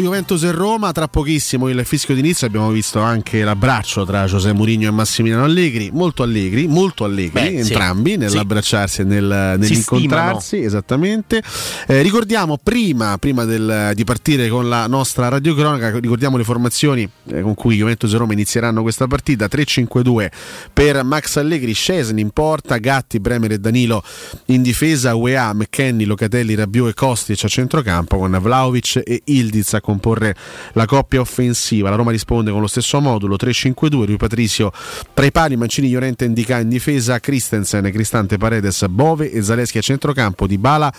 Juventus e Roma, tra pochissimo il fischio d'inizio abbiamo visto anche l'abbraccio tra José Mourinho e Massimiliano Allegri, molto allegri, molto allegri Beh, sì. entrambi nell'abbracciarsi e nel- nell'incontrarsi, esattamente. Eh, ricordiamo prima, prima del- di partire con la nostra radiocronaca, ricordiamo le formazioni eh, con cui Juventus e Roma inizieranno questa partita, 3-5-2 per Max Allegri, Scesni in porta, Gatti, Bremer e Danilo in difesa, UEA, McKenny, Locatelli, Rabiot e Kostic a centrocampo con Vlaovic e Ildiz a comporre la coppia offensiva. La Roma risponde con lo stesso modulo 3-5-2, Rui Patricio tra i pali, Mancini, Llorente Indica in difesa, Christensen, Cristante, Paredes, Bove e Zaleschi a centrocampo, Di Bala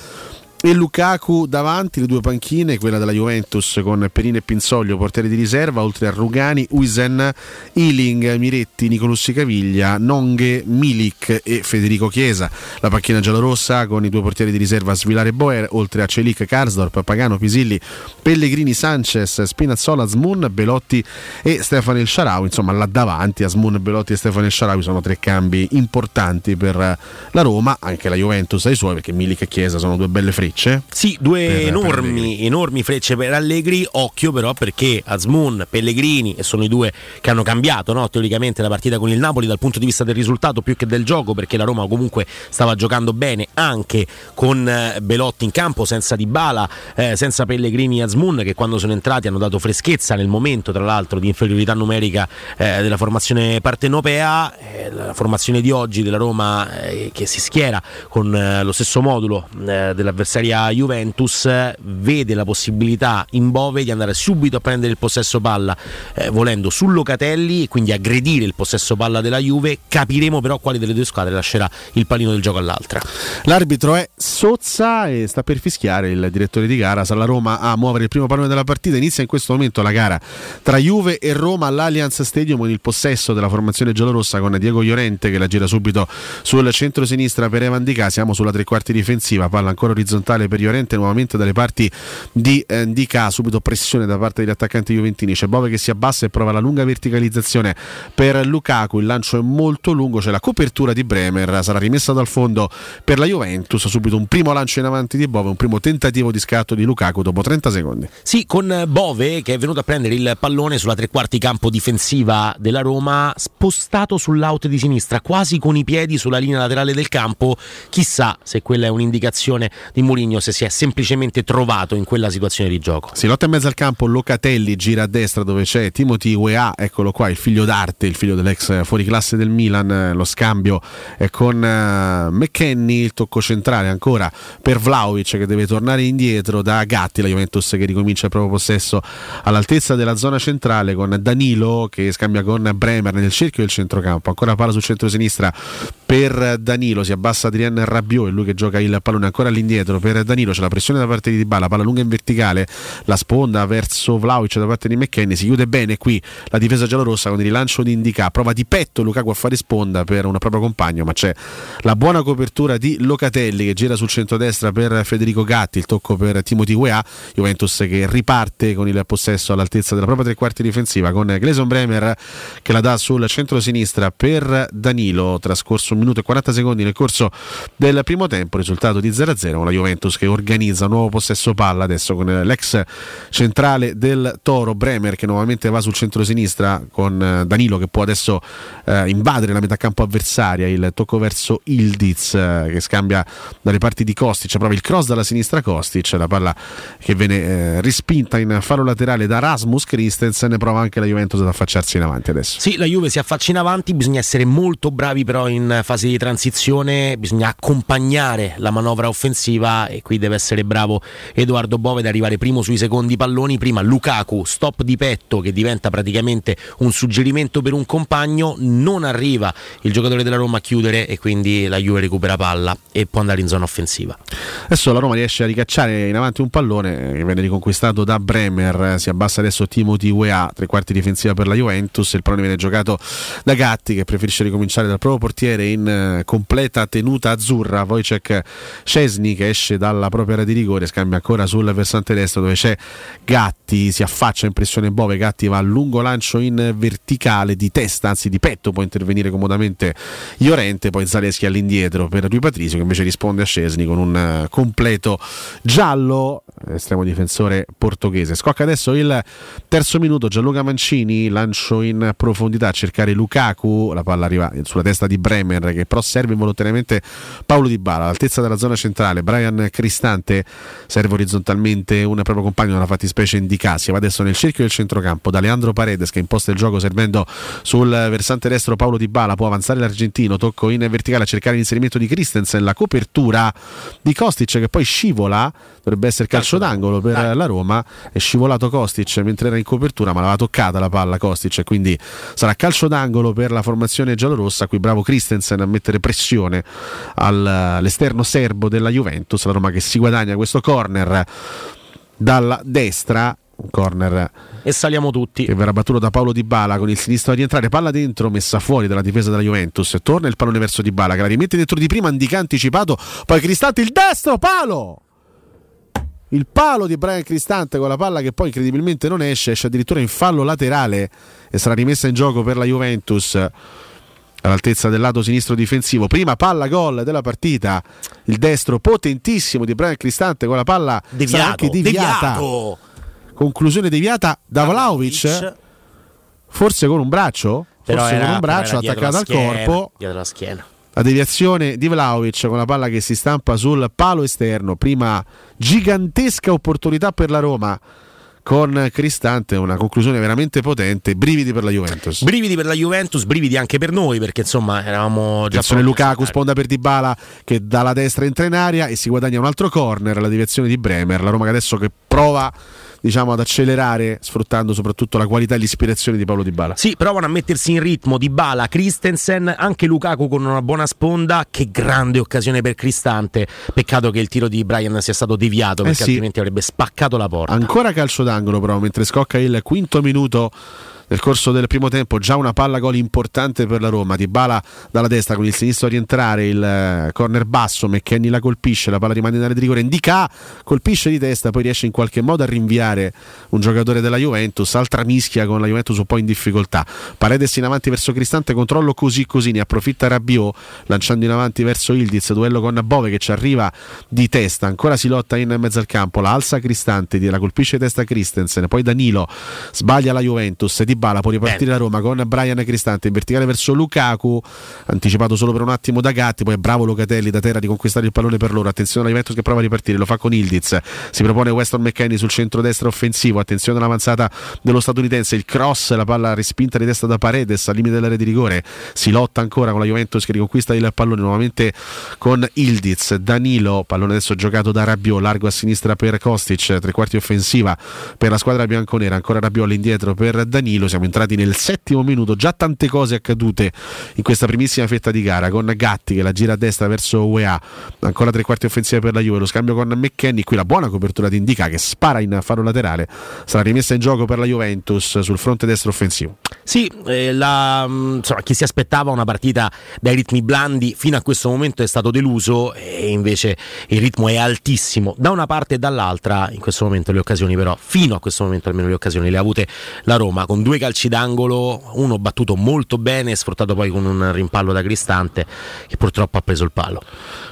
e Lukaku davanti, le due panchine, quella della Juventus con Perino e Pinzoglio, portieri di riserva, oltre a Rugani, Uisen, Ealing, Miretti, Nicolussi Caviglia, Nonghe, Milik e Federico Chiesa. La panchina giallorossa con i due portieri di riserva Svilare e Boer, oltre a Celic, Karsdorp, Pagano, Pisilli, Pellegrini, Sanchez, Spinazzola, Smun, Belotti e Stefano El Sharawi. Insomma, là davanti a Smun, Belotti e Stefano El Sharawi sono tre cambi importanti per la Roma, anche la Juventus ai suoi, perché Milik e Chiesa sono due belle frecce. Sì, due Per- per enormi, enormi frecce per Allegri. Occhio però perché Azmoun, Pellegrini, e sono i due che hanno cambiato no, teoricamente la partita con il Napoli dal punto di vista del risultato più che del gioco, perché la Roma comunque stava giocando bene anche con eh, Belotti in campo, senza Dybala, eh, senza Pellegrini e Azmoun che quando sono entrati hanno dato freschezza nel momento tra l'altro di inferiorità numerica eh, della formazione partenopea. Eh, la formazione di oggi della Roma eh, che si schiera con eh, lo stesso modulo dell'avversaria Juventus eh, vede la possibilità in Bove di andare subito a prendere il possesso palla eh, volendo su Locatelli e quindi aggredire il possesso palla della Juve capiremo però quale delle due squadre lascerà il palino del gioco all'altra L'arbitro è Sozza e sta per fischiare il direttore di gara. Sarà la Roma a muovere il primo pallone della partita. Inizia in questo momento la gara tra Juve e Roma all'Allianz Stadium con il possesso della formazione giallorossa con Diego Llorente che la gira subito sul centro-sinistra per Evan Di Ca. Siamo sulla tre quarti difensiva, palla ancora orizzontale per Llorente nuovamente dalle parti di eh. Subito pressione da parte degli attaccanti juventini. C'è Bove che si abbassa e prova la lunga verticalizzazione per Lukaku. Il lancio è molto lungo, c'è la copertura di Bremer. Sarà rimessa dal fondo per la Juventus. Subito un primo lancio in avanti di Bove, un primo tentativo di scatto di Lukaku dopo 30 secondi. Sì, con Bove che è venuto a prendere il pallone sulla tre quarti campo difensiva della Roma, spostato sull'out di sinistra, quasi con i piedi sulla linea laterale del campo. Chissà se quella è un'indicazione di Mourinho, se si è semplicemente trovato in quella situazione di gioco. Si lotta in mezzo al campo, Locatelli gira a destra dove c'è Timothy UEA, eccolo qua, il figlio d'arte, il figlio dell'ex fuoriclasse del Milan, eh, lo scambio è con eh, McKenny, il tocco centrale ancora per Vlaovic che deve tornare indietro da Gatti, la Juventus che ricomincia il proprio possesso all'altezza della zona centrale con Danilo che scambia con Bremer nel cerchio del centrocampo, ancora palla sul centro-sinistra per Danilo, si abbassa Adrien Rabiot, è lui che gioca il pallone ancora all'indietro per per Danilo, c'è la pressione da parte di Dybala, palla lunga in verticale, la sponda verso Vlaovic da parte di McKenny, si chiude bene qui la difesa giallorossa con il rilancio di Indica, prova di petto Lukaku a fare sponda per un proprio compagno, ma c'è la buona copertura di Locatelli che gira sul centro-destra per Federico Gatti, il tocco per Timothy Weah, Juventus che riparte con il possesso all'altezza della propria tre quarti difensiva con Gleson Bremer che la dà sul centro-sinistra per Danilo, trascorso un minuto e 40 secondi nel corso del primo tempo, risultato di 0-0 con la Juventus che organizza un nuovo possesso palla adesso con l'ex centrale del Toro Bremer che nuovamente va sul centro-sinistra con Danilo che può adesso eh, invadere la metà campo avversaria, il tocco verso Ildiz eh, che scambia dalle parti di Kostic, prova il cross dalla sinistra Kostic, la palla che viene eh, rispinta in faro laterale da Rasmus Christensen, prova anche la Juventus ad affacciarsi in avanti adesso. Sì, la Juve si affaccia in avanti, bisogna essere molto bravi però in fase di transizione, bisogna accompagnare la manovra offensiva e qui deve essere bravo Edoardo Bove ad arrivare primo sui secondi palloni, prima Lukaku, stop di petto che diventa praticamente un suggerimento per un compagno, non arriva il giocatore della Roma a chiudere e quindi la Juve recupera palla e può andare in zona offensiva. Adesso la Roma riesce a ricacciare in avanti un pallone che viene riconquistato da Bremer, si abbassa adesso Timothy UEA, tre quarti difensiva per la Juventus, il pallone viene giocato da Gatti che preferisce ricominciare dal proprio portiere in eh, completa tenuta azzurra, Wojciech Cesni che esce dalla propria area di rigore, scambia ancora sul versante destro dove c'è Gatti, si affaccia in pressione Bove, Gatti va a lungo lancio in verticale di testa, anzi di petto può intervenire comodamente Iorente, poi Zaleschi all'indietro per Rui Patrizio che invece risponde a Cesni con un eh, completo giallo, estremo difensore portoghese. Scocca adesso il terzo minuto, Gianluca Mancini, lancio in profondità a cercare Lukaku, la palla arriva sulla testa di Bremer che però serve involontariamente Paolo Di Bala, all'altezza della zona centrale, Brian Cristante serve orizzontalmente un proprio compagno nella fattispecie in Dicassia, va adesso nel cerchio del centrocampo da Leandro Paredes che imposta il gioco servendo sul versante destro Paolo Di Bala, può avanzare l'argentino, tocco in verticale a cercare l'inserimento di Christensen, la copertura di Kostic che poi scivola, dovrebbe essere calcio d'angolo per la Roma, è scivolato Kostic mentre era in copertura ma l'aveva toccata la palla Kostic quindi sarà calcio d'angolo per la formazione giallorossa, qui bravo Christensen a mettere pressione all'esterno serbo della Juventus, la Roma che si guadagna questo corner dalla destra un corner e saliamo tutti. che verrà battuto da Paolo Di Bala con il sinistro a rientrare palla dentro messa fuori dalla difesa della Juventus torna il pallone verso Di Bala che la rimette dentro di prima Indica anticipato poi Cristante il destro palo! Il palo di Brian Cristante con la palla che poi incredibilmente non esce esce addirittura in fallo laterale e sarà rimessa in gioco per la Juventus all'altezza del lato sinistro difensivo. Prima palla gol della partita, il destro potentissimo di Brian Cristante con la palla deviato, anche deviata. Deviato. Conclusione deviata da Vlaovic, forse con un braccio, però forse era, con un braccio attaccato al corpo. Dietro la schiena. La deviazione di Vlaovic con la palla che si stampa sul palo esterno, prima gigantesca opportunità per la Roma con Cristante, una conclusione veramente potente, brividi per la Juventus. Brividi per la Juventus, brividi anche per noi perché insomma eravamo già Attenzione Lukaku sponda per Dybala che dalla destra entra in aria e si guadagna un altro corner, la deviazione di Bremer, la Roma che adesso che prova diciamo, ad accelerare sfruttando soprattutto la qualità e l'ispirazione di Paolo Di Bala. Sì, provano a mettersi in ritmo Di Bala, Christensen, anche Lukaku con una buona sponda, che grande occasione per Cristante. Peccato che il tiro di Brian sia stato deviato perché eh sì. altrimenti avrebbe spaccato la porta. Ancora calcio d'angolo però mentre scocca il quinto minuto nel corso del primo tempo già una palla gol importante per la Roma. Di Bala dalla destra con il sinistro a rientrare il corner basso McKenny la colpisce la palla rimane in area di rigore. Indica colpisce di testa poi riesce in qualche modo a rinviare un giocatore della Juventus. Altra mischia con la Juventus un po' in difficoltà. Paredes in avanti verso Cristante controllo così così ne approfitta Rabiot lanciando in avanti verso Ildiz duello con Bove che ci arriva di testa. Ancora si lotta in mezzo al campo la alza Cristante la colpisce di testa Christensen poi Danilo sbaglia la Juventus. Di Bala può ripartire Bene. la Roma con Brian Cristante in verticale verso Lukaku anticipato solo per un attimo da Gatti poi è bravo Locatelli da terra di conquistare il pallone per loro. Attenzione alla Juventus che prova a ripartire lo fa con Ildiz. Si propone Weston McKenny sul centro-destra offensivo. Attenzione all'avanzata dello statunitense il cross la palla respinta di testa da Paredes al limite dell'area di rigore. Si lotta ancora con la Juventus che riconquista il pallone nuovamente con Ildiz. Danilo pallone adesso giocato da Rabiot largo a sinistra per Kostic tre quarti offensiva per la squadra bianconera. Ancora Rabiot all'indietro per Danilo siamo entrati nel settimo minuto, già tante cose accadute in questa primissima fetta di gara con Gatti che la gira a destra verso UEA, ancora tre quarti offensive per la Juve, lo scambio con McKenny, qui la buona copertura di Indica che spara in faro laterale, sarà rimessa in gioco per la Juventus sul fronte destro offensivo. Sì, eh, la, mm, insomma, chi si aspettava una partita dai ritmi blandi fino a questo momento è stato deluso e invece il ritmo è altissimo da una parte e dall'altra in questo momento le occasioni però fino a questo momento almeno le occasioni le ha avute la Roma con due calci d'angolo uno battuto molto bene sfruttato poi con un rimpallo da Cristante che purtroppo ha preso il palo.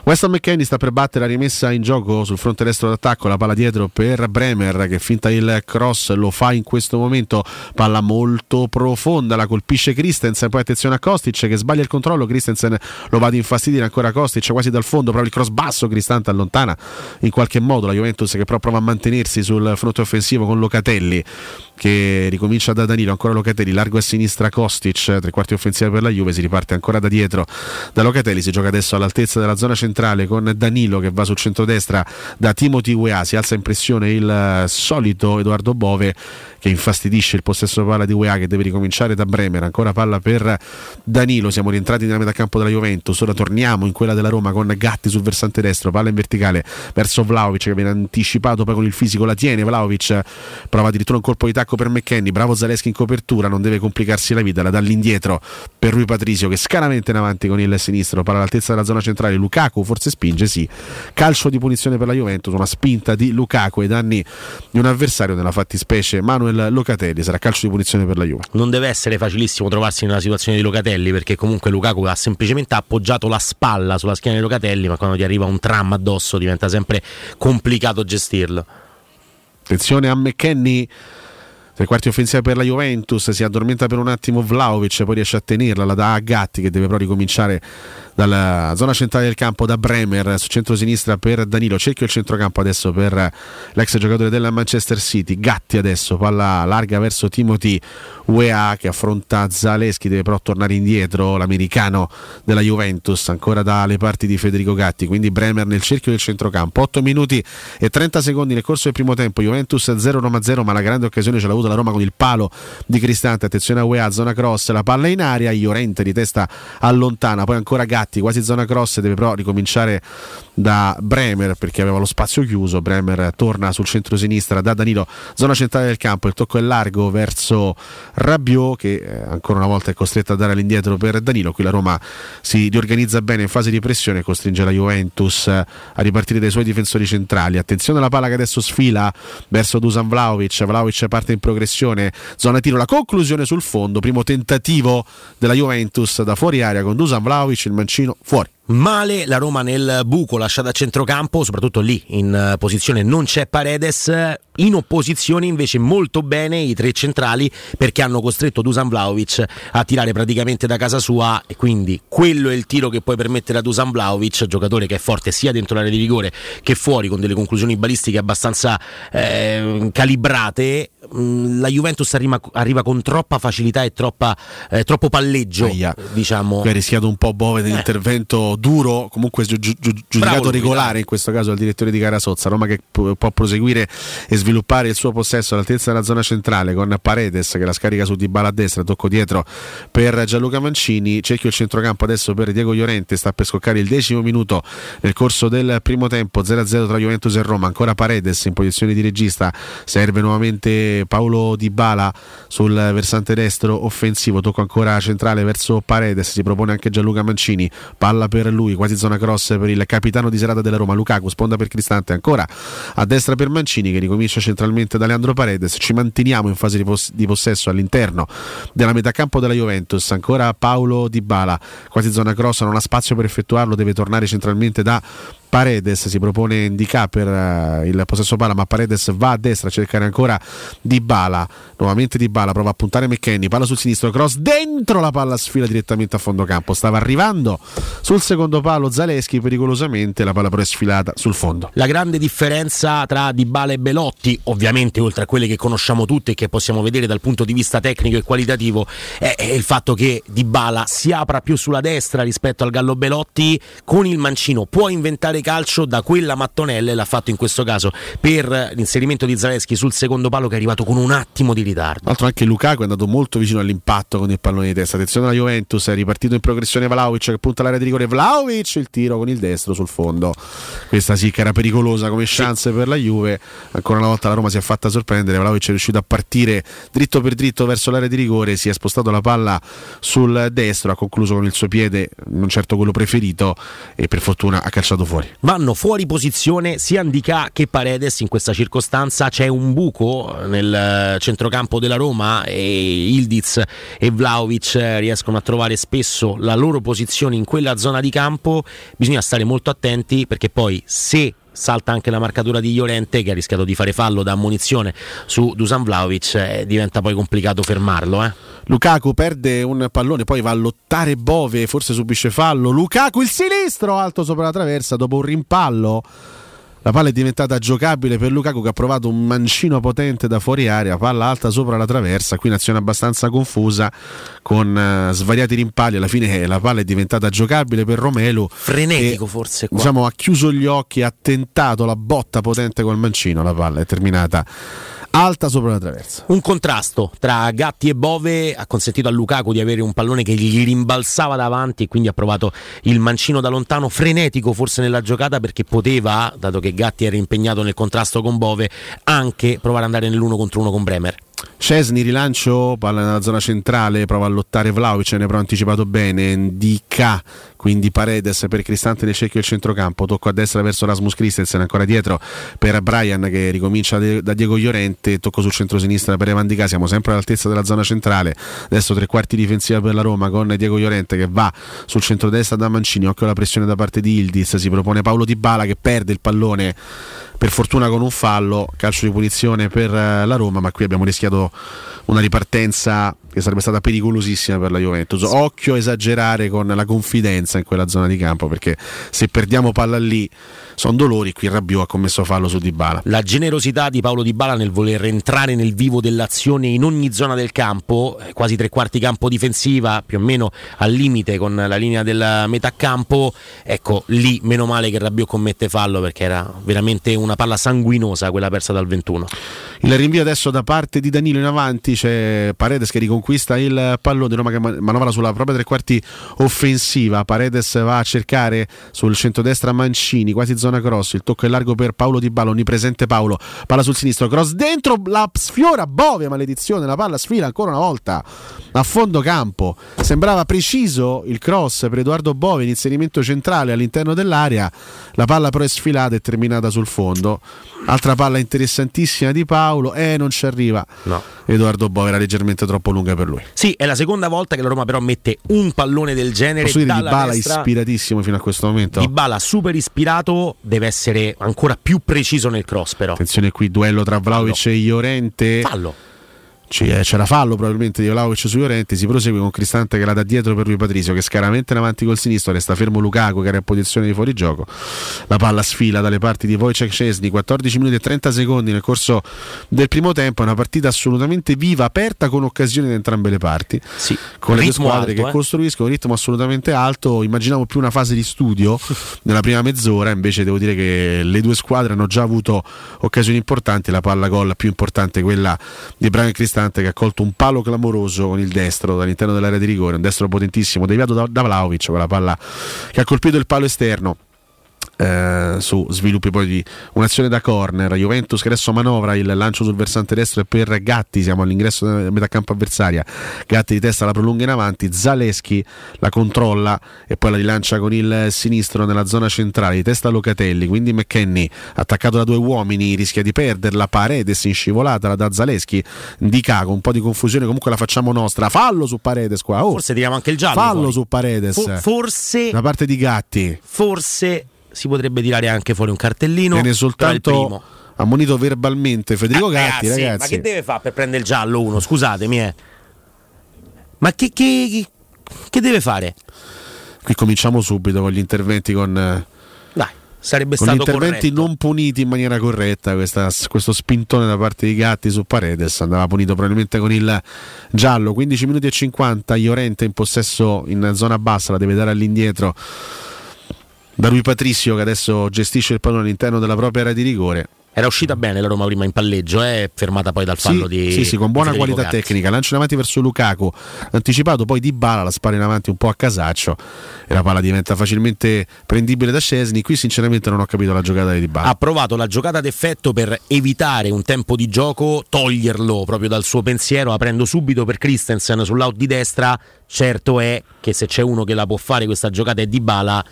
Weston McKenny sta per battere la rimessa in gioco sul fronte destro d'attacco, la palla dietro per Bremer che finta il cross, lo fa in questo momento, palla molto profonda, la colpisce Christensen, poi attenzione a Kostic che sbaglia il controllo, Christensen lo va ad infastidire ancora Kostic quasi dal fondo, proprio il cross basso, Cristante allontana in qualche modo la Juventus che però prova a mantenersi sul fronte offensivo con Locatelli che ricomincia da Danilo, ancora Locatelli, largo a sinistra Kostic, tre quarti offensiva per la Juve, si riparte ancora da dietro da Locatelli, si gioca adesso all'altezza della zona centrale con Danilo che va sul centrodestra da Timothy Wea, si alza in pressione il solito Edoardo Bove che infastidisce il possesso palla di UEA che deve ricominciare da Bremer, ancora palla per Danilo, siamo rientrati nella metà campo della Juventus, ora torniamo in quella della Roma con Gatti sul versante destro, palla in verticale verso Vlaovic che viene anticipato poi con il fisico, la tiene Vlaovic, prova addirittura un colpo di tacco per McKenny, bravo Zaleschi in copertura, non deve complicarsi la vita, la dà all'indietro per Rui Patrizio che scaramente in avanti con il sinistro, palla all'altezza della zona centrale, Lukaku forse spinge, sì, calcio di punizione per la Juventus, una spinta di Lukaku ai danni di un avversario nella fattispecie Manuel Locatelli, sarà calcio di punizione per la Juve. Non deve essere facilissimo trovarsi nella situazione di Locatelli perché comunque Lukaku ha semplicemente appoggiato la spalla sulla schiena di Locatelli, ma quando ti arriva un tram addosso diventa sempre complicato gestirlo. Attenzione a McKenny tre quarti offensiva per la Juventus, si addormenta per un attimo Vlaovic, poi riesce a tenerla, la dà a Gatti che deve però ricominciare dalla zona centrale del campo da Bremer su centro-sinistra per Danilo, cerchio il centrocampo adesso per l'ex giocatore della Manchester City, Gatti adesso, palla larga verso Timothy UEA che affronta Zaleschi, deve però tornare indietro l'americano della Juventus, ancora dalle parti di Federico Gatti, quindi Bremer nel cerchio del centrocampo, 8 minuti e 30 secondi nel corso del primo tempo, Juventus 0-0 ma la grande occasione ce l'ha avuta la Roma con il palo di Cristante, attenzione a UEA, zona cross, la palla in aria, Iorente di testa allontana, poi ancora Gatti quasi zona cross, deve però ricominciare da Bremer perché aveva lo spazio chiuso. Bremer torna sul centro-sinistra da Danilo, zona centrale del campo. Il tocco è largo verso Rabiot che eh, ancora una volta è costretto a dare all'indietro per Danilo. Qui la Roma si riorganizza bene in fase di pressione, costringe la Juventus a ripartire dai suoi difensori centrali. Attenzione alla palla che adesso sfila verso Dusan Vlaovic. Vlaovic parte in progressione, zona tiro, la conclusione sul fondo. Primo tentativo della Juventus da fuori area con Dusan Vlaovic, il mancino fuori. Male la Roma nel buco lasciata a centrocampo, soprattutto lì in posizione non c'è Paredes, in opposizione invece molto bene i tre centrali perché hanno costretto Dusan Vlaovic a tirare praticamente da casa sua e quindi quello è il tiro che puoi permettere a Dusan Vlaovic, giocatore che è forte sia dentro l'area di rigore che fuori con delle conclusioni balistiche abbastanza eh, calibrate. La Juventus arriva, arriva, con troppa facilità e troppa, eh, troppo palleggio, Aia. diciamo. Ha rischiato un po' Bove dell'intervento eh. duro, comunque gi- gi- giudicato regolare in questo caso dal direttore di gara Sozza. Roma che p- può proseguire e sviluppare il suo possesso all'altezza della zona centrale con Paredes che la scarica su Dybala a destra, tocco dietro per Gianluca Mancini, cerchio il centrocampo adesso per Diego Llorente, sta per scoccare il decimo minuto nel corso del primo tempo, 0-0 tra Juventus e Roma, ancora Paredes in posizione di regista, serve nuovamente Paolo Dybala sul versante destro offensivo, tocco ancora centrale verso Paredes, si propone anche Gianluca Mancini, palla per lui, quasi zona cross per il capitano di serata della Roma, Lukaku, sponda per Cristante, ancora a destra per Mancini che ricomincia centralmente da Leandro Paredes, ci manteniamo in fase di, pos- di possesso all'interno della metà campo della Juventus, ancora Paolo Dybala, quasi zona cross, non ha spazio per effettuarlo, deve tornare centralmente da Paredes si propone Indica per uh, il possesso palla ma Paredes va a destra a cercare ancora Dybala. Nuovamente Dybala prova a puntare McKenny palla sul sinistro cross dentro la palla sfila direttamente a fondo campo. Stava arrivando sul secondo palo Zaleschi pericolosamente la palla però è sfilata sul fondo. La grande differenza tra Dybala e Belotti ovviamente oltre a quelle che conosciamo tutte e che possiamo vedere dal punto di vista tecnico e qualitativo è, è il fatto che Dybala si apra più sulla destra rispetto al Gallo Belotti con il mancino può inventare quale calcio da quella mattonella l'ha fatto in questo caso per l'inserimento di Zaleschi sul secondo palo che è arrivato con un attimo di ritardo. Tra l'altro anche Lukaku è andato molto vicino all'impatto con il pallone di testa. Attenzione alla Juventus, è ripartito in progressione Vlaovic che punta l'area di rigore. Vlaovic il tiro con il destro sul fondo. Questa sì che era pericolosa come chance sì. per la Juve. Ancora una volta la Roma si è fatta sorprendere. Vlaovic è riuscito a partire dritto per dritto verso l'area di rigore, si è spostato la palla sul destro, ha concluso con il suo piede, non certo quello preferito e per fortuna ha calciato fuori. Vanno fuori posizione sia Andica che Paredes. In questa circostanza, c'è un buco nel centrocampo della Roma e Ildiz e Vlaovic riescono a trovare spesso la loro posizione in quella zona di campo, bisogna stare molto attenti perché poi se salta anche la marcatura di Llorente che ha rischiato di fare fallo da ammonizione su Dusan Vlaovic eh, diventa poi complicato fermarlo eh. Lukaku perde un pallone poi va a lottare Bove forse subisce fallo Lukaku il sinistro alto sopra la traversa dopo un rimpallo la palla è diventata giocabile per Lukaku che ha provato un mancino potente da fuori area, palla alta sopra la traversa, qui un'azione abbastanza confusa con uh, svariati rimpalli, alla fine eh, la palla è diventata giocabile per Romelu. Frenetico e, forse qua. Diciamo ha chiuso gli occhi, ha tentato la botta potente col mancino, la palla è terminata alta sopra la traversa. Un contrasto tra Gatti e Bove ha consentito a Lukaku di avere un pallone che gli rimbalzava davanti e quindi ha provato il mancino da lontano, frenetico forse nella giocata perché poteva, dato che Gatti era impegnato nel contrasto con Bove, anche provare ad andare nell'uno contro uno con Bremer. Cesni rilancio, palla nella zona centrale, prova a lottare Vlaovic, ne però anticipato bene, Ndika, quindi Paredes per Cristante nel cerchio del centrocampo, tocco a destra verso Rasmus Christensen, ancora dietro per Brian che ricomincia da Diego Llorente, tocco sul centro-sinistra per Evan Dica, siamo sempre all'altezza della zona centrale, adesso tre quarti difensiva per la Roma con Diego Llorente che va sul centro-destra da Mancini, occhio alla pressione da parte di Ildiz, si propone Paolo Di Bala che perde il pallone per fortuna con un fallo, calcio di punizione per eh, la Roma, ma qui abbiamo rischiato una ripartenza che sarebbe stata pericolosissima per la Juventus. Occhio a esagerare con la confidenza in quella zona di campo, perché se perdiamo palla lì sono dolori. Qui Rabiot ha commesso fallo su Dybala. La generosità di Paolo Dybala nel voler entrare nel vivo dell'azione in ogni zona del campo, eh, quasi tre quarti campo difensiva, più o meno al limite con la linea del metà campo. Ecco, lì meno male che Rabiot commette fallo perché era veramente una palla sanguinosa quella persa dal 21. Il rinvio adesso da parte di Danilo in avanti, c'è Paredes che riconquista il pallone, Roma che manovra sulla propria tre quarti offensiva, Paredes va a cercare sul centro-destra Mancini, quasi zona cross, il tocco è largo per Paolo Di Bala, onnipresente Paolo, palla sul sinistro, cross dentro, la sfiora Bove, maledizione, la palla sfila ancora una volta a fondo campo, sembrava preciso il cross per Edoardo Bove in inserimento centrale all'interno dell'area, la palla però è sfilata e terminata sul fondo, altra palla interessantissima di Paolo, Paolo, eh non ci arriva. No. Edoardo Bo era leggermente troppo lunga per lui. Sì, è la seconda volta che la Roma però mette un pallone del genere. Posso dire Di Bala ispiratissimo fino a questo momento. Di Bala super ispirato, deve essere ancora più preciso nel cross però. Attenzione qui, duello tra Vlaovic e Iorente. Fallo c'era fallo probabilmente di Vlaovic su Llorente si prosegue con Cristante che la dà dietro per lui Patrizio che scaramenta in avanti col sinistro resta fermo Lukaku che era in posizione di fuorigioco la palla sfila dalle parti di Wojciech Cesni 14 minuti e 30 secondi nel corso del primo tempo è una partita assolutamente viva aperta con occasioni da entrambe le parti sì, con le due squadre alto, che eh? costruiscono un ritmo assolutamente alto immaginavo più una fase di studio nella prima mezz'ora invece devo dire che le due squadre hanno già avuto occasioni importanti la palla gol più importante quella di Brian Cristante Cristante che ha colto un palo clamoroso con il destro dall'interno dell'area di rigore, un destro potentissimo, deviato da, da Vlaovic, quella palla che ha colpito il palo esterno eh, su sviluppi poi di un'azione da corner. Juventus che adesso manovra il lancio sul versante destro e per Gatti siamo all'ingresso della metà campo avversaria. Gatti di testa la prolunga in avanti Zaleschi la controlla e poi la rilancia con il sinistro nella zona centrale di testa Locatelli quindi McKenny attaccato da due uomini rischia di perderla Paredes in scivolata la da Zaleschi di Caco un po' di confusione comunque la facciamo nostra. Fallo su Paredes qua oh, forse tiriamo anche il giallo fallo fuori. su Paredes. For- forse da parte di Gatti. forse si potrebbe tirare anche fuori un cartellino. Viene soltanto ammonito verbalmente Federico ah, Gatti, ragazzi, ragazzi. Ma che deve fare per prendere il giallo uno? Scusatemi, eh. Ma che, che, che, deve fare? Qui cominciamo subito con gli interventi con... Dai, sarebbe con stato gli interventi corretto. non puniti in maniera corretta questa, questo spintone da parte di Gatti su Paredes andava punito probabilmente con il giallo 15 minuti e 50 Iorente in possesso in zona bassa la deve dare all'indietro da lui Patrizio che adesso gestisce il pallone all'interno della propria area di rigore era uscita bene la Roma prima in palleggio, è eh? fermata poi dal fallo sì, di Sì, sì, con buona qualità Gatti. tecnica. Lancio in avanti verso Lukaku, anticipato poi di bala, la spara in avanti un po' a casaccio e la palla diventa facilmente prendibile da Scesni. Qui sinceramente non ho capito la giocata di Dybala. Ha provato la giocata d'effetto per evitare un tempo di gioco, toglierlo proprio dal suo pensiero, aprendo subito per Christensen sull'out di destra. Certo è che se c'è uno che la può fare questa giocata è Dybala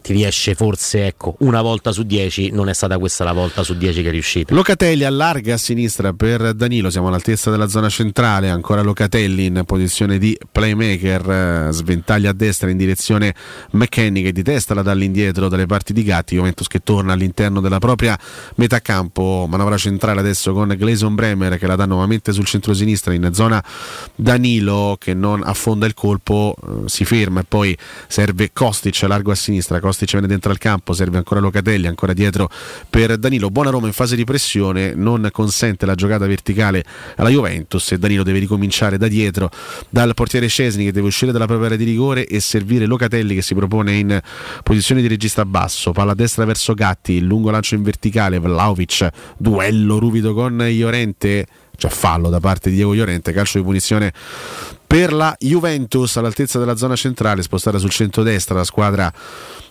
ti riesce forse ecco, una volta su dieci, non è stata questa la volta su dieci che è riuscita. Locatelli allarga a sinistra per Danilo, siamo all'altezza della zona centrale, ancora Locatelli in posizione di playmaker, sventaglia a destra in direzione McKenny che di testa la dall'indietro dalle parti di Gatti, Juventus che torna all'interno della propria metà campo, manovra centrale adesso con Gleison Bremer che la dà nuovamente sul centro-sinistra in zona Danilo che non affonda il colpo, eh, si ferma e poi serve Kostic largo a sinistra, Kostic viene dentro al campo, serve ancora Locatelli, ancora dietro per Danilo. Buona Roma in fase di pressione, non consente la giocata verticale alla Juventus e Danilo deve ricominciare da dietro dal portiere Cesni che deve uscire dalla propria area di rigore e servire Locatelli che si propone in posizione di regista basso, palla destra verso Gatti, lungo lancio in verticale, Vlaovic, duello ruvido con Iorente c'è fallo da parte di Diego Llorente, calcio di punizione per la Juventus all'altezza della zona centrale, spostata sul centro-destra la squadra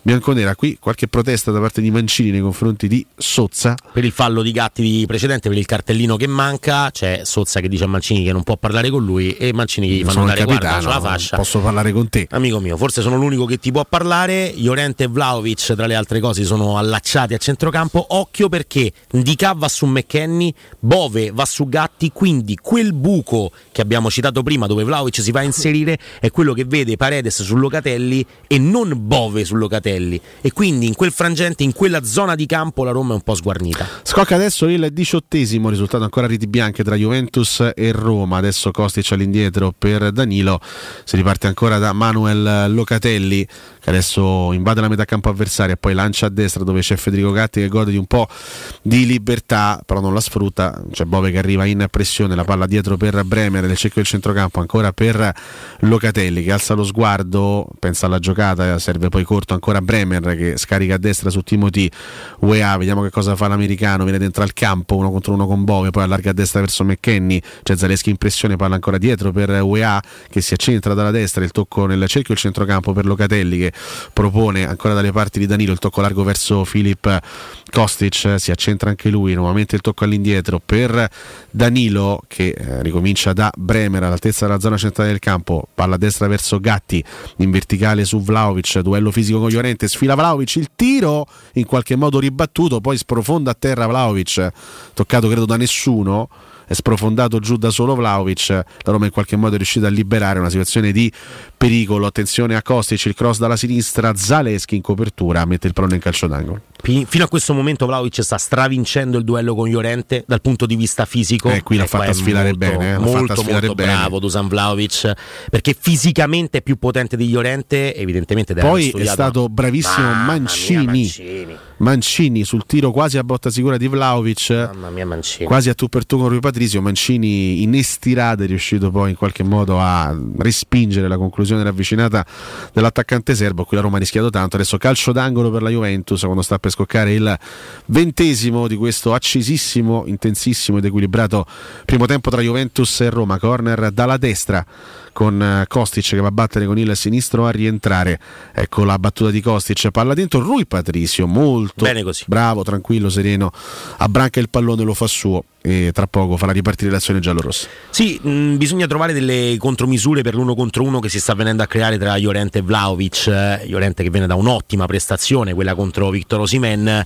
bianconera. Qui qualche protesta da parte di Mancini nei confronti di Sozza. Per il fallo di Gatti precedente, per il cartellino che manca, c'è Sozza che dice a Mancini che non può parlare con lui e Mancini gli fa andare guarda sulla fascia. posso parlare con te. Amico mio, forse sono l'unico che ti può parlare. Llorente e Vlaovic, tra le altre cose, sono allacciati a centrocampo. Occhio perché Ndika va su McKenny, Bove va su Gatti, quindi quel buco che abbiamo citato prima dove Vlaovic si va a inserire è quello che vede Paredes su Locatelli e non Bove su Locatelli. E quindi in quel frangente, in quella zona di campo, la Roma è un po' sguarnita. Scocca adesso il diciottesimo, risultato ancora riti bianche tra Juventus e Roma. Adesso Kostic all'indietro per Danilo. Si riparte ancora da Manuel Locatelli adesso invade la metà campo avversaria, poi lancia a destra dove c'è Federico Gatti che gode di un po' di libertà, però non la sfrutta. C'è Bove che arriva in pressione, la palla dietro per Bremer nel cerchio del centrocampo, ancora per Locatelli che alza lo sguardo, pensa alla giocata, serve poi corto ancora Bremer che scarica a destra su Timothy UEA, vediamo che cosa fa l'americano, viene dentro al campo, uno contro uno con Bove, poi allarga a destra verso McKenny, c'è Zaleschi in pressione, palla ancora dietro per UEA che si accentra dalla destra, il tocco nel cerchio del centrocampo per Locatelli che propone ancora dalle parti di Danilo il tocco largo verso Filip Kostic, si accentra anche lui, nuovamente il tocco all'indietro per Danilo che eh, ricomincia da Bremer all'altezza della zona centrale del campo, palla a destra verso Gatti, in verticale su Vlaovic, duello fisico con Llorente, sfila Vlaovic, il tiro in qualche modo ribattuto, poi sprofonda a terra Vlaovic, toccato credo da nessuno è sprofondato giù da solo Vlaovic, la Roma in qualche modo è riuscita a liberare una situazione di pericolo, attenzione a Kostic, il cross dalla sinistra, Zaleschi in copertura, mette il pallone in calcio d'angolo. Fino a questo momento Vlaovic sta stravincendo il duello con Llorente dal punto di vista fisico. Eh, qui l'ha ecco, fatta sfilare molto, bene, eh, molto, molto bene. bravo Dusan Vlaovic perché fisicamente è più potente di Llorente, evidentemente Poi è stato bravissimo Mamma mia, Mancini. Mancini. Mancini sul tiro quasi a botta sicura di Vlaovic. Mamma mia Mancini. Quasi a tu per tu con Rui Patrizio, Mancini in estirata è riuscito poi in qualche modo a respingere la conclusione ravvicinata dell'attaccante serbo. Qui la Roma ha rischiato tanto. Adesso calcio d'angolo per la Juventus quando sta per scoccare il ventesimo di questo accesissimo, intensissimo ed equilibrato primo tempo tra Juventus e Roma. Corner dalla destra con eh, Kostic che va a battere con il sinistro a rientrare. Ecco la battuta di Kostic, palla dentro Rui Patrizio, molto Bene così. bravo, tranquillo, sereno, abbranca il pallone, lo fa suo e tra poco farà ripartire l'azione giallorossa. Sì, mh, bisogna trovare delle contromisure per l'uno contro uno che si sta venendo a creare tra Llorente e Vlaovic. Eh, Llorente che viene da un'ottima prestazione, quella contro Victor Osimen.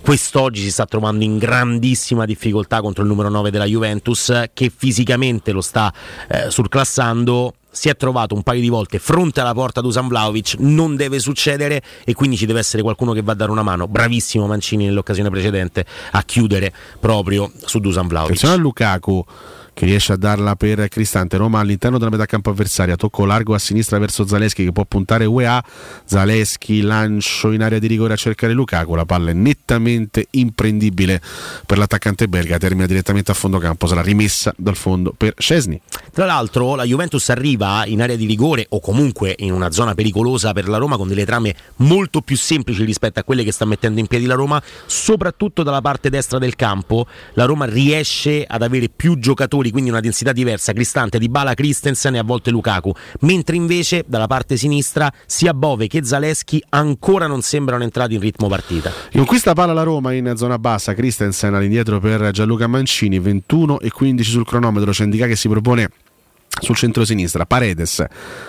Quest'oggi si sta trovando in grandissima difficoltà contro il numero 9 della Juventus, che fisicamente lo sta eh, surclassando. Si è trovato un paio di volte fronte alla porta di Usan Vlaovic, non deve succedere e quindi ci deve essere qualcuno che va a dare una mano. Bravissimo Mancini nell'occasione precedente a chiudere proprio su Dusan Vlaovic. Attenzione a Lukaku che riesce a darla per Cristante. Roma all'interno della metà campo avversaria, tocco largo a sinistra verso Zaleschi che può puntare UEA. Zaleschi lancio in area di rigore a cercare Lukaku. La palla è nettamente imprendibile per l'attaccante belga. Termina direttamente a fondo campo. Sarà rimessa dal fondo per Scesni. Tra l'altro, la Juventus arriva in area di rigore o comunque in una zona pericolosa per la Roma con delle trame molto più semplici rispetto a quelle che sta mettendo in piedi la Roma, soprattutto dalla parte destra del campo. La Roma riesce ad avere più giocatori, quindi una densità diversa. Cristante, Di Bala, Christensen e a volte Lukaku. Mentre invece dalla parte sinistra sia Bove che Zaleschi ancora non sembrano entrati in ritmo partita. Conquista palla la Roma in zona bassa. Christensen all'indietro per Gianluca Mancini, 21 e 15 sul cronometro. C'è Indica che si propone sul centro-sinistra, Paredes,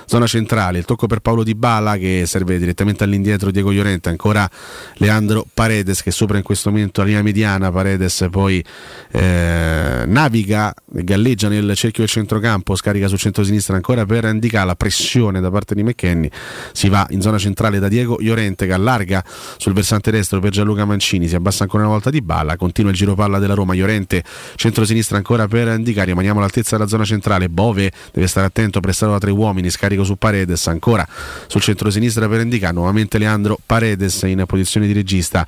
zona centrale, il tocco per Paolo Di Bala che serve direttamente all'indietro Diego Llorente, ancora Leandro Paredes che sopra in questo momento la linea mediana, Paredes poi eh, naviga, galleggia nel cerchio del centrocampo, scarica sul centro-sinistra ancora per indicare la pressione da parte di McKenny, si va in zona centrale da Diego Llorente che allarga sul versante destro per Gianluca Mancini, si abbassa ancora una volta Di Bala, continua il giro palla della Roma, Llorente centro-sinistra ancora per indicare, rimaniamo all'altezza della zona centrale, Bove deve stare attento, prestato da tre uomini, scarico su Paredes, ancora sul centro-sinistra per indicare, nuovamente Leandro Paredes in posizione di regista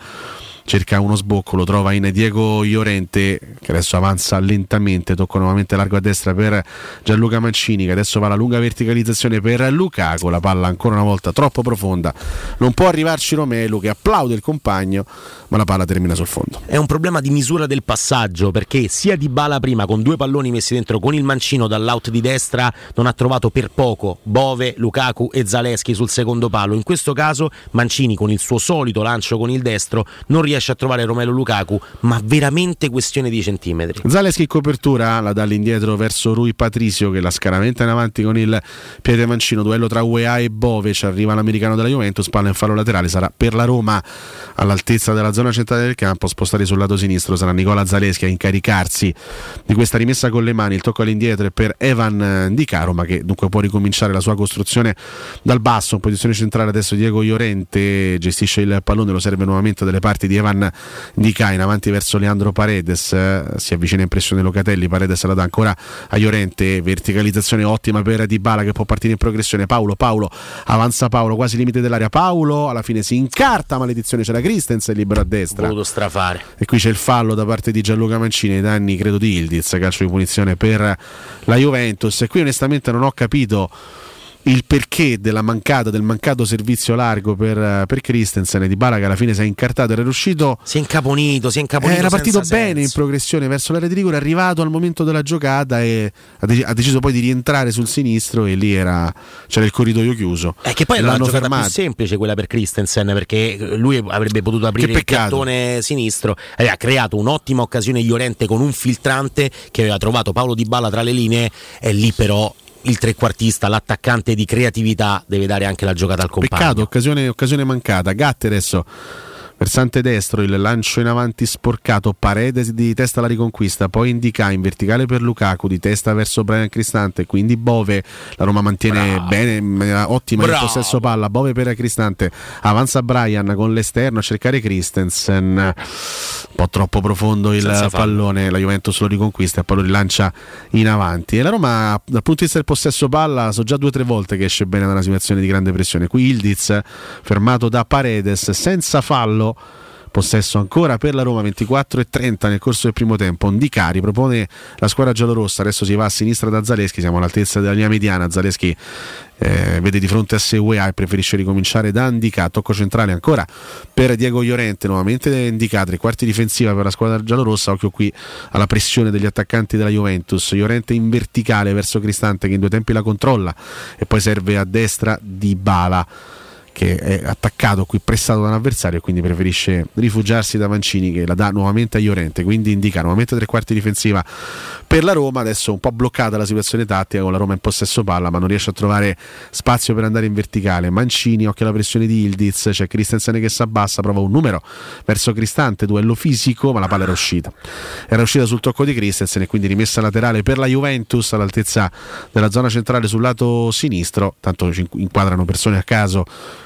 cerca uno sbocco, lo trova in Diego Iorente che adesso avanza lentamente, tocca nuovamente largo a destra per Gianluca Mancini che adesso va alla lunga verticalizzazione per Lukaku, la palla ancora una volta troppo profonda, non può arrivarci Romelu che applaude il compagno ma la palla termina sul fondo. È un problema di misura del passaggio perché sia Di Bala prima con due palloni messi dentro con il mancino dall'out di destra non ha trovato per poco Bove, Lukaku e Zaleschi sul secondo palo, in questo caso Mancini con il suo solito lancio con il destro non riesce riesce a trovare Romelo Lukaku, ma veramente questione di centimetri. Zaleschi in copertura la dà all'indietro verso Rui Patricio che la scaramenta in avanti con il piede mancino, duello tra UEA e Bove, ci arriva l'americano della Juventus, palla in fallo laterale, sarà per la Roma. All'altezza della zona centrale del campo, spostare sul lato sinistro sarà Nicola Zaleschi a incaricarsi di questa rimessa con le mani, il tocco all'indietro è per Evan Di Caro, ma che dunque può ricominciare la sua costruzione dal basso, in posizione centrale adesso Diego Iorente gestisce il pallone, lo serve nuovamente dalle parti di Evan Ivan Dica in avanti verso Leandro Paredes eh, si avvicina in pressione Locatelli Paredes la dà ancora a Llorente verticalizzazione ottima per Dybala che può partire in progressione. Paolo Paolo avanza Paolo quasi limite dell'area. Paolo alla fine si incarta maledizione c'è la Christensen libero a destra. Voluto strafare. E qui c'è il fallo da parte di Gianluca Mancini ai danni credo di Ildiz calcio di punizione per la Juventus. E qui onestamente non ho capito il perché della mancata, del mancato servizio largo per, per Christensen e di Bala che alla fine si è incartato era riuscito. Si è incaponito si è incaponito era partito bene senso. in progressione verso l'area di rigore è arrivato al momento della giocata e ha, de- ha, deciso poi di rientrare sul sinistro e lì era, c'era il corridoio chiuso. È che poi era una giocata più semplice quella per Christensen perché lui avrebbe potuto aprire il cartone sinistro aveva creato un'ottima occasione Llorente con un filtrante che aveva trovato Paolo Di Balla tra le linee e lì però il trequartista, l'attaccante di creatività deve dare anche la giocata al compagno. Peccato, occasione, occasione mancata. Gatte adesso versante destro il lancio in avanti sporcato Paredes di testa alla riconquista poi indica in verticale per Lukaku di testa verso Brian Cristante quindi Bove. La Roma mantiene Bravo. bene ottima Bravo. il possesso palla. Bove per Cristante. Avanza Brian con l'esterno a cercare Christensen. Un po' troppo profondo il Senza pallone. La Juventus lo riconquista e poi lo rilancia in avanti. E la Roma dal punto di vista del possesso palla so già due o tre volte che esce bene da una situazione di grande pressione. Qui Ildiz fermato da Paredes senza fallo possesso ancora per la Roma 24 e 30 nel corso del primo tempo. Ondicari propone la squadra giallorossa. Adesso si va a sinistra da Zaleschi siamo all'altezza della linea mediana. Zaleschi eh, vede di fronte a sé UEA e preferisce ricominciare da Indica tocco centrale ancora per Diego Llorente nuovamente Indicatri quarti difensiva per la squadra giallorossa. Occhio qui alla pressione degli attaccanti della Juventus. Llorente in verticale verso Cristante che in due tempi la controlla e poi serve a destra di Bala che è attaccato qui pressato da un avversario e quindi preferisce rifugiarsi da Mancini che la dà nuovamente a Iorente quindi indica nuovamente tre quarti difensiva per la Roma. Adesso un po' bloccata la situazione tattica con la Roma in possesso palla ma non riesce a trovare spazio per andare in verticale. Mancini occhio alla pressione di Ildiz c'è Christensen che si abbassa prova un numero verso Cristante duello fisico ma la palla era uscita. Era uscita sul tocco di Christensen e quindi rimessa laterale per la Juventus all'altezza della zona centrale sul lato sinistro. Tanto inquadrano persone a caso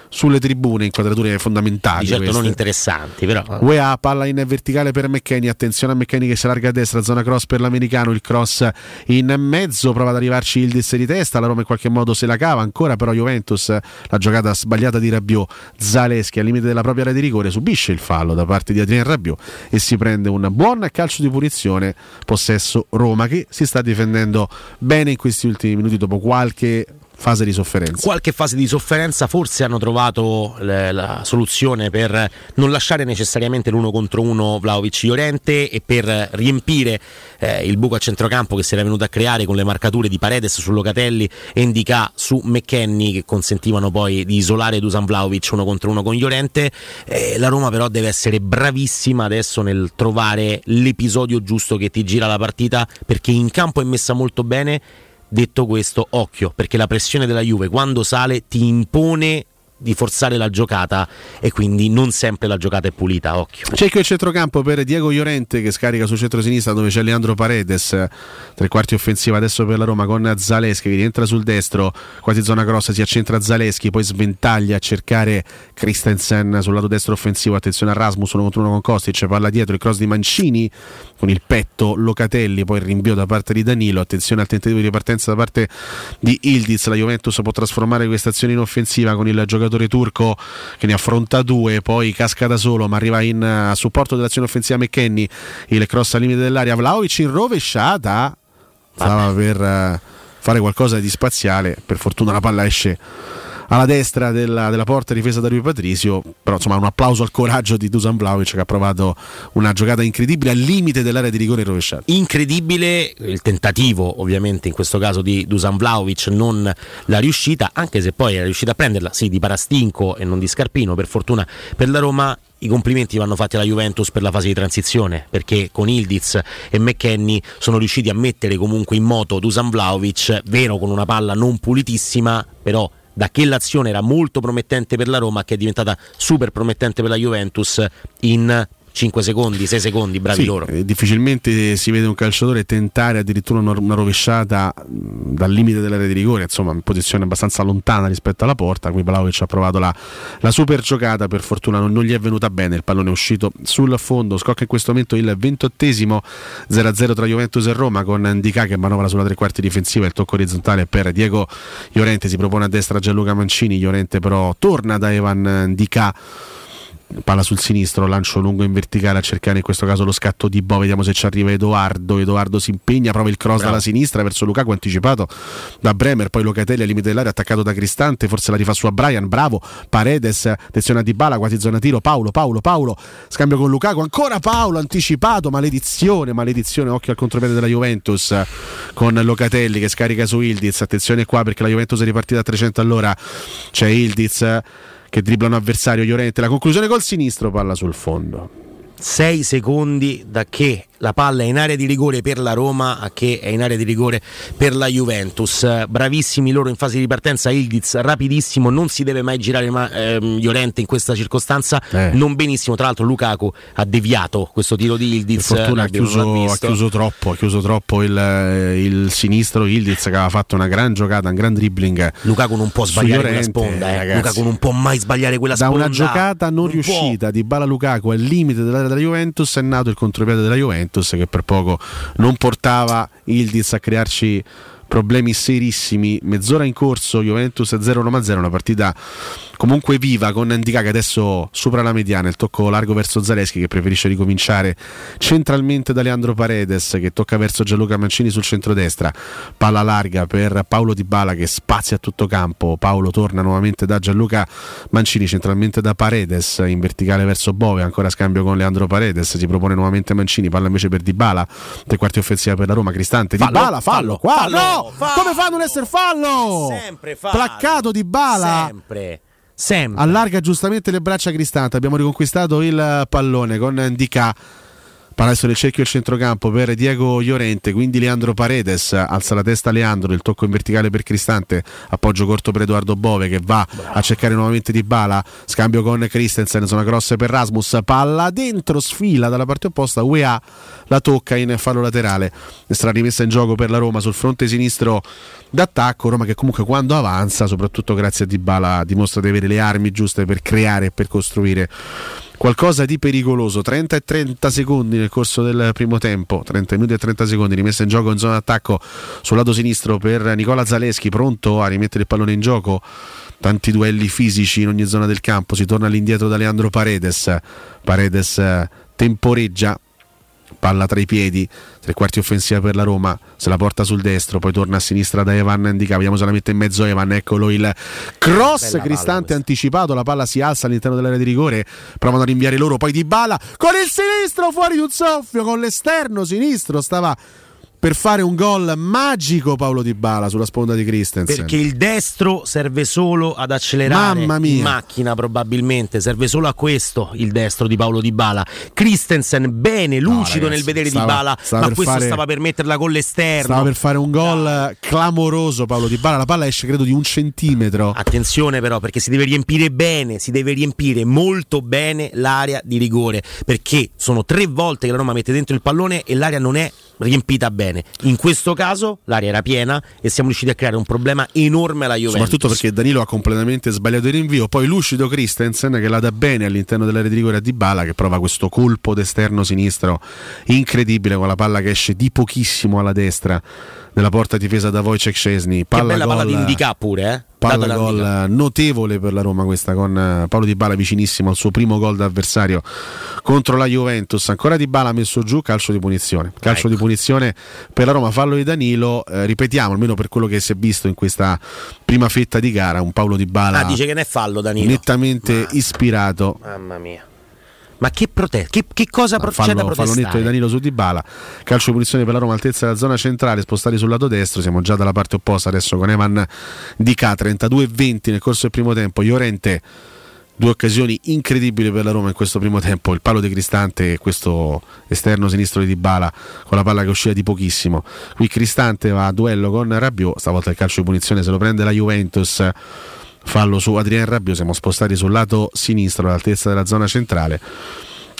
sulle tribune, inquadrature fondamentali. Di certo queste. non interessanti, però. UEA palla in verticale per McKenny, attenzione a McKenny che si allarga a destra, zona cross per l'americano, il cross in mezzo, prova ad arrivarci il di testa, la Roma in qualche modo se la cava, ancora però Juventus, la giocata sbagliata di Rabiot, Zaleschi al limite della propria area di rigore, subisce il fallo da parte di Adrien Rabiot e si prende un buon calcio di punizione, possesso Roma che si sta difendendo bene in questi ultimi minuti dopo qualche fase di sofferenza. Qualche fase di sofferenza, forse hanno trovato le, la soluzione per non lasciare necessariamente l'uno contro uno Vlaovic Llorente e per riempire eh, il buco a centrocampo che si era venuto a creare con le marcature di Paredes su Locatelli e Indica su McKenny che consentivano poi di isolare Dusan Vlaovic uno contro uno con Llorente. Eh, la Roma però deve essere bravissima adesso nel trovare l'episodio giusto che ti gira la partita perché in campo è messa molto bene Detto questo, occhio, perché la pressione della Juve quando sale ti impone di forzare la giocata e quindi non sempre la giocata è pulita, occhio. Qui il centrocampo per Diego Llorente che scarica sul centro-sinistra dove c'è Leandro Paredes, tre quarti offensiva adesso per la Roma con Zaleschi che rientra sul destro, quasi zona grossa, si accentra Zaleschi, poi sventaglia a cercare Christensen sul lato destro offensivo, attenzione a Rasmus, uno contro uno con Kostic, palla dietro, il cross di Mancini con il petto Locatelli, poi il rinvio da parte di Danilo, attenzione al tentativo di ripartenza da parte di Ildiz, la Juventus può trasformare questa azione in offensiva con il giocatore turco che ne affronta due, poi casca da solo, ma arriva in uh, supporto dell'azione offensiva McKenny, il cross al limite dell'aria, Vlaovic in rovesciata, stava per uh, fare qualcosa di spaziale, per fortuna la palla esce alla destra della, della, porta difesa da Rui Patrizio però insomma un applauso al coraggio di Dusan Vlaovic che ha provato una giocata incredibile al limite dell'area di rigore rovesciata. Incredibile il tentativo ovviamente in questo caso di Dusan Vlaovic non la riuscita anche se poi è riuscita a prenderla sì di Parastinco e non di Scarpino per fortuna per la Roma i complimenti vanno fatti alla Juventus per la fase di transizione perché con Ildiz e McKenny sono riusciti a mettere comunque in moto Dusan Vlaovic vero con una palla non pulitissima però da che l'azione era molto promettente per la Roma che è diventata super promettente per la Juventus in 5 secondi, 6 secondi, bravi sì, loro. Eh, difficilmente si vede un calciatore tentare addirittura una, una rovesciata mh, dal limite dell'area di rigore, insomma in posizione abbastanza lontana rispetto alla porta, qui Vlaovic ha provato la, la super giocata, per fortuna non, non, gli è venuta bene, il pallone è uscito sul fondo, scocca in questo momento il ventottesimo 0-0 tra Juventus e Roma con Ndica che manovra sulla tre quarti difensiva, il tocco orizzontale per Diego Llorente, si propone a destra Gianluca Mancini, Llorente però torna da Evan Ndica palla sul sinistro, lancio lungo in verticale a cercare in questo caso lo scatto di Bo, vediamo se ci arriva Edoardo, Edoardo si impegna, prova il cross Bravo. dalla sinistra verso Lukaku anticipato da Bremer, poi Locatelli al limite dell'area attaccato da Cristante, forse la rifà su a Brian, bravo, Paredes, attenzione a Dybala, quasi zona tiro, Paolo, Paolo, Paolo, scambio con Lukaku, ancora Paolo anticipato, maledizione, maledizione, occhio al contropiede della Juventus con Locatelli che scarica su Ildiz, attenzione qua perché la Juventus è ripartita a 300 all'ora, c'è Ildiz che dribbla un avversario Llorente. La conclusione col sinistro, palla sul fondo. 6 secondi da che la palla è in area di rigore per la Roma a che è in area di rigore per la Juventus. Bravissimi loro in fase di partenza, Ildiz rapidissimo, non si deve mai girare ma, ehm, Llorente in questa circostanza, eh. non benissimo, tra l'altro Lukaku ha deviato questo tiro di Ildiz. Per fortuna ha chiuso, ha chiuso, troppo, ha chiuso troppo il, il, sinistro Ildiz che aveva fatto una gran giocata, un gran dribbling. Lukaku non può sbagliare Llorente, quella sponda, eh. Lukaku non può mai sbagliare quella da sponda. Da una giocata non, non riuscita può. di Bala Lukaku al limite dell'area della Juventus è nato il contropiede della Juventus che per poco non portava Ildiz a crearci problemi serissimi. Mezz'ora in corso, Juventus 0-1-0, una partita comunque viva con Ndika che adesso supera la mediana, il tocco largo verso Zaleschi che preferisce ricominciare centralmente da Leandro Paredes che tocca verso Gianluca Mancini sul centro-destra, palla larga per Paolo Di Bala che spazia a tutto campo, Paolo torna nuovamente da Gianluca Mancini centralmente da Paredes in verticale verso Bove, ancora scambio con Leandro Paredes, si propone nuovamente Mancini, palla invece per Di Bala, tre quarti offensiva per la Roma, Cristante, Di Bala, fallo, fallo, qua, fallo, no, fallo, come fa a non essere fallo? Sempre fallo. Placcato Di Bala. Sempre. Sempre. Allarga giustamente le braccia Cristante. Abbiamo riconquistato il pallone con Ndika Palazzo del cerchio e centrocampo per Diego Llorente, quindi Leandro Paredes alza la testa Leandro, il tocco in verticale per Cristante, appoggio corto per Edoardo Bove che va a cercare nuovamente Di Bala, scambio con Christensen, zona cross per Rasmus, palla dentro, sfila dalla parte opposta, UEA la tocca in fallo laterale, sarà rimessa in gioco per la Roma sul fronte sinistro d'attacco, Roma che comunque quando avanza, soprattutto grazie a Di Bala, dimostra di avere le armi giuste per creare e per costruire qualcosa di pericoloso. 30 e 30 secondi nel corso del primo tempo, 30 minuti e 30 secondi rimessa in gioco in zona d'attacco sul lato sinistro per Nicola Zaleschi, pronto a rimettere il pallone in gioco. Tanti duelli fisici in ogni zona del campo, si torna all'indietro da Leandro Paredes. Paredes eh, temporeggia palla tra i piedi, tre quarti offensiva per la Roma, se la porta sul destro, poi torna a sinistra da Evan Indica, vediamo se la mette in mezzo Evan, eccolo il cross Bella Cristante anticipato, la palla si alza all'interno dell'area di rigore, provano a rinviare loro, poi di bala con il sinistro fuori di un soffio, con l'esterno sinistro stava per fare un gol magico Paolo Di Bala sulla sponda di Christensen. Perché il destro serve solo ad accelerare in macchina probabilmente, serve solo a questo il destro di Paolo Di Bala. Christensen bene, lucido no, nel vedere stava, Di Bala, ma questo fare, stava per metterla con l'esterno. Stava per fare un gol clamoroso Paolo Di Bala, la palla esce credo di un centimetro. Attenzione però perché si deve riempire bene, si deve riempire molto bene l'area di rigore, perché sono tre volte che la Roma mette dentro il pallone e l'area non è riempita bene. In questo caso l'area era piena e siamo riusciti a creare un problema enorme alla Juventus. Soprattutto perché Danilo ha completamente sbagliato il rinvio, poi lucido Christensen che la dà bene all'interno dell'area di rigore a Dybala che prova questo colpo d'esterno sinistro incredibile con la palla che esce di pochissimo alla destra nella porta difesa da Wojciech Szczesny. Palla che bella gol, palla di indica pure, eh? Palla gol notevole per la Roma questa con eh, Paolo Di Bala vicinissimo al suo primo gol d'avversario contro la Juventus. Ancora Di Bala messo giù calcio di punizione. Calcio ecco. di punizione per la Roma, fallo di Danilo. Eh, ripetiamo, almeno per quello che si è visto in questa prima fetta di gara, un Paolo Di Bala ah, dice che ne è fallo Danilo. nettamente Ma... ispirato. Mamma mia. Ma che, prote- che, che cosa no, procede fallo, fallo netto di Danilo su Dybala calcio di punizione per la Roma altezza della zona centrale spostati sul lato destro siamo già dalla parte opposta adesso con Evan Di K 32-20 nel corso del primo tempo. Llorente due occasioni incredibili per la Roma in questo primo tempo. Il palo di Cristante e questo esterno sinistro di Dybala con la palla che usciva di pochissimo. Qui Cristante va a duello con Rabiot stavolta il calcio di punizione se lo prende la Juventus fallo su Adrien Rabiot, siamo spostati sul lato sinistro all'altezza della zona centrale.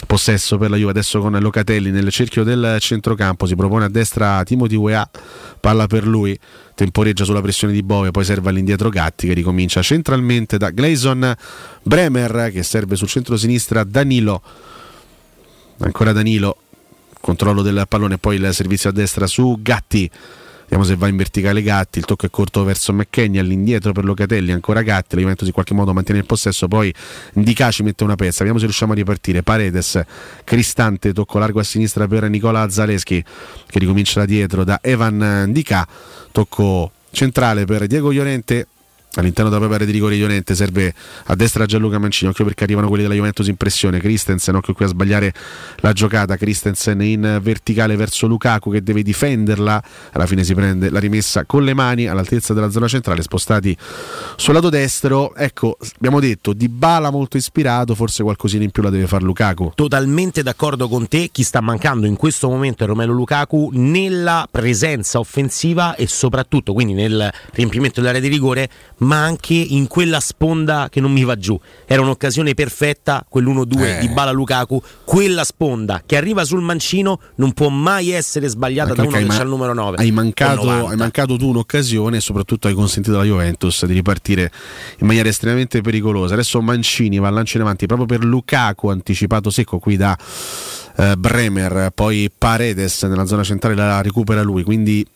Possesso per la Juve adesso con Locatelli nel cerchio del centrocampo, si propone a destra Timothy Weah, palla per lui, temporeggia sulla pressione di Bove, poi serve all'indietro Gatti che ricomincia centralmente da Gleison Bremer che serve sul centro-sinistra Danilo, ancora Danilo, controllo del pallone, poi il servizio a destra su Gatti Vediamo se va in verticale Gatti, il tocco è corto verso McKenny, all'indietro per Locatelli, ancora Gatti, la Juventus in qualche modo mantiene il possesso, poi Ndicaci mette una pezza, vediamo se riusciamo a ripartire. Paredes, Cristante, tocco largo a sinistra per Nicola Zaleschi che ricomincia da dietro da Evan Ndica, tocco centrale per Diego Llorente all'interno della propria rete di rigore Ionente serve a destra Gianluca Mancini occhio perché arrivano quelli della Juventus in pressione. Christensen occhio qui a sbagliare la giocata. Christensen in verticale verso Lukaku che deve difenderla. Alla fine si prende la rimessa con le mani all'altezza della zona centrale spostati sul lato destro. Ecco abbiamo detto di bala molto ispirato forse qualcosina in più la deve fare Lukaku. Totalmente d'accordo con te. Chi sta mancando in questo momento è Romelo Lukaku nella presenza offensiva e soprattutto quindi nel riempimento dell'area di rigore ma anche in quella sponda che non mi va giù. Era un'occasione perfetta, quell'1-2 eh. di Bala Lukaku, quella sponda che arriva sul mancino non può mai essere sbagliata da uno che c'ha il numero 9. Hai mancato, hai mancato tu un'occasione e soprattutto hai consentito alla Juventus di ripartire in maniera estremamente pericolosa. Adesso Mancini va a lancio in avanti proprio per Lukaku, anticipato secco qui da eh, Bremer, poi Paredes nella zona centrale la recupera lui, quindi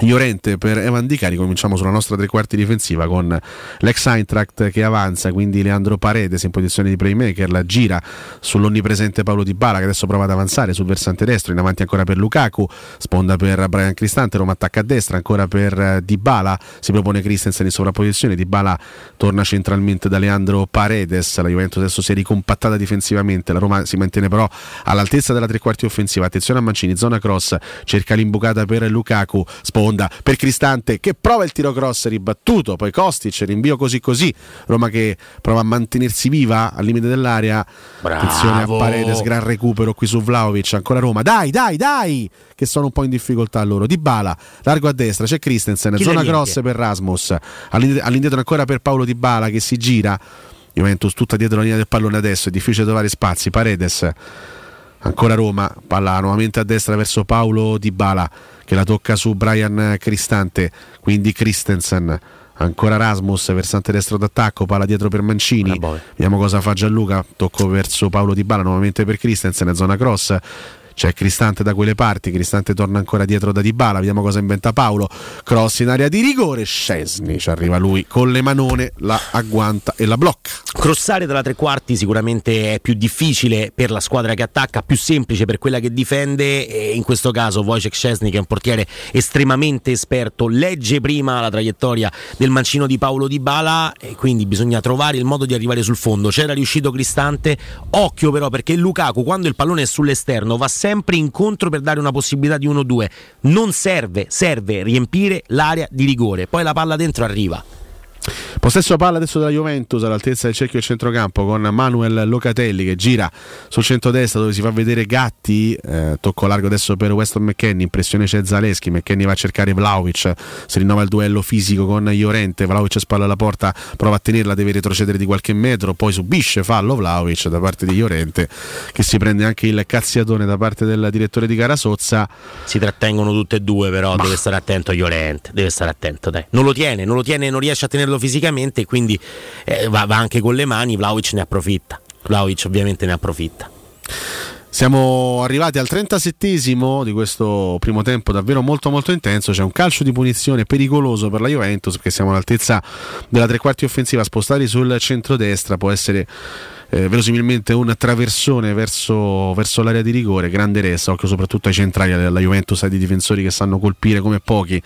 Llorente per Evan Di Cari, cominciamo sulla nostra tre quarti difensiva con l'ex Eintracht che avanza, quindi Leandro Paredes in posizione di playmaker, la gira sull'onnipresente Paolo Di Bala che adesso prova ad avanzare sul versante destro, in avanti ancora per Lukaku, sponda per Brian Cristante, Roma attacca a destra, ancora per Di Bala, si propone Christensen in sovrapposizione, Di Bala torna centralmente da Leandro Paredes, la Juventus adesso si è ricompattata difensivamente, la Roma si mantiene però all'altezza della tre quarti offensiva, attenzione a Mancini, zona cross, cerca l'imbucata per Lukaku, sponda per Cristante che prova il tiro cross ribattuto, poi Kostic, rinvio così così, Roma che prova a mantenersi viva al limite dell'area, Bravo. attenzione a Paredes, gran recupero qui su Vlaovic, ancora Roma, dai dai dai, che sono un po' in difficoltà loro, Di Bala, largo a destra, c'è Christensen, Chi zona cross per Rasmus, all'indietro, all'indietro ancora per Paolo Di Bala che si gira, Juventus tutta dietro la linea del pallone adesso, è difficile trovare spazi, Paredes ancora Roma, palla nuovamente a destra verso Paolo Di Bala che la tocca su Brian Cristante, quindi Christensen. Ancora Rasmus, versante destro d'attacco, palla dietro per Mancini. Ah, boh. Vediamo cosa fa Gianluca. Tocco verso Paolo Di Bala, nuovamente per Christensen, zona cross. C'è Cristante da quelle parti, Cristante torna ancora dietro da Di Bala, vediamo cosa inventa Paolo. Cross in area di rigore, Scesni ci arriva lui con le manone, la agguanta e la blocca. Crossare dalla tre quarti sicuramente è più difficile per la squadra che attacca, più semplice per quella che difende e in questo caso Wojciech Szczesny che è un portiere estremamente esperto, legge prima la traiettoria del mancino di Paolo Di Bala e quindi bisogna trovare il modo di arrivare sul fondo. C'era riuscito Cristante, occhio però perché Lukaku quando il pallone è sull'esterno va sempre incontro per dare una possibilità di 1-2. Non serve, serve riempire l'area di rigore, poi la palla dentro arriva. Possesso palla adesso della Juventus all'altezza del cerchio del centrocampo con Manuel Locatelli che gira sul centro-destra dove si fa vedere Gatti. Eh, tocco largo adesso per Weston McKenny. Impressione c'è Zaleschi. McKenny va a cercare Vlaovic. Si rinnova il duello fisico con Iorente. Vlaovic spalla alla porta, prova a tenerla, deve retrocedere di qualche metro. Poi subisce fallo Vlaovic da parte di Iorente che si prende anche il cazziatone da parte del direttore di gara Sozza. Si trattengono tutte e due, però deve stare attento a Llorente, deve stare attento, dai. Non lo tiene, non lo tiene, non riesce a tenerlo fisicamente, quindi eh, va, va anche con le mani, Vlaovic ne approfitta. Vlaovic ovviamente ne approfitta. Siamo arrivati al 37esimo di questo primo tempo davvero molto molto intenso, c'è un calcio di punizione pericoloso per la Juventus perché siamo all'altezza della tre quarti offensiva, spostati sul centro-destra può essere eh, verosimilmente un traversone verso, verso l'area di rigore, grande ressa, occhio soprattutto ai centrali della Juventus, ai difensori che sanno colpire come pochi.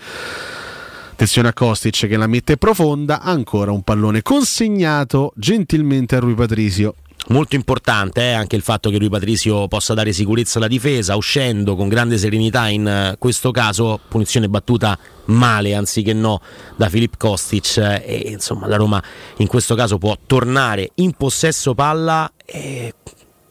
Attenzione a Kostic che la mette profonda, ancora un pallone consegnato gentilmente a Rui Patrizio. Molto importante eh, anche il fatto che lui Patrizio possa dare sicurezza alla difesa, uscendo con grande serenità in eh, questo caso, punizione battuta male anziché no da Filip Kostic eh, e insomma la Roma in questo caso può tornare in possesso palla e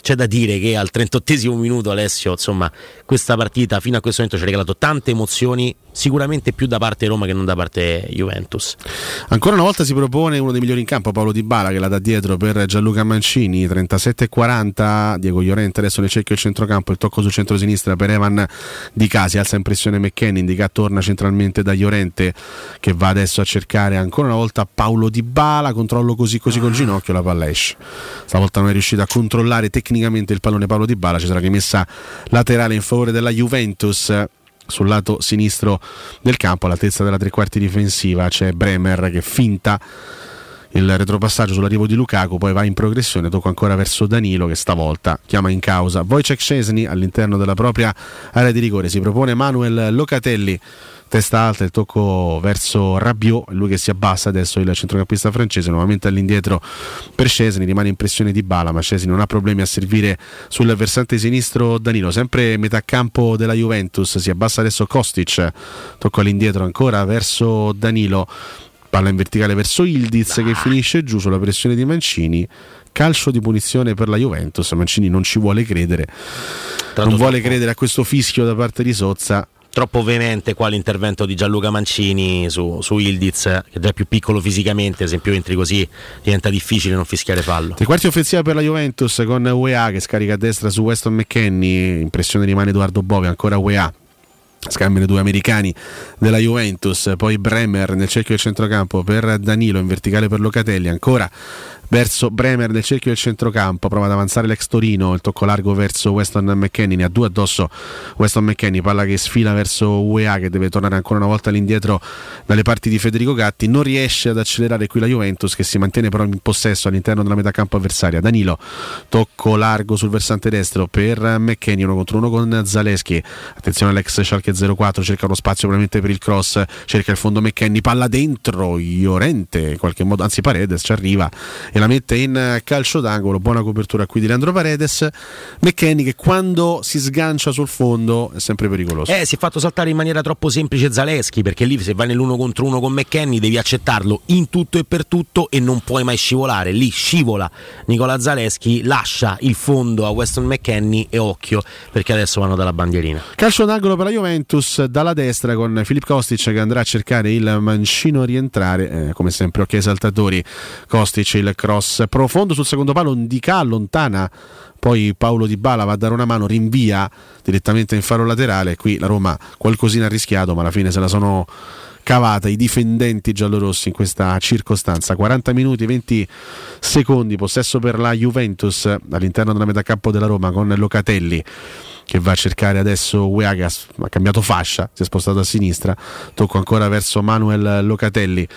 c'è da dire che al 38 minuto Alessio, insomma, questa partita fino a questo momento ci ha regalato tante emozioni, sicuramente più da parte Roma che non da parte Juventus. Ancora una volta si propone uno dei migliori in campo, Paolo Di Bala, che la dà dietro per Gianluca Mancini, 37-40, Diego Llorente adesso nel cerchio del centrocampo, il tocco sul centro-sinistra per Evan Di Casi, alza impressione McKenny, indica torna centralmente da Llorente che va adesso a cercare ancora una volta Paolo Di Bala, controllo così così col ginocchio, la palla esce. Stavolta non è riuscito a controllare tecnicamente il pallone Paolo Di Bala, ci sarà rimessa laterale in favore della Juventus sul lato sinistro del campo, all'altezza della tre quarti difensiva, c'è Bremer che finta il retropassaggio sull'arrivo di Lukaku, poi va in progressione, tocca ancora verso Danilo che stavolta chiama in causa. Wojciech Szczesny all'interno della propria area di rigore, si propone Manuel Locatelli testa alta, il tocco verso Rabiot, lui che si abbassa adesso il centrocampista francese, nuovamente all'indietro per Scesni, rimane impressione di Bala, ma Scesni non ha problemi a servire sul versante sinistro Danilo, sempre metà campo della Juventus, si abbassa adesso Kostic, tocco all'indietro ancora verso Danilo, palla in verticale verso Ildiz che finisce giù sulla pressione di Mancini. Calcio di punizione per la Juventus. Mancini non ci vuole credere, non vuole troppo. credere a questo fischio da parte di Sozza. Troppo veemente qua l'intervento di Gianluca Mancini su, su Ildiz, che è già più piccolo fisicamente, se più entri così diventa difficile non fischiare fallo. Tre quarti offensiva per la Juventus con UEA che scarica a destra su Weston McKenny. Impressione rimane Edoardo Bove, ancora UEA. Scambiano due americani della Juventus, poi Bremer nel cerchio del centrocampo per Danilo, in verticale per Locatelli, ancora verso Bremer nel cerchio del centrocampo, prova ad avanzare l'ex Torino, il tocco largo verso Weston McKenny, ne ha due addosso Weston McKenny, palla che sfila verso UEA che deve tornare ancora una volta all'indietro dalle parti di Federico Gatti, non riesce ad accelerare qui la Juventus che si mantiene però in possesso all'interno della metà campo avversaria. Danilo, tocco largo sul versante destro per McKenny, uno contro uno con Zaleschi, attenzione all'ex Schalke 04, cerca uno spazio probabilmente per il cross, cerca il fondo McKenny, palla dentro, Iorente in qualche modo, anzi Paredes ci arriva e la mette in calcio d'angolo, buona copertura qui di Leandro Paredes. McKenny che quando si sgancia sul fondo è sempre pericoloso. Eh, si è fatto saltare in maniera troppo semplice Zaleschi perché lì se vai nell'uno contro uno con McKenny devi accettarlo in tutto e per tutto e non puoi mai scivolare. Lì scivola Nicola Zaleschi, lascia il fondo a Weston McKenny e occhio perché adesso vanno dalla bandierina. Calcio d'angolo per la Juventus dalla destra con Filippo Kostic che andrà a cercare il mancino rientrare, eh, come sempre occhi esaltatori. Kostic il cross profondo sul secondo palo, Indica allontana poi Paolo Di Bala va a dare una mano, rinvia direttamente in faro laterale, qui la Roma qualcosina ha rischiato ma alla fine se la sono cavata i difendenti giallorossi in questa circostanza. 40 minuti 20 secondi possesso per la Juventus all'interno della metà campo della Roma con Locatelli che va a cercare adesso Ueagas ha cambiato fascia si è spostato a sinistra tocco ancora verso Manuel Locatelli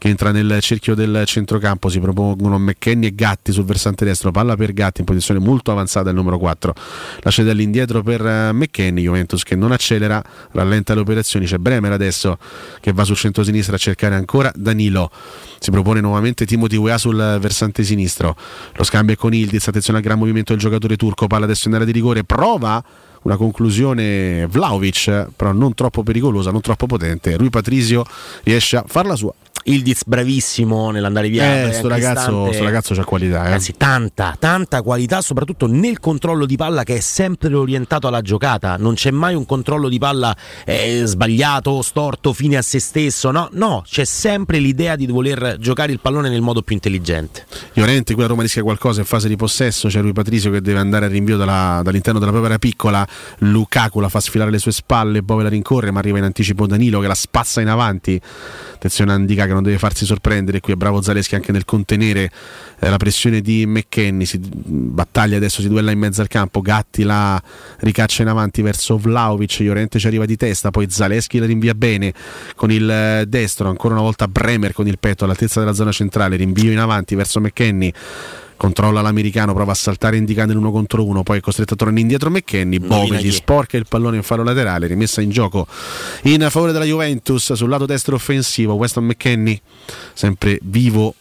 che entra nel cerchio del centrocampo. Si propongono McKenny e Gatti sul versante destro, palla per Gatti in posizione molto avanzata il numero 4. Lascia all'indietro per eh, McKenny, Juventus che non accelera, rallenta le operazioni. C'è Bremer adesso che va sul centro-sinistra a cercare ancora Danilo. Si propone nuovamente Timothy Wea sul versante sinistro. Lo scambio è con Ildiz, attenzione al gran movimento del giocatore turco, palla adesso in area di rigore, prova una conclusione Vlaovic, però non troppo pericolosa, non troppo potente. Rui Patrizio riesce a farla sua. Ildiz bravissimo nell'andare via. Eh, sto ragazzo, sto ragazzo c'ha qualità. Eh. Ragazzi, tanta, tanta qualità, soprattutto nel controllo di palla che è sempre orientato alla giocata. Non c'è mai un controllo di palla eh, sbagliato, storto, fine a se stesso. No, no, c'è sempre l'idea di voler giocare il pallone nel modo più intelligente. Llorente, qui la Roma rischia qualcosa in fase di possesso. C'è lui Patrizio che deve andare al rinvio dalla, dall'interno della propria piccola. Lukaku la fa sfilare le sue spalle, poi la rincorre, ma arriva in anticipo Danilo che la spazza in avanti. Attenzione a Andica che non deve farsi sorprendere. Qui è bravo Zaleschi anche nel contenere eh, la pressione di McKenny. Si battaglia adesso, si duella in mezzo al campo. Gatti la ricaccia in avanti verso Vlaovic. Llorente ci arriva di testa. Poi Zaleschi la rinvia bene con il eh, destro. Ancora una volta Bremer con il petto all'altezza della zona centrale. Rinvio in avanti verso McKenny controlla l'americano, prova a saltare indicando l'uno contro uno, poi è costretto a tornare indietro McKenny, Bove gli sporca il pallone in fallo laterale, rimessa in gioco in favore della Juventus sul lato destro offensivo, Weston McKenny sempre vivo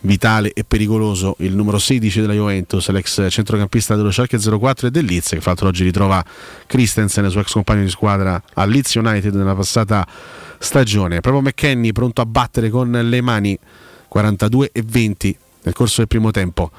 vitale e pericoloso il numero 16 della Juventus, l'ex centrocampista dello Schalke 04 e del Leeds, che fra l'altro oggi ritrova Christensen, suo ex compagno di squadra al Leeds United nella passata stagione. Proprio McKenny pronto a battere con le mani 42 e 20 nel corso del primo tempo.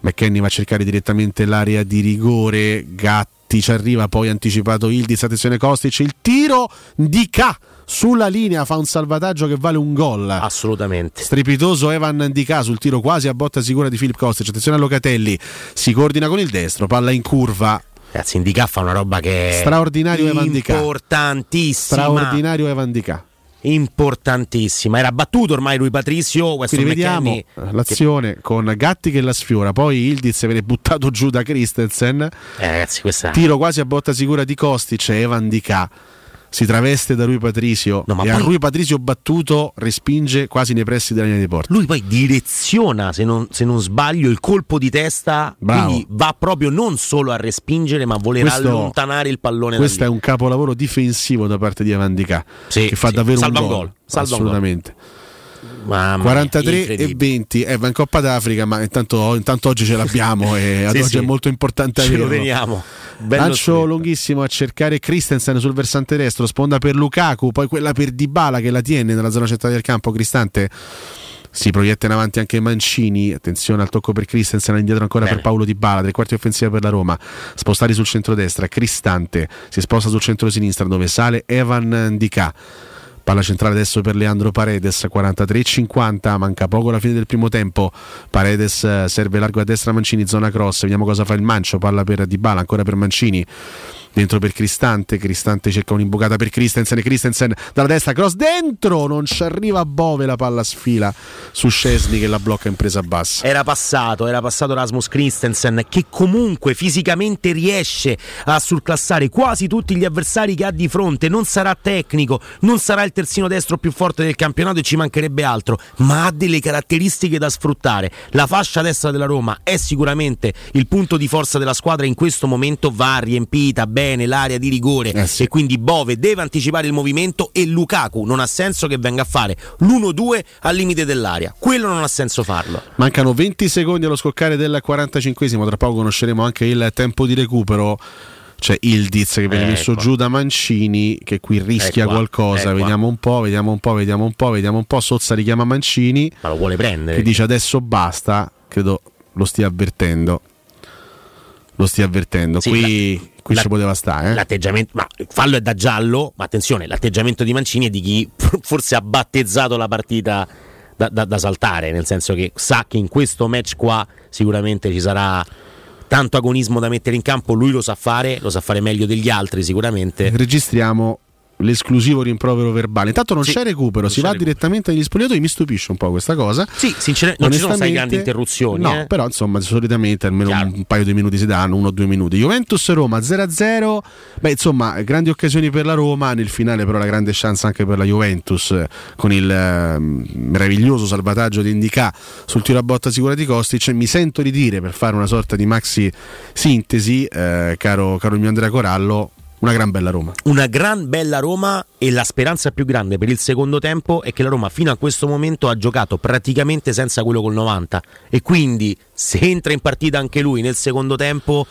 McKenny va a cercare direttamente l'area di rigore, Gatti ci arriva, poi anticipato Ildiz, attenzione Kostic, il tiro di K sulla linea fa un salvataggio che vale un gol. Assolutamente. Strepitoso Evan Dica sul tiro quasi a botta sicura di Filip Kostic. Attenzione a Locatelli, si coordina con il destro, palla in curva. Ragazzi, Indica fa una roba che è straordinario Evan Dica. Importantissima. Straordinario Evan Dica importantissima. Era battuto ormai lui Patrizio. Quindi vediamo McKenny, l'azione che... con Gatti che la sfiora. Poi Ildiz viene buttato giù da Christensen. Eh, ragazzi, questa... Tiro quasi a botta sicura di Kostic e Evan Di K si traveste da Rui Patrizio no, e poi... a Rui Patrizio battuto respinge quasi nei pressi della linea di porta. Lui poi direziona, se non, se non sbaglio, il colpo di testa, Bravo. quindi va proprio non solo a respingere ma a voler questo, allontanare il pallone. Questo è un capolavoro difensivo da parte di Avandica sì, che fa sì. davvero Salva un gol. gol. Salva assolutamente. Un gol. Mamma 43 e 20 eh, va in Coppa d'Africa ma intanto, intanto oggi ce l'abbiamo e ad sì, oggi sì. è molto importante ce averlo. lo teniamo lancio lunghissimo a cercare Christensen sul versante destro sponda per Lukaku poi quella per Dybala che la tiene nella zona centrale del campo Cristante si proietta in avanti anche Mancini attenzione al tocco per Christensen indietro ancora Bene. per Paolo Di Bala tre quarti offensiva per la Roma spostati sul centro-destra Cristante si sposta sul centro-sinistra dove sale Evan Ndika Palla centrale adesso per Leandro Paredes, 43-50, manca poco alla fine del primo tempo. Paredes eh, serve largo a destra Mancini, zona cross, vediamo cosa fa il Mancio, palla per Dybala, ancora per Mancini dentro per Cristante, Cristante cerca un'imbucata per Christensen, Christensen dalla destra, cross dentro, non ci arriva Bove, la palla sfila su Scesni che la blocca in presa bassa. Era passato, era passato Rasmus Christensen che comunque fisicamente riesce a surclassare quasi tutti gli avversari che ha di fronte, non sarà tecnico, non sarà il terzino destro più forte del campionato e ci mancherebbe altro, ma ha delle caratteristiche da sfruttare. La fascia destra della Roma è sicuramente il punto di forza della squadra in questo momento va riempita bene bene l'area di rigore. Eh sì. e quindi Bove deve anticipare il movimento e Lukaku non ha senso che venga a fare l'1-2 al limite dell'area. Quello non ha senso farlo. Mancano 20 secondi allo scoccare del 45esimo, tra poco conosceremo anche il tempo di recupero. C'è Ildiz che viene eh, messo ecco. giù da Mancini che qui rischia qua, qualcosa. vediamo un po' vediamo un po' vediamo un po' vediamo un po' Sozza richiama Mancini. Ma lo vuole prendere. Che dice adesso basta. Credo lo stia avvertendo. Lo stia avvertendo. Sì, qui, qui la, ci poteva stare eh? l'atteggiamento ma il fallo è da giallo ma attenzione l'atteggiamento di Mancini è di chi forse ha battezzato la partita da, da, da saltare nel senso che sa che in questo match qua sicuramente ci sarà tanto agonismo da mettere in campo, lui lo sa fare, lo sa fare meglio degli altri sicuramente. Registriamo l'esclusivo rimprovero verbale. Intanto non sì, c'è recupero, non si va recupero. direttamente negli spogliatoi. Mi stupisce un po' questa cosa. Sì, sinceramente non ci sono state grandi interruzioni. No, eh? però insomma, solitamente almeno Chiaro. un paio di minuti si danno, uno o due minuti. Juventus Roma 0-0. Beh, insomma, grandi occasioni per la Roma. Nel finale, però, la grande chance anche per la Juventus con il eh, meraviglioso salvataggio di Indica sul tiro a botta sicura di Kostic. Mi sento di dire per fare una sorta di maxi sintesi, eh, caro, caro mio Andrea Corallo una gran bella Roma. Una gran bella Roma e la speranza più grande per il secondo tempo è che la Roma fino a questo momento ha giocato praticamente senza quello col 90 e quindi se entra in partita anche lui nel secondo tempo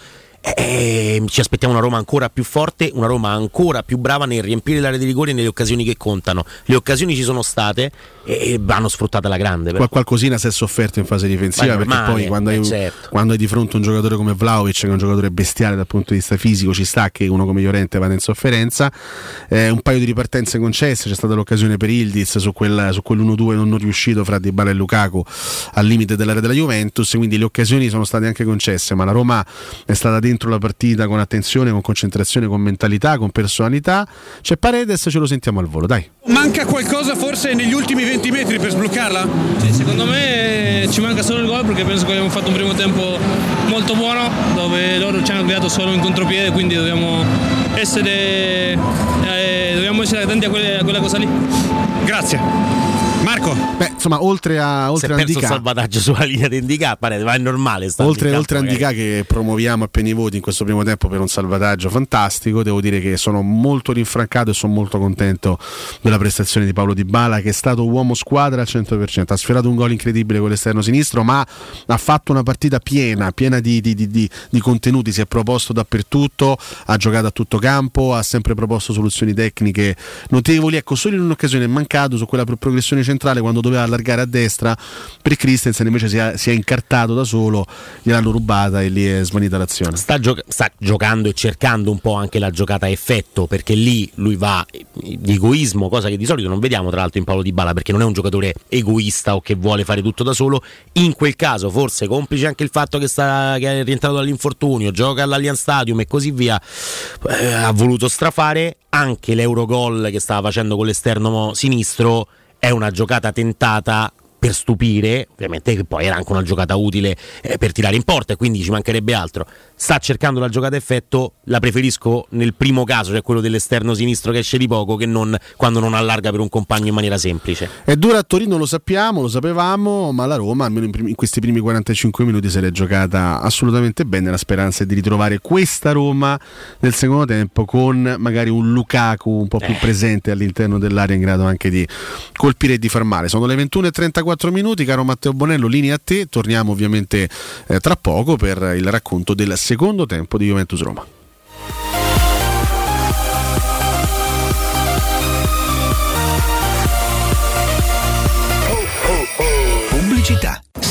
eh, ci aspettiamo una Roma ancora più forte, una Roma ancora più brava nel riempire l'area di rigore nelle occasioni che contano. Le occasioni ci sono state e vanno sfruttate alla grande. Qual- qualcosina si è sofferto in fase difensiva perché poi quando, eh, hai, certo. quando, hai, di fronte un giocatore come Vlaovic, che è un giocatore bestiale dal punto di vista fisico, ci sta che uno come Llorente vada in sofferenza. Eh, un paio di ripartenze concesse, c'è stata l'occasione per Ildiz su, quel, su quell'1-2 non riuscito fra Dybala e Lukaku al limite dell'area della Juventus, quindi le occasioni sono state anche concesse, ma la Roma è stata dentro la partita con attenzione, con concentrazione, con mentalità, con personalità. C'è Paredes, ce lo sentiamo al volo, dai. Manca qualcosa forse negli ultimi 20 metri per sbloccarla? Sì, secondo me ci manca solo il gol perché penso che abbiamo fatto un primo tempo molto buono dove loro ci hanno creato solo in contropiede, quindi dobbiamo essere, eh, dobbiamo essere attenti a, quelle, a quella cosa lì. Grazie. Marco. Beh, insomma, oltre a oltre a Indica, salvataggio sulla linea di Indica, pare, ma è normale. Oltre, oltre a Indica che promuoviamo a pieni voti in questo primo tempo per un salvataggio fantastico, devo dire che sono molto rinfrancato e sono molto contento della prestazione di Paolo Di Bala, che è stato uomo squadra al 100%. Ha sfiorato un gol incredibile con l'esterno sinistro, ma ha fatto una partita piena, piena di, di, di, di contenuti. Si è proposto dappertutto, ha giocato a tutto campo, ha sempre proposto soluzioni tecniche notevoli. Ecco, solo in un'occasione è mancato su quella progressione centrale quando doveva allargare a destra per Christensen invece si è, si è incartato da solo gliel'hanno rubata e lì è svanita l'azione. Sta, gio- sta, giocando e cercando un po' anche la giocata a effetto perché lì lui va di egoismo cosa che di solito non vediamo tra l'altro in Paolo Di Bala perché non è un giocatore egoista o che vuole fare tutto da solo. In quel caso forse complice anche il fatto che, sta, che è rientrato dall'infortunio gioca all'Allianz Stadium e così via eh, ha voluto strafare. Anche l'Eurogol che stava facendo con l'esterno sinistro è una giocata tentata per stupire, ovviamente che poi era anche una giocata utile eh, per tirare in porta e quindi ci mancherebbe altro. Sta cercando la giocata effetto, la preferisco nel primo caso, cioè quello dell'esterno sinistro che esce di poco, che non quando non allarga per un compagno in maniera semplice. È dura a Torino, lo sappiamo, lo sapevamo, ma la Roma almeno in, primi, in questi primi 45 minuti se l'è giocata assolutamente bene, la speranza è di ritrovare questa Roma nel secondo tempo con magari un Lukaku un po' più eh. presente all'interno dell'area in grado anche di colpire e di far male. Sono le 21.34 4 minuti, caro Matteo Bonello, linea a te. Torniamo ovviamente eh, tra poco per il racconto del secondo tempo di Juventus Roma. Pubblicità.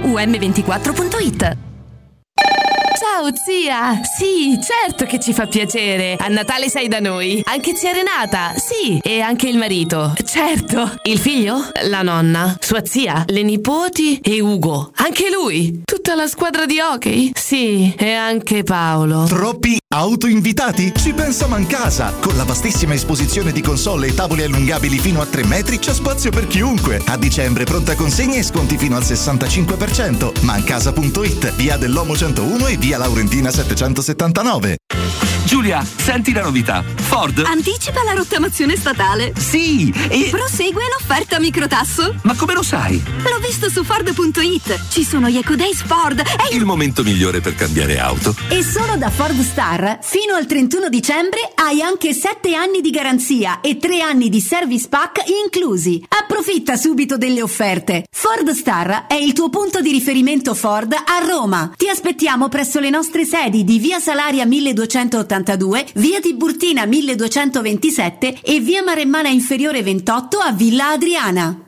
um24.it. Ciao zia! Sì, certo che ci fa piacere. A Natale sei da noi. Anche zia Renata? Sì, e anche il marito. Certo. Il figlio? La nonna. Sua zia? Le nipoti? E Ugo? Anche lui? Tutta la squadra di hockey? Sì, e anche Paolo. Troppi autoinvitati? Ci pensa Mancasa! Con la vastissima esposizione di console e tavoli allungabili fino a 3 metri c'è spazio per chiunque. A dicembre pronta consegna e sconti fino al 65%. Mancasa.it, via dell'Omo 101 e via Laurentina 779. Giulia, senti la novità. Ford. Anticipa la rottamazione statale. Sì, e... Prosegue l'offerta microtasso. Ma come lo sai? L'ho visto su Ford.it. Ci sono gli Eco Days Ford. È il momento migliore per cambiare auto. E solo da Ford Star, fino al 31 dicembre, hai anche 7 anni di garanzia e 3 anni di service pack inclusi. Approfitta subito delle offerte. Ford Star è il tuo punto di riferimento Ford a Roma. Ti aspettiamo presso le nostre sedi di Via Salaria 1282, Via Tiburtina 1227 e Via Maremmana Inferiore 28 a Villa Adriana.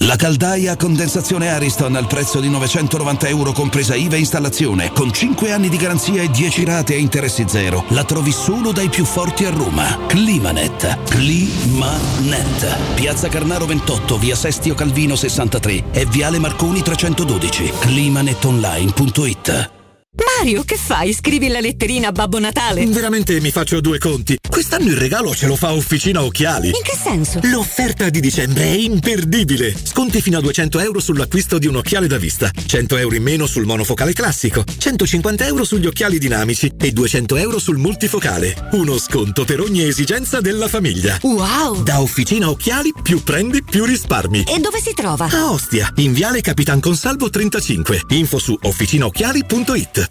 La caldaia a condensazione Ariston al prezzo di 990 euro compresa IVA e installazione, con 5 anni di garanzia e 10 rate a interessi zero. La trovi solo dai più forti a Roma. Climanet. Climanet. Piazza Carnaro 28, via Sestio Calvino 63 e viale Marconi 312. Climanetonline.it Mario, che fai? Scrivi la letterina a Babbo Natale? Veramente mi faccio due conti. Quest'anno il regalo ce lo fa Officina Occhiali. In che senso? L'offerta di dicembre è imperdibile. Sconti fino a 200 euro sull'acquisto di un occhiale da vista, 100 euro in meno sul monofocale classico, 150 euro sugli occhiali dinamici e 200 euro sul multifocale. Uno sconto per ogni esigenza della famiglia. Wow! Da Officina Occhiali più prendi più risparmi. E dove si trova? A Ostia, in viale Capitan Consalvo 35. Info su officinaocchiali.it.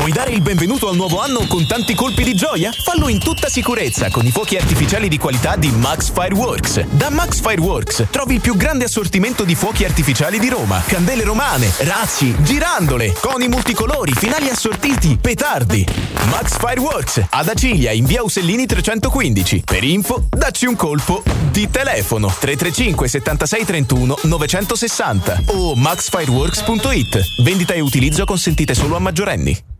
Vuoi dare il benvenuto al nuovo anno con tanti colpi di gioia? Fallo in tutta sicurezza con i fuochi artificiali di qualità di Max Fireworks. Da Max Fireworks trovi il più grande assortimento di fuochi artificiali di Roma. Candele romane, razzi, girandole, coni multicolori, finali assortiti, petardi. Max Fireworks ad Acilia in via Usellini 315. Per info, dacci un colpo di telefono 335 76 31 960 o maxfireworks.it. Vendita e utilizzo consentite solo a maggiorenni.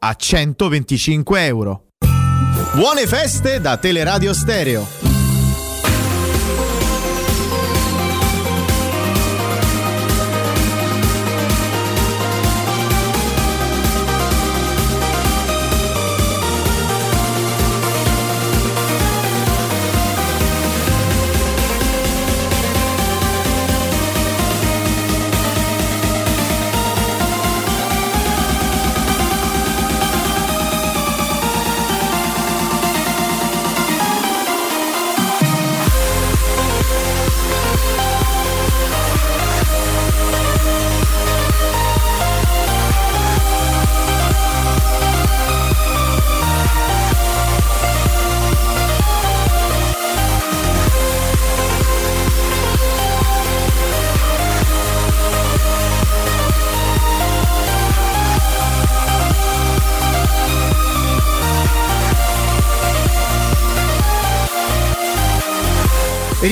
a 125 euro. Buone feste da Teleradio Stereo.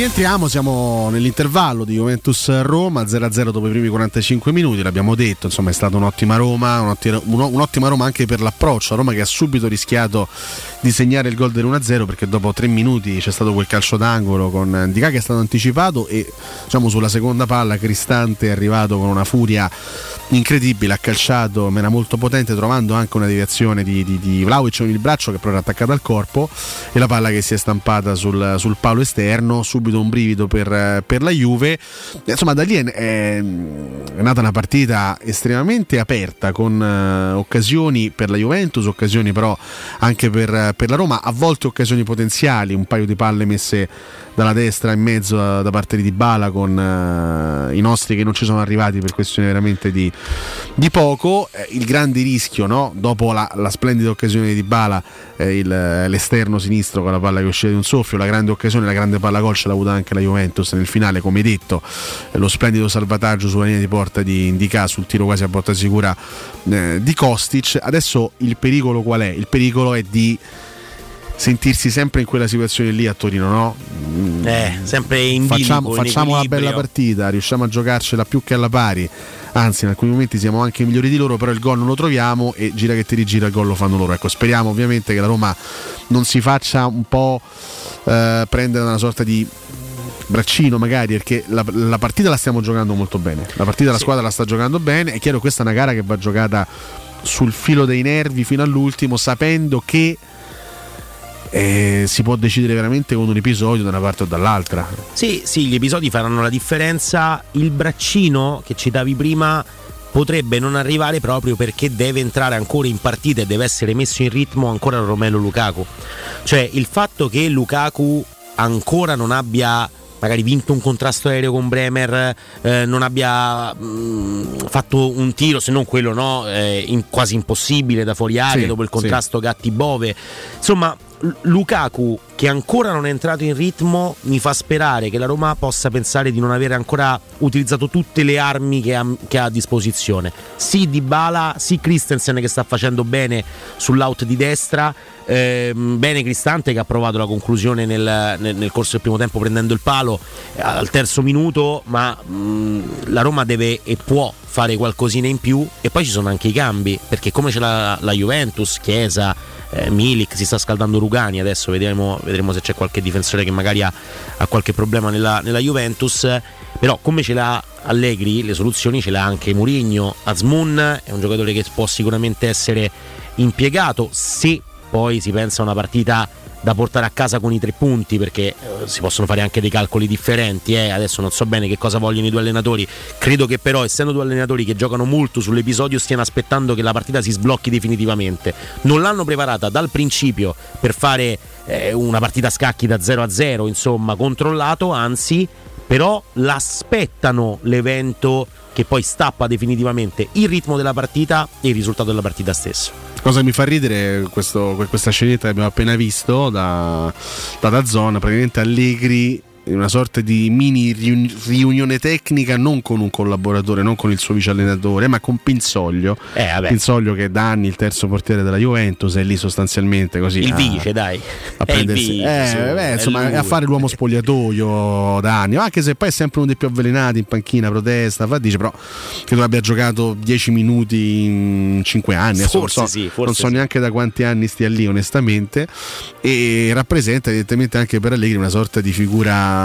Rientriamo, siamo nell'intervallo di Juventus-Roma, 0-0 dopo i primi 45 minuti, l'abbiamo detto, insomma è stata un'ottima Roma, un'ottima, Roma anche per l'approccio, Roma che ha subito rischiato di segnare il gol dell'1-0 perché dopo tre minuti c'è stato quel calcio d'angolo con Dica che è stato anticipato e diciamo sulla seconda palla Cristante è arrivato con una furia incredibile, ha calciato, era molto potente trovando anche una deviazione di, di, di Vlaovic con il braccio che però era attaccata al corpo e la palla che si è stampata sul, sul palo esterno, subito un brivido per, per la Juve. Insomma da lì è, è, nata una partita estremamente aperta con uh, occasioni per la Juventus, occasioni però anche per, per la Roma, a volte occasioni potenziali, un paio di palle messe dalla destra in mezzo uh, da parte di Dybala con uh, i nostri che non ci sono arrivati per questione veramente di, di poco. Eh, il grande rischio, no? dopo la, la, splendida occasione di Dybala, eh, il, l'esterno sinistro con la palla che uscita di un soffio, la grande occasione, la grande palla gol ce l'ha avuta anche la Juventus nel finale, come detto, lo splendido salvataggio sulla linea di porta di Indica sul tiro quasi a porta sicura eh, di Kostic. Adesso il pericolo qual è? Il pericolo è di sentirsi sempre in quella situazione lì a Torino, no? Eh, sempre in Facciamo, bilico, in facciamo una equilibrio. bella partita, riusciamo a giocarcela più che alla pari. Anzi, in alcuni momenti siamo anche migliori di loro, però il gol non lo troviamo e gira che ti rigira il gol lo fanno loro. Ecco, speriamo ovviamente che la Roma non si faccia un po' eh, prendere una sorta di braccino magari perché la, la, partita la stiamo giocando molto bene la partita la Sì. squadra la sta giocando bene è chiaro che questa è una gara che va giocata sul filo dei nervi fino all'ultimo sapendo che eh, si può decidere veramente con un episodio da una parte o dall'altra Sì, sì, gli episodi faranno la differenza. Il braccino che citavi prima potrebbe non arrivare proprio perché deve entrare ancora in partita e deve essere messo in ritmo ancora Romelo Lukaku. Cioè il fatto che Lukaku ancora non abbia magari vinto un contrasto aereo con Bremer, eh, non abbia mh, fatto un tiro, se non quello no, eh, in- quasi impossibile da fuori area Sì, dopo il sì. contrasto Gatti-Bove. Insomma, Lukaku che ancora non è entrato in ritmo mi fa sperare che la Roma possa pensare di non aver ancora utilizzato tutte le armi che ha, che ha a disposizione. Sì Dybala, sì Christensen che sta facendo bene sull'out di destra, ehm, bene Cristante che ha provato la conclusione nel, nel- nel corso del primo tempo prendendo il palo eh, al terzo minuto, ma mh, la Roma deve e può fare qualcosina in più e poi ci sono anche i cambi perché come c'è la, la Juventus, Chiesa, eh, Milik, si sta scaldando Rugani adesso vedremo, vedremo se c'è qualche difensore che magari ha, ha qualche problema nella, nella Juventus. Però come ce l'ha Allegri le soluzioni ce l'ha anche Murigno Azmoun è un giocatore che può sicuramente essere impiegato se poi si pensa a una partita da portare a casa con i tre punti perché eh, si possono fare anche dei calcoli differenti eh. adesso non so bene che cosa vogliono i due allenatori. Credo che però essendo due allenatori che giocano molto sull'episodio stiano aspettando che la partita si sblocchi definitivamente. Non l'hanno preparata dal principio per fare eh, una partita a scacchi da 0 a 0 insomma controllato anzi però l'aspettano l'evento che poi stappa definitivamente il ritmo della partita e il risultato della partita stessa cosa mi fa ridere questo, questa scenetta che abbiamo appena visto da, da Dazzon, praticamente Allegri una sorta di mini riunione tecnica non con un collaboratore, non con il suo vice allenatore, ma con Pinzoglio. Eh, Pinzoglio che da anni il terzo portiere della Juventus è lì sostanzialmente così. Il a, vice, dai. A prendersi, vice, eh, beh, insomma, a fare l'uomo spogliatoio da anni, anche se poi è sempre uno dei più avvelenati in panchina, protesta, fa, dice però che non abbia giocato 10 minuti in 5 anni, forse non so, sì, forse non so sì. neanche da quanti anni stia lì onestamente e rappresenta evidentemente anche per Allegri una sorta di figura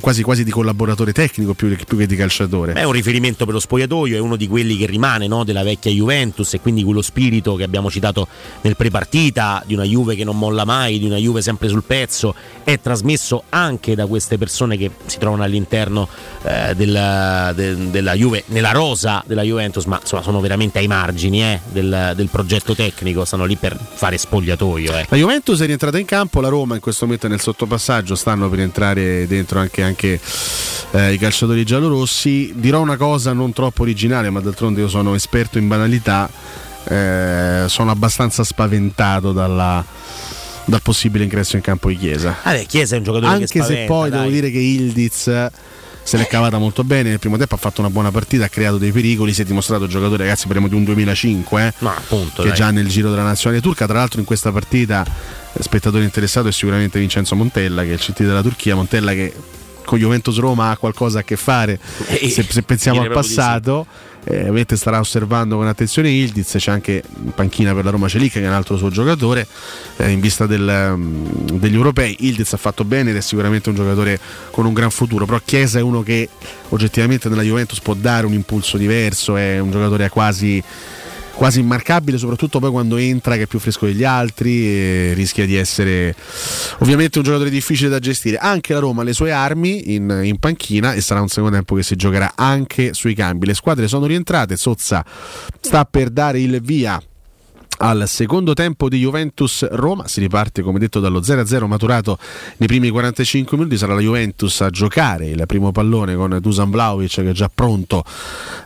quasi, quasi di collaboratore tecnico più, più, che di calciatore. È un riferimento per lo spogliatoio, è uno di quelli che rimane no, della vecchia Juventus e quindi quello spirito che abbiamo citato nel prepartita, di una Juve che non molla mai, di una Juve sempre sul pezzo, è trasmesso anche da queste persone che si trovano all'interno eh, della, de, della Juve, nella rosa della Juventus, ma insomma sono veramente ai margini eh, del, del, progetto tecnico, stanno lì per fare spogliatoio. Eh. La Juventus è rientrata in campo, la Roma in questo momento è nel sottopassaggio, stanno per entrare dentro anche, anche eh, i calciatori giallorossi. Dirò una cosa non troppo originale, ma d'altronde io sono esperto in banalità. Eh, sono abbastanza spaventato dalla, dal possibile ingresso in campo di Chiesa. Ah, beh, Chiesa è un giocatore anche che spaventa, se poi dai. devo dire che Ildiz se l'è cavata molto bene nel primo tempo ha fatto una buona partita ha creato dei pericoli si è dimostrato giocatore ragazzi parliamo di un 2005 eh, Ma appunto, che dai. già nel giro della nazionale turca tra l'altro in questa partita spettatore interessato è sicuramente Vincenzo Montella che è il CT della Turchia. Montella che con Juventus Roma ha qualcosa a che fare Eh, se, se pensiamo al passato eh, ovviamente starà osservando con attenzione Ildiz c'è anche in panchina per la Roma Celic che è un altro suo giocatore eh, in vista del, um, degli europei. Ildiz ha fatto bene ed è sicuramente un giocatore con un gran futuro però Chiesa è uno che oggettivamente nella Juventus può dare un impulso diverso è un giocatore quasi quasi immarcabile, soprattutto poi quando entra che è più fresco degli altri e rischia di essere ovviamente un giocatore difficile da gestire. Anche la Roma ha le sue armi in, in, panchina e sarà un secondo tempo che si giocherà anche sui cambi. Le squadre sono rientrate, Sozza sta per dare il via al secondo tempo di Juventus Roma si riparte come detto dallo 0-0 maturato nei primi 45 minuti. Sarà la Juventus a giocare il primo pallone con Dusan Vlaovic che è già pronto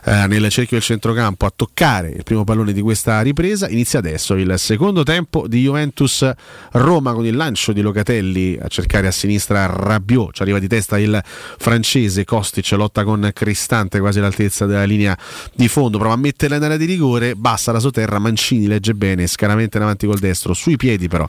eh, nel cerchio del centrocampo a toccare il primo pallone di questa ripresa. Inizia adesso il secondo tempo di Juventus Roma con il lancio di Locatelli a cercare a sinistra Rabiot. Ci arriva di testa il francese Kostic lotta con Cristante quasi all'altezza della linea di fondo. Prova a metterla in area di rigore bassa la sotterra Mancini legge bene, scaramente in avanti col destro, sui piedi però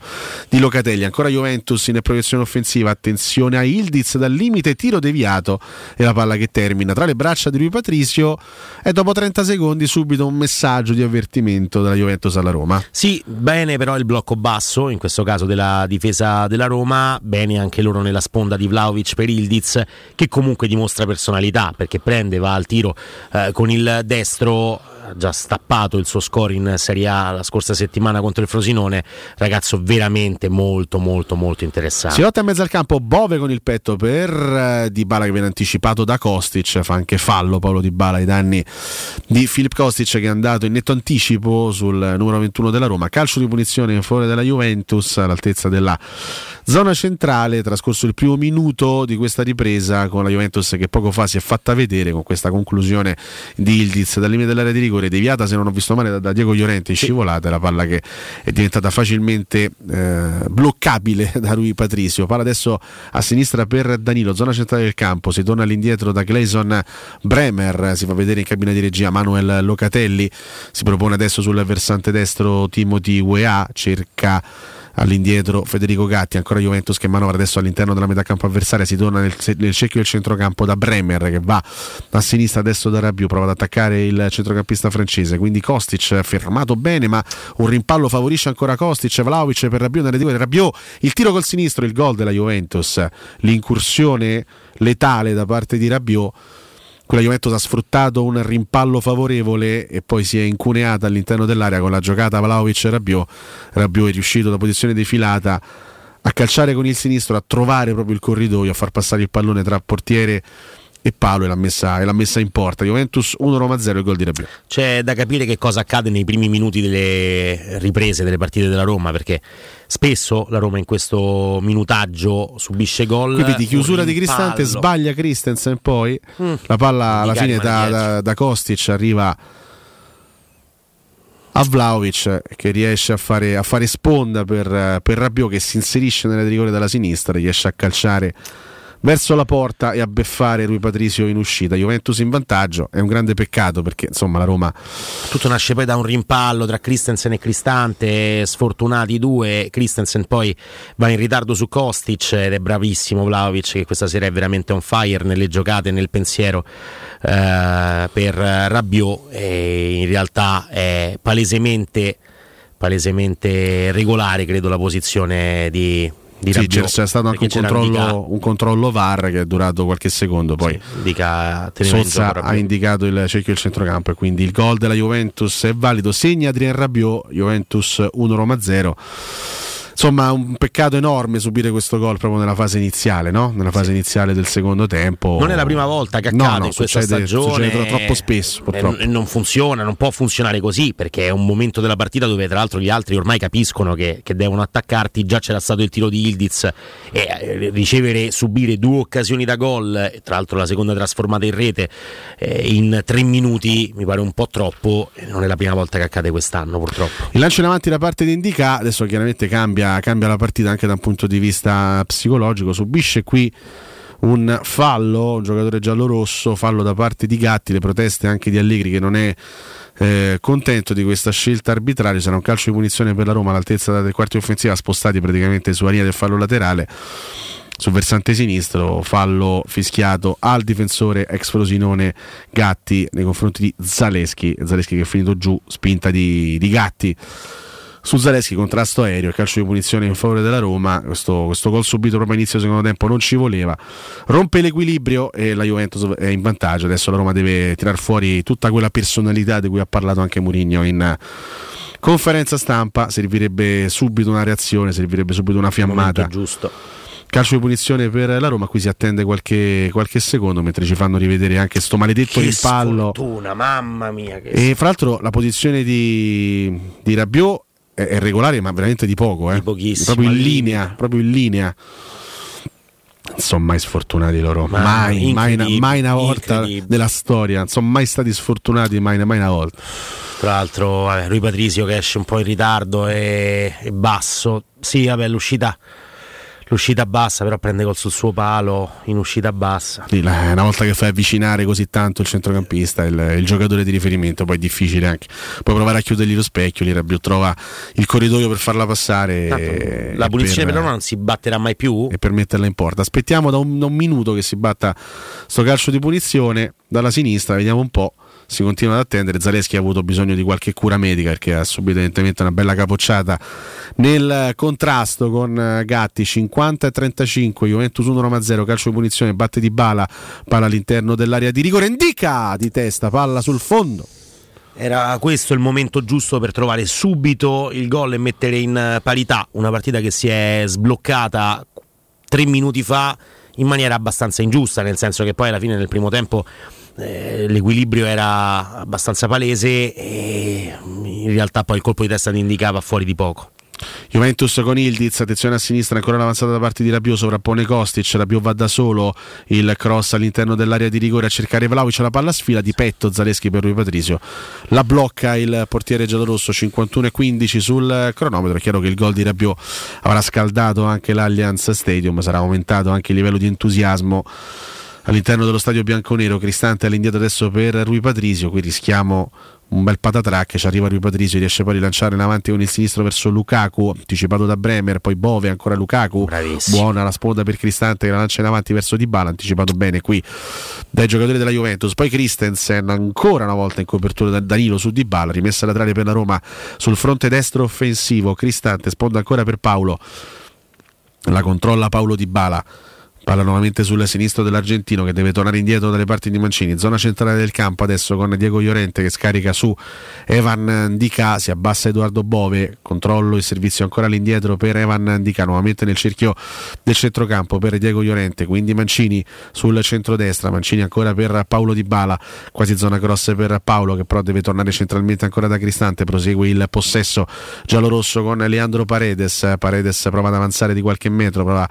di Locatelli. Ancora Juventus in proiezione offensiva, attenzione a Ildiz dal limite, tiro deviato e la palla che termina tra le braccia di Rui Patricio e dopo 30 secondi subito un messaggio di avvertimento della Juventus alla Roma. Sì, bene però il blocco basso, in questo caso della difesa della Roma, bene anche loro nella sponda di Vlaovic per Ildiz che comunque dimostra personalità perché prende, va al tiro eh, con il destro già stappato il suo score in Serie A la scorsa settimana contro il Frosinone, ragazzo veramente molto molto molto interessante. Si lotta in mezzo al campo Bove con il petto per uh, Dybala che viene anticipato da Kostic, fa anche fallo Paolo Dybala ai danni di Filip Kostic che è andato in netto anticipo sul numero 21 della Roma, calcio di punizione in favore della Juventus all'altezza della zona centrale, trascorso il primo minuto di questa ripresa con la Juventus che poco fa si è fatta vedere con questa conclusione di Ildiz dal limite dell'area di rigore deviata se non ho visto male da, da Diego Llorente scivolata la palla che è diventata facilmente eh, bloccabile da Rui Patricio palla adesso a sinistra per Danilo zona centrale del campo si torna all'indietro da Gleison Bremer si fa vedere in cabina di regia Manuel Locatelli si propone adesso sul versante destro Timothy Wea cerca all'indietro Federico Gatti, ancora Juventus che manovra adesso all'interno della metà campo avversaria, si torna nel, nel cerchio del centrocampo da Bremer che va a sinistra adesso da Rabiot, prova ad attaccare il centrocampista francese, quindi Kostic fermato bene ma un rimpallo favorisce ancora Kostic, Vlaovic per Rabiot, nelle due Rabiot, il tiro col sinistro, il gol della Juventus, l'incursione letale da parte di Rabiot quella Juventus ha sfruttato un rimpallo favorevole e poi si è incuneata all'interno dell'area con la giocata Vlaovic e Rabiot. Rabiot è riuscito da posizione defilata a calciare con il sinistro, a trovare proprio il corridoio, a far passare il pallone tra portiere e palo e l'ha messa, e l'ha messa in porta. Juventus 1 Roma 0 il gol di Rabiot. C'è da capire che cosa accade nei primi minuti delle riprese delle partite della Roma perché spesso la Roma in questo minutaggio subisce gol. Qui vedi chiusura di Cristante, sbaglia Christensen poi mm. la palla alla fine da, da, da Kostic arriva a Vlaovic che riesce a fare, a fare sponda per, per Rabiot che si inserisce nelle rigore dalla sinistra, riesce a calciare verso la porta e a beffare Rui Patricio in uscita. Juventus in vantaggio, è un grande peccato perché insomma la Roma... Tutto nasce poi da un rimpallo tra Christensen e Cristante, sfortunati due, Christensen poi va in ritardo su Kostic ed è bravissimo Vlaovic che questa sera è veramente on fire nelle giocate, nel pensiero eh, per Rabiot e in realtà è palesemente palesemente regolare credo la posizione di, di sì, c'è, c'è stato anche un controllo, un controllo, VAR che è durato qualche secondo. Poi sì, indica, Sozza ha indicato il cerchio del centrocampo e quindi il gol della Juventus è valido. Segna Adrien Rabiot, Juventus 1 Roma 0 insomma un peccato enorme subire questo gol proprio nella fase iniziale, no? nella fase sì. iniziale del secondo tempo. Non è la prima volta che accade no, no, in questa succede, stagione. Succede troppo spesso. Purtroppo. E non funziona, non può funzionare così perché è un momento della partita dove tra l'altro gli altri ormai capiscono che, che devono attaccarti. Già c'era stato il tiro di Ildiz e eh, ricevere, subire due occasioni da gol, tra l'altro la seconda trasformata in rete eh, in tre minuti mi pare un po' troppo. Non è la prima volta che accade quest'anno purtroppo. Il lancio in avanti da parte di Indica adesso chiaramente cambia, cambia la partita anche da un punto di vista psicologico. Subisce qui un fallo, un giocatore giallo-rosso, fallo da parte di Gatti, le proteste anche di Allegri che non è eh, contento di questa scelta arbitraria, sarà un calcio di punizione per la Roma all'altezza del quarti offensiva, spostati praticamente sulla linea del fallo laterale. Sul versante sinistro, fallo fischiato al difensore ex Frosinone Gatti nei confronti di Zaleschi, Zaleschi che è finito giù, spinta di, di Gatti su Zaleschi contrasto aereo e calcio di punizione in favore della Roma. Questo, questo gol subito proprio inizio secondo tempo non ci voleva. Rompe l'equilibrio e la Juventus è in vantaggio. Adesso la Roma deve tirar fuori tutta quella personalità di cui ha parlato anche Mourinho in conferenza stampa. Servirebbe subito una reazione servirebbe subito una fiammata. Giusto. Calcio di punizione per la Roma qui si attende qualche, qualche secondo mentre ci fanno rivedere anche sto maledetto che rimpallo. sfortuna, mamma mia e fra l'altro la posizione di, di Rabiot è, è regolare ma veramente di poco eh. di pochissimo proprio in linea limite. proprio in linea non sono mai sfortunati loro Ma mai, mai, una, mai una volta della storia non sono mai stati sfortunati mai, mai una volta Tra l'altro, vabbè, Rui Patrizio che esce un po' in ritardo e, e basso. Sì, vabbè, l'uscita, l'uscita bassa, però prende col sul suo palo in uscita bassa. Sì, una volta che fai avvicinare così tanto il centrocampista il, il giocatore di riferimento poi è difficile anche puoi provare a chiudergli lo specchio lì Rabiot trova il corridoio per farla passare e- La punizione per, Roma non si batterà mai più. e per metterla in porta aspettiamo da un, da un minuto che si batta sto calcio di punizione dalla sinistra vediamo un po' si continua ad attendere. Zaleschi ha avuto bisogno di qualche cura medica perché ha subito evidentemente una bella capocciata nel contrasto con eh, Gatti. 50 e 35 Juventus 1 Roma 0 calcio di punizione batte di bala palla all'interno dell'area di rigore indica di testa palla sul fondo. Era questo il momento giusto per trovare subito il gol e mettere in parità una partita che si è sbloccata tre minuti fa in maniera abbastanza ingiusta, nel senso che poi alla fine del primo tempo eh, l'equilibrio era abbastanza palese e in realtà poi il colpo di testa ti indicava fuori di poco. Juventus con Ildiz, attenzione a sinistra, ancora l'avanzata da parte di Rabiot, sovrappone Kostic, Rabiot va da solo, il cross all'interno dell'area di rigore a cercare Vlaovic, la palla sfila di petto Zaleschi per Rui Patrizio, la blocca il portiere giallorosso 51 e 15 sul cronometro, è chiaro che il gol di Rabiot avrà scaldato anche l'Allianz Stadium, sarà aumentato anche il livello di entusiasmo all'interno dello stadio bianconero, Cristante all'indietro adesso per Rui Patrizio, qui rischiamo un bel patatrack, ci arriva Rui Patrizio, riesce poi a rilanciare in avanti con il sinistro verso Lukaku, anticipato da Bremer, poi Bove, ancora Lukaku, buona la sponda per Cristante che la lancia in avanti verso Di Bala, anticipato bene qui dai giocatori della Juventus, poi Christensen ancora una volta in copertura da Danilo su Di Bala, rimessa laterale per la Roma sul fronte destro offensivo, Cristante sponda ancora per Paolo, la controlla Paolo Di Bala. Palla nuovamente sul sinistro dell'argentino che deve tornare indietro dalle parti di Mancini. Zona centrale del campo adesso con Diego Llorente che scarica su Evan Dica. Si abbassa Edoardo Bove. Controllo il servizio ancora all'indietro per Evan Dica. Nuovamente nel cerchio del centrocampo per Diego Llorente. Quindi Mancini sul centrodestra. Mancini ancora per Paolo Di Bala. Quasi zona cross per Paolo che però deve tornare centralmente ancora da Cristante. Prosegue il possesso giallorosso con Leandro Paredes. Paredes prova ad avanzare di qualche metro. Prova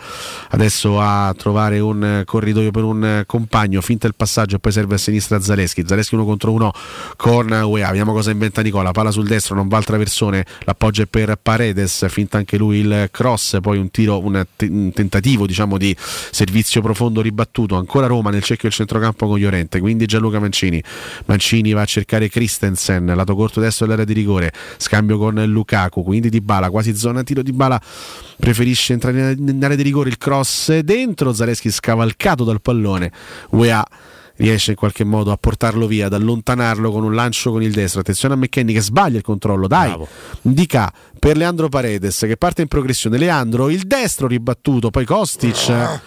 adesso a trovare un corridoio per un compagno, finta il passaggio e poi serve a sinistra Zaleschi, Zaleschi uno contro uno con UEA, vediamo cosa inventa Nicola, palla sul destro, non va al traversone, l'appoggio è per Paredes, finta anche lui il cross, poi un tiro, un, te- un tentativo diciamo di servizio profondo ribattuto, ancora Roma nel cerchio del centrocampo con Llorente, quindi Gianluca Mancini, Mancini va a cercare Christensen, lato corto destro dell'area di rigore, scambio con Lukaku, quindi Di Bala, quasi zona tiro. Di Bala preferisce entrare in area di rigore, il cross dentro, Zaleschi scavalcato dal pallone, UEA riesce in qualche modo a portarlo via, ad allontanarlo con un lancio con il destro. Attenzione a McKenny che sbaglia il controllo, dai, Bravo. indica per Leandro Paredes che parte in progressione. Leandro, il destro ribattuto, poi Kostic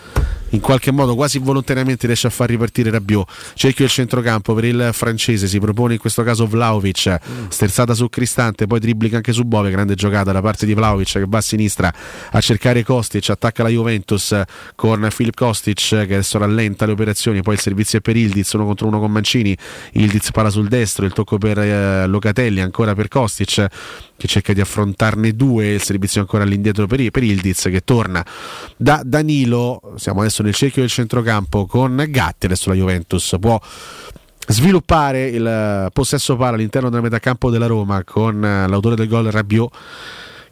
in qualche modo quasi volontariamente riesce a far ripartire Rabiot. Cerchio il centrocampo per il francese, si propone in questo caso Vlaovic, sterzata su Cristante, poi dribbling anche su Bove, grande giocata da parte di Vlaovic che va a sinistra a cercare Kostic, attacca la Juventus con Filip Kostic che adesso rallenta le operazioni, poi il servizio è per Ildiz, uno contro uno con Mancini, Ildiz palla sul destro, il tocco per eh, Locatelli, ancora per Kostic che cerca di affrontarne due, il servizio ancora all'indietro per, per Ildiz che torna da Danilo, siamo adesso nel cerchio del centrocampo con Gatti, adesso la Juventus può sviluppare il possesso palla all'interno della metacampo della Roma con l'autore del gol Rabiot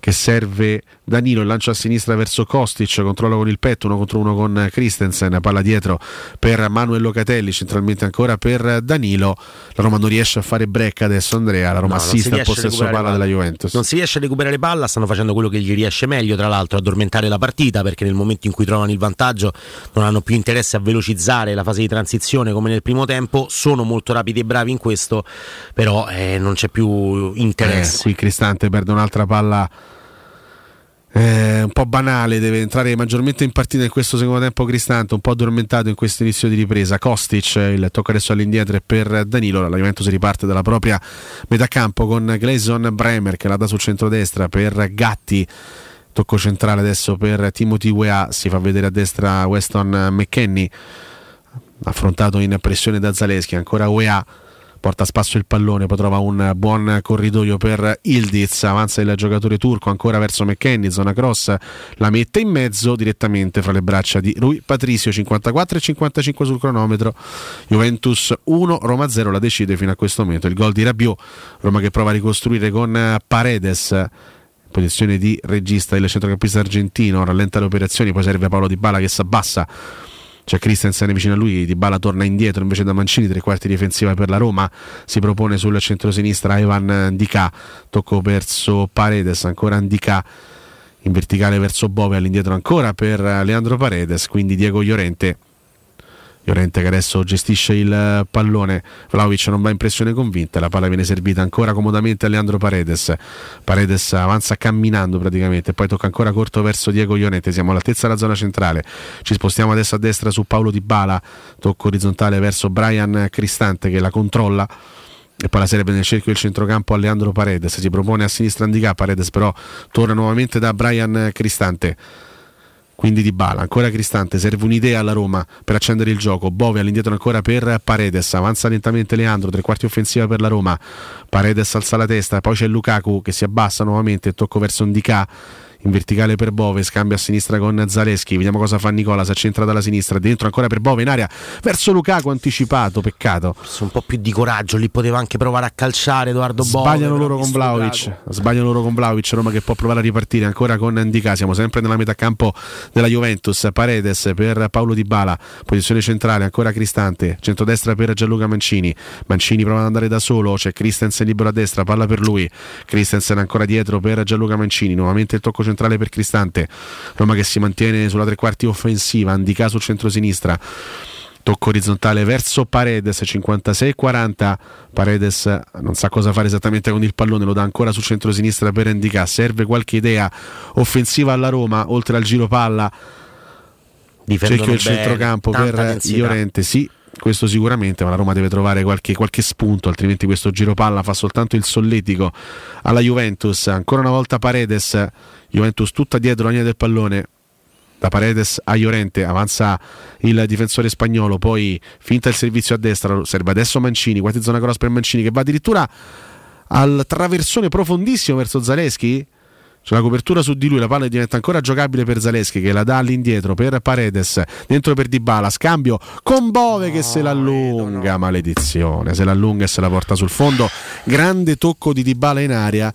che serve Danilo, il lancio a sinistra verso Kostic, controlla con il petto, uno contro uno con Christensen, palla dietro per Manuel Locatelli, centralmente ancora per Danilo. La Roma non riesce a fare break adesso Andrea, la Roma No, assiste al possesso palla della Juventus. Non si riesce a recuperare palla, stanno facendo quello che gli riesce meglio, tra l'altro, addormentare la partita perché nel momento in cui trovano il vantaggio non hanno più interesse a velocizzare la fase di transizione come nel primo tempo, sono molto rapidi e bravi in questo, però eh, non c'è più Eh, interesse. qui Cristante perde un'altra palla eh, un po' banale, deve entrare maggiormente in partita in questo secondo tempo Cristante, un po' addormentato in questo inizio di ripresa. Kostic, il tocco adesso all'indietro per Danilo, la Juventus riparte dalla propria metà campo con Gleison Bremer che la dà sul centrodestra per Gatti. Tocco centrale adesso per Timothy Wea, si fa vedere a destra Weston McKenny, affrontato in pressione da Zaleschi, ancora Wea porta a spasso il pallone, poi trova un buon corridoio per Ildiz, avanza il giocatore turco ancora verso McKenny, zona cross, la mette in mezzo direttamente fra le braccia di Rui Patricio, 54 e 55 sul cronometro, Juventus 1, Roma 0, la decide fino a questo momento, il gol di Rabiot, Roma che prova a ricostruire con Paredes, posizione di regista il centrocampista argentino, rallenta le operazioni, poi serve Paolo Di Bala che si abbassa c'è Christensen vicino a lui, Di Bala torna indietro invece da Mancini, tre quarti difensiva per la Roma, si propone sul centro-sinistra Evan Ndika, tocco verso Paredes, ancora Ndika in verticale verso Bove, all'indietro ancora per Leandro Paredes, quindi Diego Llorente. Llorente che adesso gestisce il pallone, Vlaovic non va in pressione convinta, la palla viene servita ancora comodamente a Leandro Paredes, Paredes avanza camminando praticamente, poi tocca ancora corto verso Diego Llorente, siamo all'altezza della zona centrale, ci spostiamo adesso a destra su Paolo Di Bala, tocco orizzontale verso Brian Cristante che la controlla. E poi la serve nel cerchio del centrocampo a Leandro Paredes, si propone a sinistra Andicà, Paredes però torna nuovamente da Brian Cristante quindi di Bala, ancora Cristante, serve un'idea alla Roma per accendere il gioco, Bove all'indietro ancora per Paredes, avanza lentamente Leandro, tre quarti offensiva per la Roma, Paredes alza la testa, poi c'è Lukaku che si abbassa nuovamente, tocco verso Ndika, in verticale per Bove, scambia a sinistra con Zaleschi, vediamo cosa fa Nicola, si accentra dalla sinistra, dentro ancora per Bove in aria, verso Lukaku anticipato, peccato. Un po' più di coraggio, lì poteva anche provare a calciare Edoardo Bove. Sbagliano loro con Vlaovic, sbagliano loro con Vlaovic, Roma che può provare a ripartire ancora con Ndika, siamo sempre nella metà campo della Juventus, Paredes per Paolo Di Bala, posizione centrale ancora Cristante, centrodestra per Gianluca Mancini, Mancini prova ad andare da solo, c'è Christensen libero a destra, palla per lui, Christensen ancora dietro per Gianluca Mancini, nuovamente il tocco centrale per Cristante, Roma che si mantiene sulla tre quarti offensiva, Ndika sul centro-sinistra, tocco orizzontale verso Paredes 56-40 Paredes non sa cosa fare esattamente con il pallone lo dà ancora sul centro-sinistra per Endicà serve qualche idea offensiva alla Roma oltre al giro palla. Cerchio il centrocampo per densità. Sì questo sicuramente, ma la Roma deve trovare qualche, qualche spunto, altrimenti questo giro palla fa soltanto il solletico alla Juventus. Ancora una volta Paredes, Juventus tutta dietro la linea del pallone, da Paredes a Llorente, avanza il difensore spagnolo, poi finta il servizio a destra, serve adesso Mancini, quasi zona cross per Mancini che va addirittura al traversone profondissimo verso Zaleschi c'è la copertura su di lui, la palla diventa ancora giocabile per Zaleschi che la dà all'indietro per Paredes, dentro per Dybala, scambio con Bove che se l'allunga, maledizione, se l'allunga e se la porta sul fondo. Grande tocco di Dybala in aria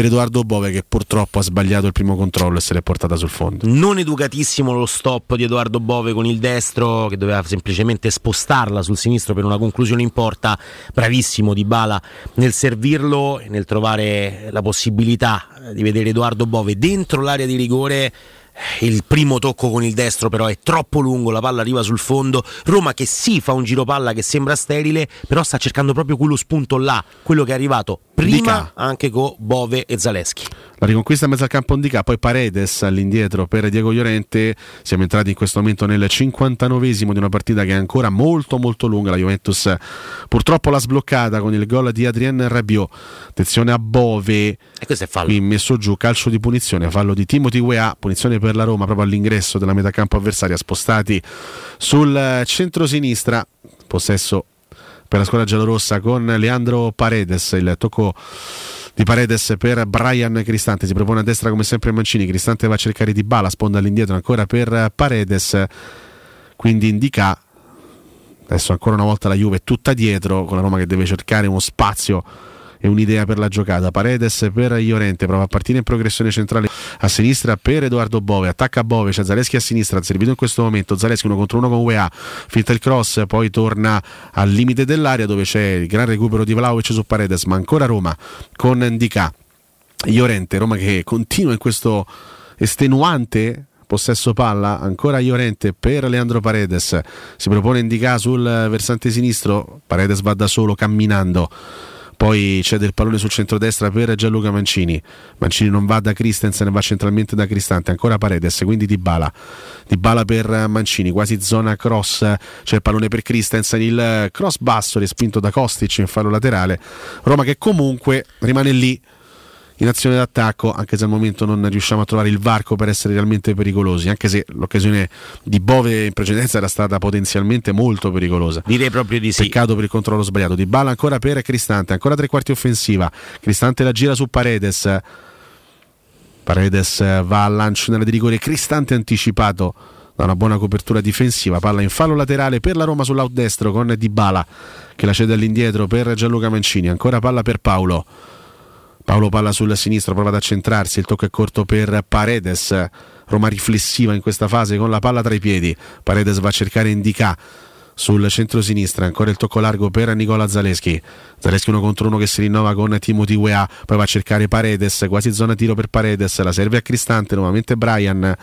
per Edoardo Bove che purtroppo ha sbagliato il primo controllo e se l'è portata sul fondo. Non educatissimo lo stop di Edoardo Bove con il destro che doveva semplicemente spostarla sul sinistro per una conclusione in porta. Bravissimo Di Bala nel servirlo e nel trovare la possibilità di vedere Edoardo Bove dentro l'area di rigore il primo tocco con il destro però è troppo lungo, la palla arriva sul fondo. Roma che sì fa un giro palla che sembra sterile, però sta cercando proprio quello spunto là, quello che è arrivato prima anche con Bove e Zaleschi. La riconquista in mezzo al campo Indica, poi Paredes all'indietro per Diego Llorente. Siamo entrati in questo momento nel 59esimo di una partita che è ancora molto molto lunga. La Juventus purtroppo l'ha sbloccata con il gol di Adrien Rabiot. Attenzione a Bove. E questo è fallo. Qui messo giù, calcio di punizione, fallo di Timothy Weah, punizione per la Roma proprio all'ingresso della metà campo avversaria, spostati sul centro-sinistra. Possesso per la squadra giallorossa con Leandro Paredes, il tocco di Paredes per Brian Cristante, si propone a destra come sempre Mancini, Cristante va a cercare di bala, sponda all'indietro ancora per Paredes, quindi indica adesso ancora una volta la Juve tutta dietro con la Roma che deve cercare uno spazio e un'idea per la giocata. Paredes per Iorente, prova a partire in progressione centrale a sinistra per Edoardo Bove, attacca Bove, c'è Zaleschi a sinistra, servito in questo momento, Zaleschi uno contro uno con UEA, finta il cross, poi torna al limite dell'area dove c'è il gran recupero di Vlaovic su Paredes, ma ancora Roma con Ndika. Iorente, Roma che continua in questo estenuante possesso palla, ancora Iorente per Leandro Paredes, si propone Indica sul versante sinistro, Paredes va da solo camminando poi c'è del pallone sul centrodestra per Gianluca Mancini. Mancini non va da Christensen va centralmente da Cristante. Ancora Paredes quindi Di Bala Di Bala per Mancini quasi zona cross. C'è il pallone per Christensen il cross basso respinto da Kostic in fallo laterale. Roma che comunque rimane lì in azione d'attacco, anche se al momento non riusciamo a trovare il varco per essere realmente pericolosi, anche se l'occasione di Bove in precedenza era stata potenzialmente molto pericolosa. Direi proprio di sì. Peccato per il controllo sbagliato. Di balla ancora per Cristante, ancora tre quarti offensiva. Cristante la gira su Paredes. Paredes va al lancio nella di rigore, Cristante anticipato da una buona copertura difensiva, palla in fallo laterale per la Roma sull'out destro con Dybala che la cede all'indietro per Gianluca Mancini, ancora palla per Paolo. Paolo palla sulla sinistra, prova ad accentrarsi, il tocco è corto per Paredes. Roma riflessiva in questa fase con la palla tra i piedi. Paredes va a cercare Indica sul centro-sinistra, ancora il tocco largo per Nicola Zaleschi. Zaleschi uno contro uno che si rinnova con Timothy Wea, poi va a cercare Paredes, quasi zona tiro per Paredes, la serve a Cristante, nuovamente Brian.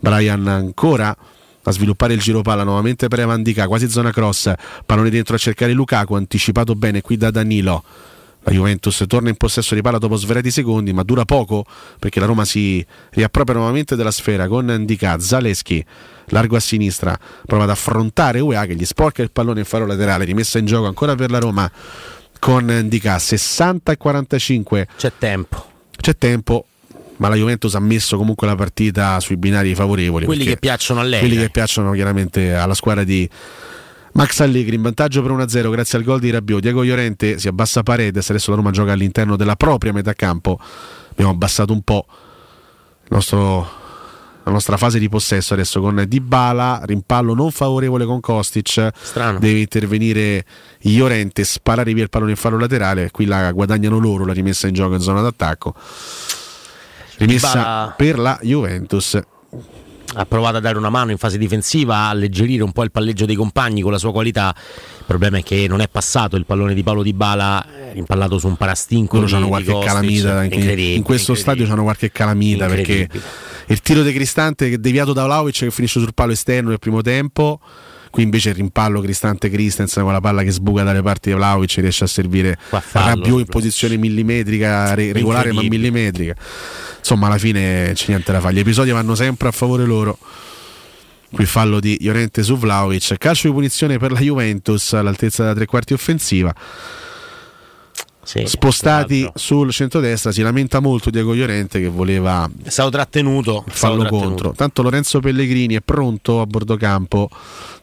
Brian ancora a sviluppare il giro palla nuovamente per Evandica, quasi zona cross, pallone dentro a cercare Lukaku, anticipato bene qui da Danilo. La Juventus torna in possesso di palla dopo sverati secondi, ma dura poco perché la Roma si riappropria nuovamente della sfera con Ndika, Zaleschi, largo a sinistra, prova ad affrontare UEA che gli sporca il pallone in faro laterale, rimessa in gioco ancora per la Roma con Ndika, 60 e 45. C'è tempo. C'è tempo, ma la Juventus ha messo comunque la partita sui binari favorevoli. Quelli che piacciono a lei. Quelli eh. che piacciono chiaramente alla squadra di Max Allegri in vantaggio per 1-0 grazie al gol di Rabiot. Diego Llorente si abbassa Paredes, adesso la Roma gioca all'interno della propria metà campo. Abbiamo abbassato un po' nostro, la nostra fase di possesso adesso con Dybala, rimpallo non favorevole con Kostic. Strano. Deve intervenire Llorente, sparare via il pallone in fallo laterale, qui la guadagnano loro la rimessa in gioco in zona d'attacco. Rimessa Dybala- per la Juventus. Ha provato a dare una mano in fase difensiva, a alleggerire un po' il palleggio dei compagni con la sua qualità. Il problema è che non è passato il pallone di Paolo Di Bala, rimpallato su un parastinco. Loro hanno qualche calamita in, in questo stadio hanno qualche calamita perché il tiro di Cristante deviato da Vlaovic che finisce sul palo esterno nel primo tempo qui invece il rimpallo Cristante Christensen con la palla che sbuca dalle parti di Vlaovic riesce a servire Rabiot in posizione millimetrica re- regolare ma millimetrica insomma alla fine c'è niente da fare gli episodi vanno sempre a favore loro qui fallo di Llorente su Vlaovic calcio di punizione per la Juventus all'altezza della tre quarti offensiva Sì, spostati sul centrodestra. Si lamenta molto Diego Llorente che voleva È stato trattenuto. stato fallo trattenuto. contro. Tanto Lorenzo Pellegrini è pronto a bordo campo.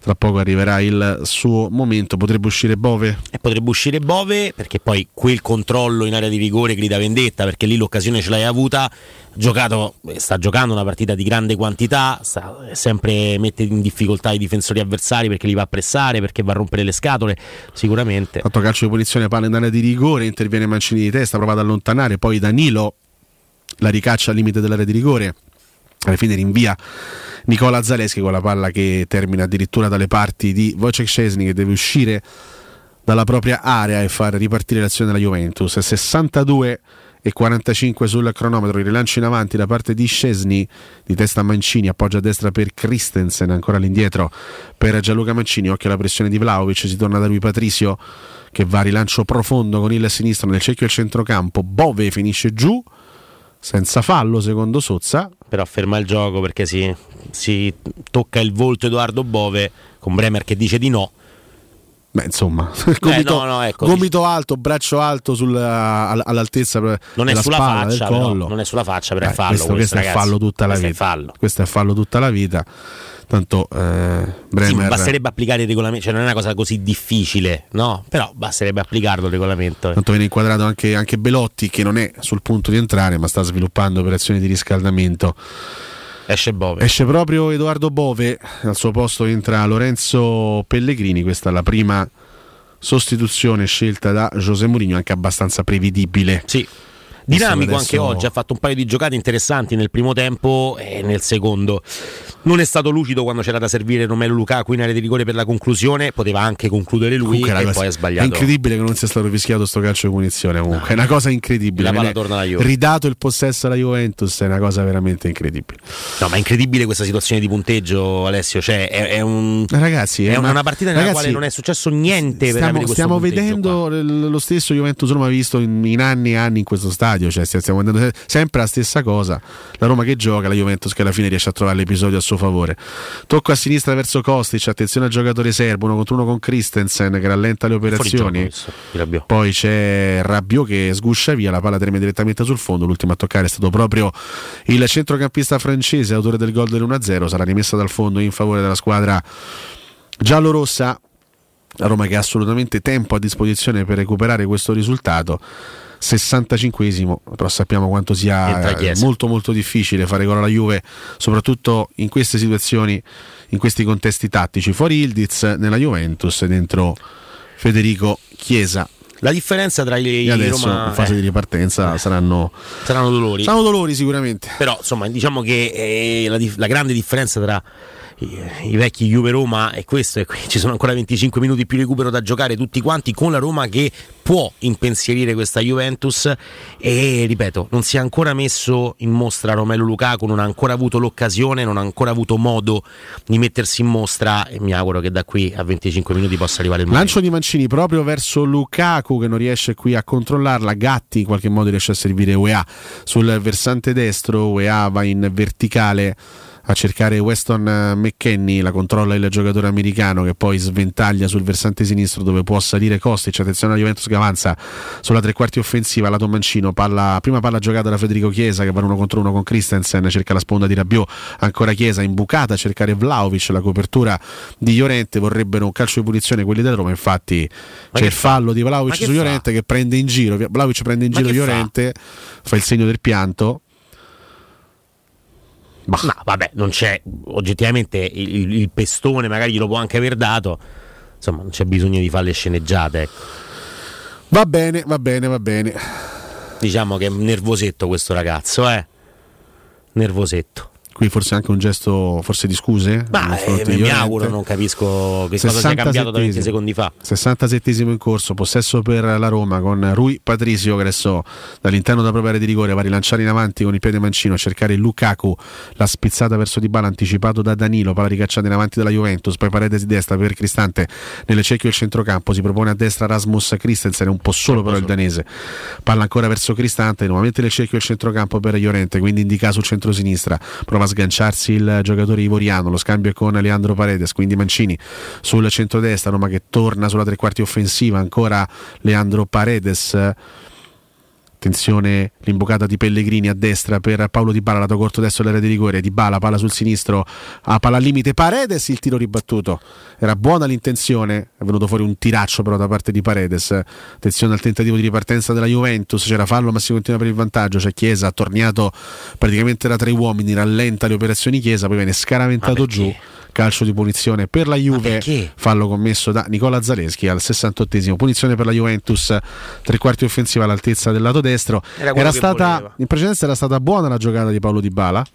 Tra poco arriverà il suo momento. Potrebbe uscire Bove. E potrebbe uscire Bove perché poi quel controllo in area di rigore grida vendetta perché lì l'occasione ce l'hai avuta. Giocato, sta giocando una partita di grande quantità, sta, sempre mette in difficoltà i difensori avversari perché li va a pressare, perché va a rompere le scatole. Sicuramente. Fatto calcio di punizione, palla in area di rigore. Interviene Mancini di testa, prova ad allontanare. Poi Danilo la ricaccia al limite dell'area di rigore. Alla fine rinvia Nicola Zaleschi con la palla che termina addirittura dalle parti di Wojciech Szczesny che deve uscire dalla propria area e far ripartire l'azione della Juventus. 62 e 45 sul cronometro, il rilancio in avanti da parte di Scesni di testa Mancini, appoggia a destra per Christensen, ancora all'indietro per Gianluca Mancini, occhio alla pressione di Vlaovic, si torna da lui Patrizio che va a rilancio profondo con il sinistro nel cerchio del centrocampo, Bove finisce giù senza fallo secondo Sozza. Però ferma il gioco perché si, si tocca il volto Edoardo Bove con Bremer che dice di no. Beh, insomma, gomito, no, no, ecco, gomito alto, braccio alto sul- all- all'altezza non è sulla spalla, faccia, collo. non è sulla faccia, però Eh, è fallo. questo, questo è ragazzi. fallo tutta la Questo è vita. fallo. Questo è fallo tutta la vita. Tanto eh, Sì, Bremer basterebbe applicare il regolamento, cioè non è una cosa così difficile, no? Però basterebbe applicarlo il regolamento. Tanto viene inquadrato anche, anche Belotti che non è sul punto di entrare ma sta sviluppando operazioni di riscaldamento. Esce Bove. Esce proprio Edoardo Bove, al suo posto entra Lorenzo Pellegrini, questa è la prima sostituzione scelta da José Mourinho, anche abbastanza prevedibile. Sì. Dinamico Adesso- anche oggi, ha fatto un paio di giocate interessanti nel primo tempo e nel secondo. Non è stato lucido quando c'era da servire Romelu Lukaku in area di rigore per la conclusione, poteva anche concludere lui Comunque, e ragazzi, poi ha È sbagliato. incredibile che non sia stato fischiato sto calcio di punizione. Comunque, è una cosa incredibile. La palla torna alla Juve. Ridato il possesso alla Juventus, è una cosa veramente incredibile. No, ma è incredibile questa situazione di punteggio, Alessio. Cioè, è, è un- Ragazzi, è è una, una- partita nella ragazzi, quale non è successo niente Stiamo, stiamo vedendo l- lo stesso Juventus Roma visto in, in anni e anni in questo stadio. Cioè, stia- stiamo se- sempre la stessa cosa. La Roma che gioca, la Juventus che alla fine riesce a trovare l'episodio a suo favore. Tocco a sinistra verso Kostic. Attenzione al giocatore serbo, uno contro uno con Christensen che rallenta le operazioni. Poi c'è Rabiot che sguscia via, la palla termina direttamente sul fondo. L'ultimo a toccare è stato proprio il centrocampista francese, autore del gol dell'1-0. Sarà rimessa dal fondo in favore della squadra giallorossa. La Roma che ha assolutamente tempo a disposizione per recuperare questo risultato. 65esimo, però sappiamo quanto sia eh, molto molto difficile fare gol alla Juve, soprattutto in queste situazioni, in questi contesti tattici. Fuori Ildiz nella Juventus e dentro Federico Chiesa. La differenza tra i E adesso Roma in fase eh, di ripartenza saranno, saranno dolori. saranno dolori sicuramente. Però insomma diciamo che eh, la, dif- la grande differenza tra i, i vecchi Juve Roma è questo e qui ci sono ancora 25 minuti più recupero da giocare tutti quanti con la Roma che può impensierire questa Juventus e ripeto non si è ancora messo in mostra Romelu Lukaku non ha ancora avuto l'occasione non ha ancora avuto modo di mettersi in mostra e mi auguro che da qui a 25 minuti possa arrivare il momento Lancio di Mancini proprio verso Lukaku che non riesce qui a controllarla. Gatti in qualche modo riesce a servire UEA sul versante destro. UEA va in verticale a cercare Weston eh, McKenny, la controlla il giocatore americano che poi sventaglia sul versante sinistro dove può salire Kostic. Attenzione alla Juventus che avanza sulla tre quarti offensiva, lato Mancino, palla, prima palla giocata da Federico Chiesa che va uno contro uno con Christensen, cerca la sponda di Rabiot, ancora Chiesa imbucata a cercare Vlaovic, la copertura di Llorente, vorrebbero un calcio di punizione quelli della Roma, infatti c'è che il fallo di Ma Vlaovic su fa? Llorente che prende in giro, Vlaovic prende in Ma giro che fa? Llorente, fa il segno del pianto. No, vabbè, non c'è oggettivamente il, il- il pestone, magari glielo può anche aver dato. Insomma, non c'è bisogno di fare le sceneggiate. Ecco. Va bene, va bene, va bene. Diciamo che è nervosetto questo ragazzo, eh. Nervosetto. Qui forse anche un gesto forse di scuse. Ma eh, mi auguro, non capisco che cosa sia cambiato da 20 secondi fa. 67 in corso, possesso per la Roma con Rui Patricio che adesso dall'interno della propria area di rigore va a rilanciare in avanti con il piede mancino a cercare Lukaku, la spizzata verso Di Bala anticipato da Danilo, palla ricacciata in avanti dalla Juventus, poi Paredes di destra per Cristante nelle cerchio del centrocampo, si propone a destra Rasmus Christensen, un po' solo però il danese, palla ancora verso Cristante, nuovamente nel cerchio del centrocampo per Llorente, quindi indica sul centro-sinistra, prova prova a sganciarsi il giocatore ivoriano, lo scambio è con Leandro Paredes, quindi Mancini sul centro-destra, Roma che torna sulla tre quarti offensiva, ancora Leandro Paredes Attenzione l'imbocata di Pellegrini a destra per Paolo Di Bala, lato corto destro dell'area di rigore. Di Bala, palla sul sinistro, a palla al limite. Paredes, il tiro ribattuto. Era buona l'intenzione, è venuto fuori un tiraccio però da parte di Paredes. Attenzione al tentativo di ripartenza della Juventus, c'era fallo ma si continua per il vantaggio. C'è Chiesa, ha tornato praticamente da tre uomini, rallenta le operazioni Chiesa, poi viene scaraventato giù calcio di punizione per la Juve, fallo commesso da Nicola Zaleschi al 68esimo, punizione per la Juventus, tre quarti offensiva all'altezza del lato destro. Era Era, stata, in precedenza era stata buona la giocata di Paolo Di Bala,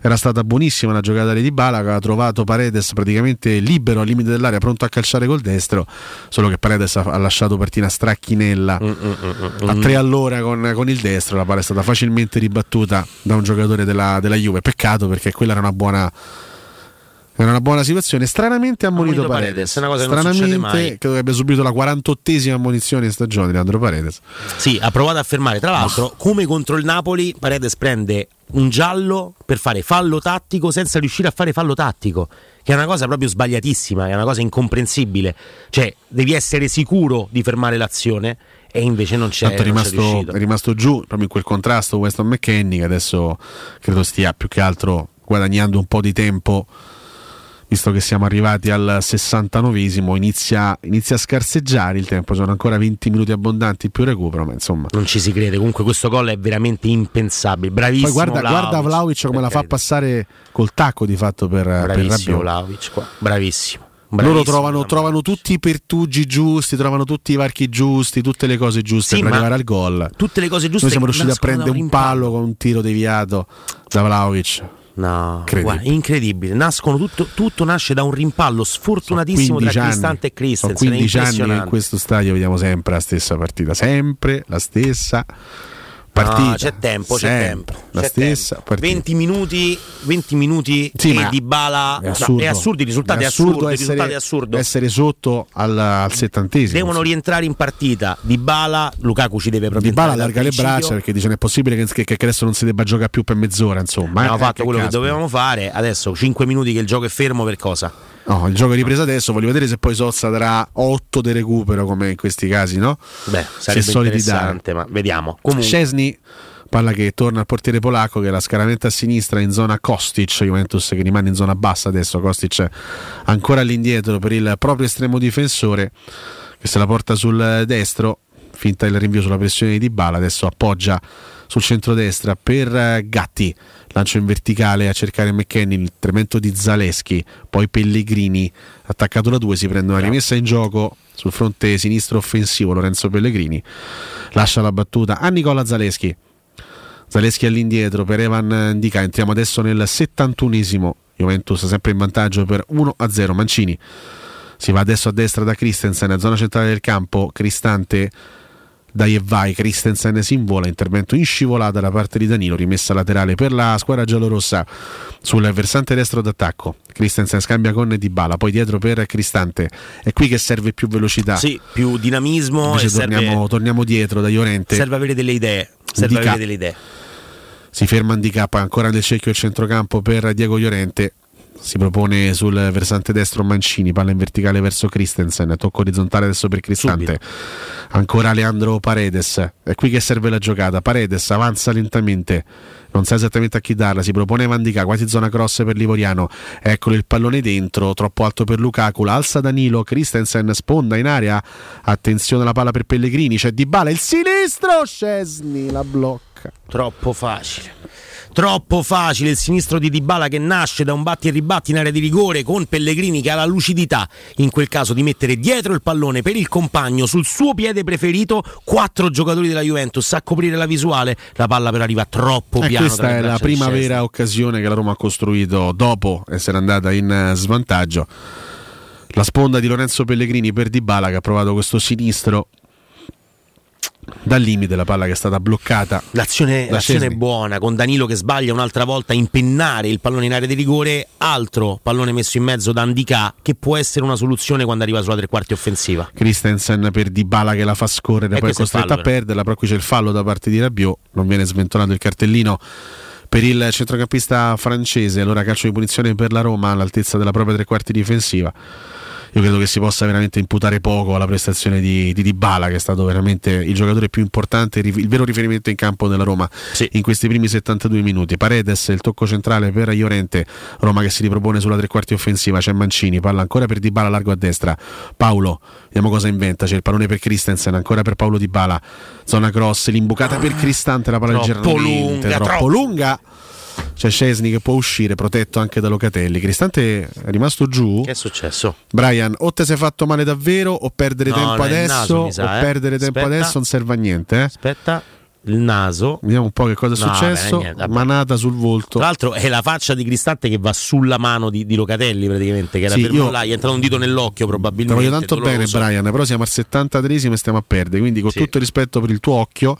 era stata buonissima la giocata di Di Bala che aveva trovato Paredes praticamente libero al limite dell'area, pronto a calciare col destro, solo che Paredes ha, lasciato partire a stracchinella Mm, a tre all'ora con, con il destro, la palla è stata facilmente ribattuta da un giocatore della, della Juve, peccato perché quella era una buona... Era una buona situazione. Stranamente ha ammonito Paredes. Paredes, è una cosa che non succede Stranamente, mai. credo che abbia subito la 48esima ammonizione in stagione Leandro Paredes. Sì, ha provato a fermare. Tra l'altro, come contro il Napoli, Paredes prende un giallo per fare fallo tattico senza riuscire a fare fallo tattico. Che è una cosa proprio sbagliatissima, è una cosa incomprensibile. Cioè, devi essere sicuro di fermare l'azione e invece non c'è. Tanto è non rimasto, è rimasto giù proprio in quel contrasto Weston McKenny che adesso credo stia più che altro guadagnando un po' di tempo visto che siamo arrivati al 69esimo inizia, inizia a scarseggiare il tempo sono ancora 20 minuti abbondanti più recupero ma insomma Non ci si crede, comunque questo gol è veramente impensabile. Bravissimo. poi guarda, guarda Vlaovic come la fa passare col tacco di fatto per, per Bravissimo Rabiot Vlaovic qua. Bravissimo. loro Bravissimo. trovano, trovano tutti i pertugi giusti, trovano tutti i varchi giusti, tutte le cose giuste Sì, per arrivare al gol. Tutte le cose giuste Noi siamo riusciti a prendere un palo con un tiro deviato da Vlaovic. No, Incredibile. guarda, incredibile. Nascono tutto, tutto nasce da un rimpallo sfortunatissimo tra 15 anni. Cristante e Sono Christensen. è 15 anni che in questo stadio vediamo sempre la stessa partita, sempre la stessa partita. No, c'è tempo, c'è tempo. La c'è stessa tempo. partita. 20 minuti, 20 minuti Sì, di bala È assurdo, è assurdo, il risultato è, assurdo, assurdo il risultato essere, è assurdo. essere sotto al, al settantesimo. Devono rientrare in partita. Di Bala, Lukaku ci deve proprio Di Bala allarga le braccia perché dice non è possibile che, che- che adesso non si debba giocare più per mezz'ora. Insomma, Abbiamo Eh, fatto quello che caspita. dovevamo fare. Adesso 5 minuti che il gioco è fermo per cosa? No, il gioco è ripreso adesso. Voglio vedere se poi Sozza darà 8 di recupero come in questi casi, no? Beh, sarebbe dare. interessante, ma vediamo. Comunque, Scesni, palla che torna al portiere polacco che la scaramenta a sinistra in zona Kostic, Juventus che rimane in zona bassa adesso, Kostic ancora all'indietro per il proprio estremo difensore che se la porta sul destro, finta il rinvio sulla pressione di Dybala, adesso appoggia sul centrodestra per eh, Gatti, lancio in verticale a cercare McKenny, il tremendo di Zaleschi, poi Pellegrini, attaccato da due, si prende una rimessa in gioco sul fronte sinistro offensivo Lorenzo Pellegrini, lascia la battuta a Nicola Zaleschi. Zaleschi all'indietro per Evan Ndica. Entriamo adesso nel 71esimo. Juventus sempre in vantaggio per 1-0. Mancini si va adesso a destra da Christensen, zona centrale del campo. Cristante dai e vai. Christensen si invola. Intervento in scivolata da parte di Danilo. Rimessa laterale per la squadra giallorossa sul versante destro d'attacco. Christensen scambia con Dybala. Poi dietro per Cristante. È qui che serve più velocità. sì, più dinamismo e serve, torniamo, torniamo dietro da Llorente. serve avere delle idee. Serve Indica- avere delle idee. si ferma handicap ancora nel cerchio il centrocampo per Diego Llorente si propone sul versante destro Mancini palla in verticale verso Christensen tocco orizzontale adesso per Cristante. Ancora Leandro Paredes è qui che serve la giocata. Paredes avanza lentamente non sa esattamente a chi darla si propone Vandica quasi zona cross per Livoriano. Eccolo il pallone dentro troppo alto per Lukaku alza Danilo Christensen sponda in area. Attenzione alla palla per Pellegrini c'è Dybala il sinistro Scesni la blocca. Troppo facile. Troppo facile il sinistro di Dybala che nasce da un batti e ribatti in area di rigore con Pellegrini che ha la lucidità in quel caso di mettere dietro il pallone per il compagno sul suo piede preferito quattro giocatori della Juventus a coprire la visuale la palla però arriva troppo E piano questa è la prima vera occasione che la Roma ha costruito dopo essere andata in eh, svantaggio. La sponda di Lorenzo Pellegrini per Dybala che ha provato questo sinistro dal limite, la palla che è stata bloccata. L'azione, l'azione è buona con Danilo che sbaglia un'altra volta a impennare il pallone in area di rigore, altro pallone messo in mezzo da Andicà che può essere una soluzione quando arriva sulla tre quarti offensiva. Christensen per Dybala che la fa scorrere, E poi è costretto a però. perderla, però qui c'è il fallo da parte di Rabiot, non viene sventolato il cartellino per il centrocampista francese, allora calcio di punizione per la Roma all'altezza della propria tre quarti difensiva io credo che si possa veramente imputare poco alla prestazione di, di Dybala che è stato veramente il giocatore più importante il vero riferimento in campo della Roma sì. in questi primi 72 minuti. Paredes il tocco centrale per Iorente Roma che si ripropone sulla tre quarti offensiva c'è Mancini palla ancora per Dybala largo a destra. Paolo vediamo cosa inventa c'è il pallone per Christensen ancora per Paolo Dybala. Zona cross l'imbucata per Cristante la palla troppo lunga, troppo, troppo lunga c'è Scesni che può uscire protetto anche da Locatelli. Cristante è rimasto giù. Che è successo? Brian, o ti sei fatto male davvero o perdere No, tempo adesso naso, sa, o eh. perdere tempo Aspetta. adesso non serve a niente. eh. Aspetta, il naso. Vediamo un po' che cosa è No, successo. beh, niente. Manata sul volto. Tra l'altro è la faccia di Cristante che va sulla mano di, di Locatelli praticamente, che era Sì, fermo io- là, gli è entrato un dito nell'occhio probabilmente. voglio tanto bene, doloroso. Brian, però siamo al 73esimo e stiamo a perdere. Quindi, con tutto il rispetto per il tuo occhio,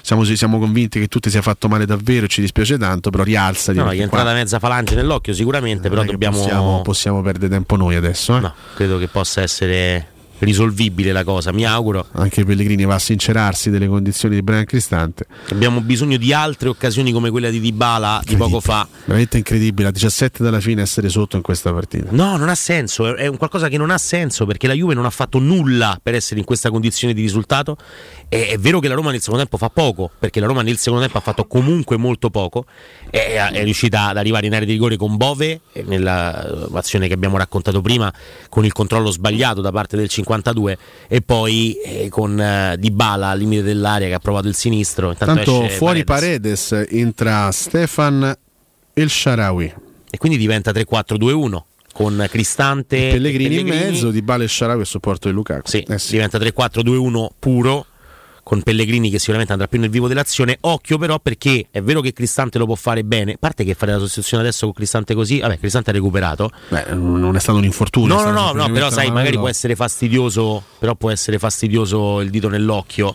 siamo, siamo convinti che tu ti sia fatto male davvero ci dispiace tanto. Però rialzati. No, gli è entrata mezza falange nell'occhio sicuramente, però è che dobbiamo... Possiamo, possiamo perdere tempo noi adesso. eh. No, credo che possa essere risolvibile la cosa, mi auguro. Anche Pellegrini va a sincerarsi delle condizioni di Brian Cristante. Abbiamo bisogno di altre occasioni come quella di Dybala di poco fa. Veramente incredibile, a 17 dalla fine essere sotto in questa partita. No, non ha senso, è un qualcosa che non ha senso perché la Juve non ha fatto nulla per essere in questa condizione di risultato. È, è vero che la Roma nel secondo tempo fa poco, perché la Roma nel secondo tempo ha fatto comunque molto poco, è, è riuscita ad arrivare in area di rigore con Bove, eh, nell'azione che abbiamo raccontato prima, con il controllo sbagliato da parte del 52 e poi eh, con eh, Dybala al limite dell'area che ha provato il sinistro. Intanto Tanto fuori Paredes. Paredes entra Stefan El Sharawi. E quindi diventa 3-4-2-1 con Cristante e Pellegrini, in mezzo, di Bale e Sharawi a supporto di Lukaku. Sì, Eh sì. diventa 3-4-2-1 puro con Pellegrini che sicuramente andrà più nel vivo dell'azione. Occhio però perché è vero che Cristante lo può fare bene, a parte che fare la sostituzione adesso con Cristante così, vabbè, Cristante ha recuperato. Beh, non è stato un infortunio. No, no, no, però sai, magari può essere fastidioso, però può essere fastidioso il dito nell'occhio.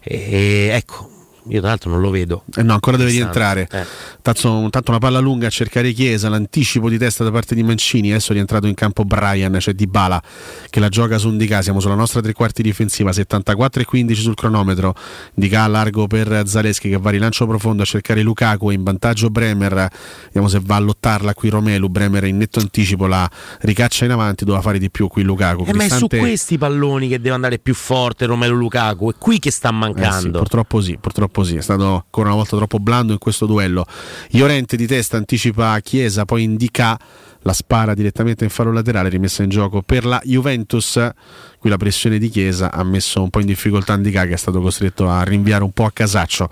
E ecco, io tra l'altro non lo vedo. Eh no, ancora deve rientrare. Eh. Tanto, tanto una palla lunga a cercare Chiesa, l'anticipo di testa da parte di Mancini. Adesso è rientrato in campo Brian, cioè Di Bala che la gioca su Indica. Siamo sulla nostra tre quarti difensiva, 74 e 15 sul cronometro. Indica largo per Zaleschi che va a rilancio profondo a cercare Lukaku. In vantaggio Bremer. Vediamo se va a lottarla qui Romelu. Bremer in netto anticipo la ricaccia in avanti. Doveva fare di più qui Lukaku. Eh, ma è su questi palloni che deve andare più forte Romelu Lukaku, è qui che sta Eh sì, mancando. purtroppo sì, purtroppo sì, è stato ancora una volta troppo blando in questo duello. Iorente di testa anticipa Chiesa, poi indica la spara direttamente in fallo laterale, rimessa in gioco per la Juventus. Qui la pressione di Chiesa ha messo un po' in difficoltà Indica che è stato costretto a rinviare un po' a casaccio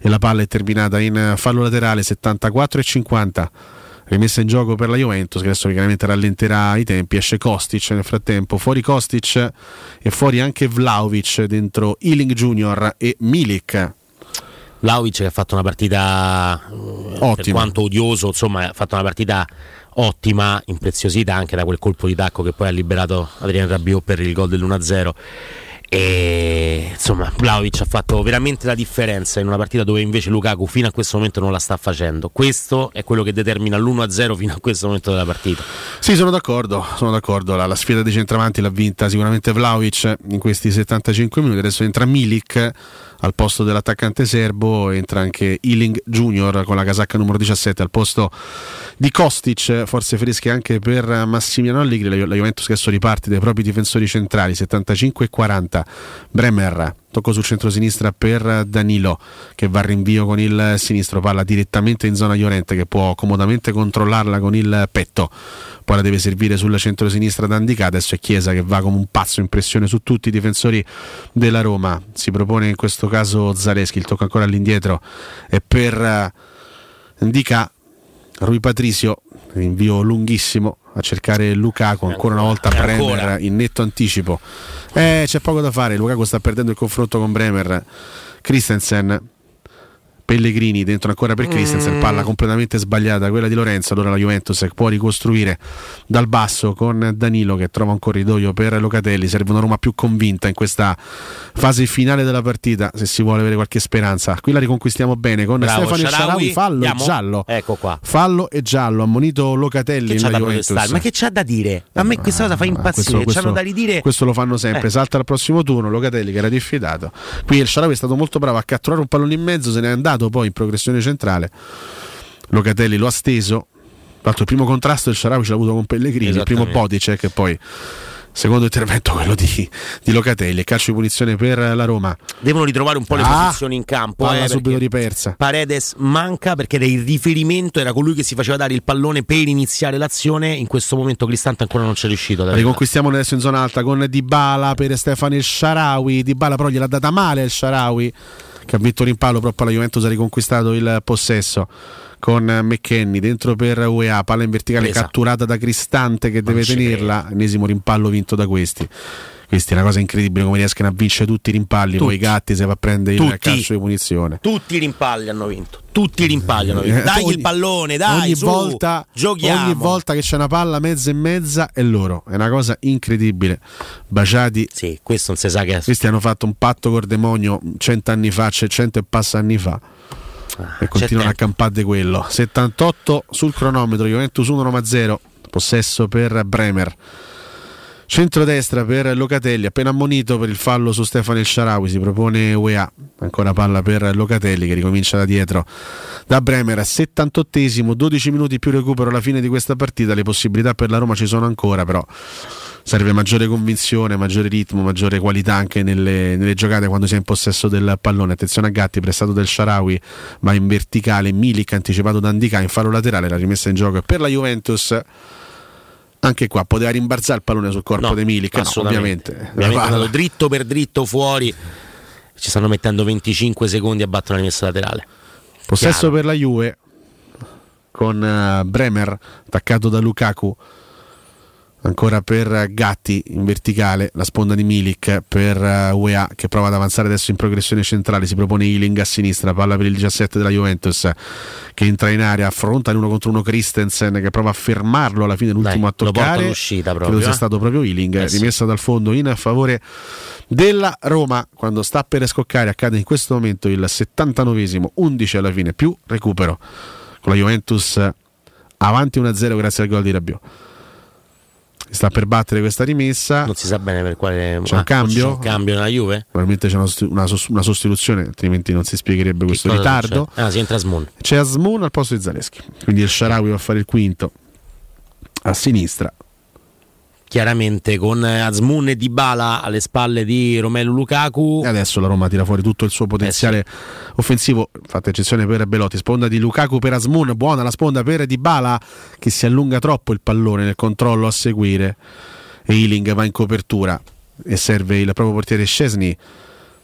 e la palla è terminata in fallo laterale 74 e 50. Rimessa in gioco per la Juventus che adesso chiaramente rallenterà i tempi. Esce Kostic nel frattempo. Fuori Kostic e fuori anche Vlaovic dentro Ealing Junior e Milik. Vlaovic che ha fatto una partita eh, per Ottima. quanto odioso, insomma, ha fatto una partita ottima, impreziosita anche da quel colpo di tacco che poi ha liberato Adriano Rabiot per il gol dell'1-0. E insomma, Vlaovic ha fatto veramente la differenza in una partita dove invece Lukaku fino a questo momento non la sta facendo. Questo è quello che determina l'1-0 fino a questo momento della partita. Sì, sono d'accordo, sono d'accordo. La, la sfida dei centravanti l'ha vinta sicuramente Vlaovic in questi 75 minuti. Adesso entra Milik al posto dell'attaccante serbo, entra anche Ealing Junior con la casacca numero 17 al posto di Kostic, forze fresche anche per Massimiliano Allegri. La, Ju- la Juventus che adesso riparte dai propri difensori centrali, 75 e 40. Bremer, tocco sul centro-sinistra per Danilo che va a rinvio con il sinistro, palla direttamente in zona Llorente che può comodamente controllarla con il petto. Poi la deve servire sul centro-sinistra da Andica. Adesso è Chiesa che va come un pazzo in pressione su tutti i difensori della Roma. Si propone in questo caso Zaleschi. Il tocco ancora all'indietro è per Indica. Rui Patricio, rinvio lunghissimo a cercare Lukaku. Ancora una volta E Bremer ancora. in netto anticipo. Eh, c'è poco da fare. Lukaku sta perdendo il confronto con Bremer. Christensen. Pellegrini dentro ancora per Christensen, palla completamente sbagliata quella di Lorenzo, allora la Juventus può ricostruire dal basso con Danilo che trova un corridoio per Locatelli, serve una Roma più convinta in questa fase finale della partita se si vuole avere qualche speranza. Qui la riconquistiamo bene con Bravo, Stefano Sharawi, fallo andiamo? e giallo. Ecco qua. Fallo e giallo, ammonito Locatelli Che da Juventus. Ma che c'ha da dire? A me questa cosa fa Ah, impazzire. C'hanno da ridire. questo lo fanno sempre. Eh. Salta al prossimo turno. Locatelli che era diffidato. Qui il Sharawi è stato molto bravo a catturare un pallone in mezzo, se n'è andato girato poi in progressione centrale. Locatelli lo ha steso. Tra l'altro il primo contrasto del Sharawi ce l'ha avuto con Pellegrini, il primo Bodicek che poi secondo intervento quello di, di Locatelli, calcio di punizione per la Roma. Devono ritrovare un po' le Ah, posizioni in campo. Palla eh, subito ripersa. Paredes manca perché era il riferimento, era colui che si faceva dare il pallone per iniziare l'azione. In questo momento Cristante ancora non c'è riuscito. Riconquistiamo adesso in zona alta con Dybala per Stefano il Sharawi. Dybala però gliel'ha data male il Sharawi che ha vinto rimpallo, poi la Juventus ha riconquistato il possesso con McKenny dentro per UEA, palla in verticale Presa. catturata da Cristante che deve Non ci tenerla, ennesimo rimpallo vinto da questi. Questi è una cosa incredibile come riescono a vincere tutti i rimpalli, poi i Tutti. gatti se va a prendere il calcio di punizione. Tutti i rimpalli hanno vinto. Tutti i rimpalli hanno vinto. Dai ogni- il pallone, dai. ogni, su, volta, giochiamo. ogni volta che c'è una palla mezza e mezza è loro. È una cosa incredibile. Baciati. Sì, questo non si sa che è. Questi hanno fatto un patto col demonio cent'anni fa, c'è cento e passa anni fa. e continuano a campare quello. 78 sul cronometro, Juventus 1 Roma 0. Possesso per Bremer. Centrodestra per Locatelli, appena ammonito per il fallo su Stefano El Sharawi, si propone UEA, ancora palla per Locatelli che ricomincia da dietro da Bremer, 78esimo, 12 minuti più recupero alla fine di questa partita, le possibilità per la Roma ci sono ancora, però serve maggiore convinzione, maggiore ritmo, maggiore qualità anche nelle, nelle giocate quando si è in possesso del pallone. Attenzione a Gatti, prestato del Sharawi, ma in verticale, Milik anticipato da Andika in fallo laterale, la rimessa in gioco è per la Juventus. Anche qua poteva rimbalzare il pallone sul corpo No, di Milik, no, assolutamente. ovviamente. Ovviamente dritto per dritto fuori. Ci stanno mettendo 25 secondi a battere la rimessa laterale. Possesso Chiaro. per la Juve con eh, Bremer attaccato da Lukaku. Ancora per Gatti in verticale, la sponda di Milik per eh, UEA che prova ad avanzare adesso in progressione centrale, si propone Healing a sinistra, palla per il 17 della Juventus che entra in area, affronta in uno contro uno Christensen che prova a fermarlo alla fine l'ultimo a lo porta toccare. proprio, Credo sia eh. stato proprio Healing, Eh sì. rimessa dal fondo in favore della Roma quando sta per scoccare accade in questo momento il 79esimo 11 alla fine più recupero con la Juventus avanti 1-0 grazie al gol di Rabiot sta per battere questa rimessa Non si sa bene per quale c'è un ah, cambio c'è un cambio nella Juve. probabilmente c'è una, una una sostituzione altrimenti non si spiegherebbe questo Cosa ritardo? Ah, si entra Smoon. c'è Asmoon al posto di Zaleschi quindi il Sharawi va a fare il quinto a sinistra Chiaramente con eh, Azmoun e Dybala alle spalle di Romelu Lukaku. E adesso la Roma tira fuori tutto il suo potenziale offensivo, fatta eccezione per Belotti, sponda di Lukaku per Asmun, buona la sponda per Dybala che si allunga troppo il pallone nel controllo a seguire e Ealing va in copertura e serve il proprio portiere Scesni.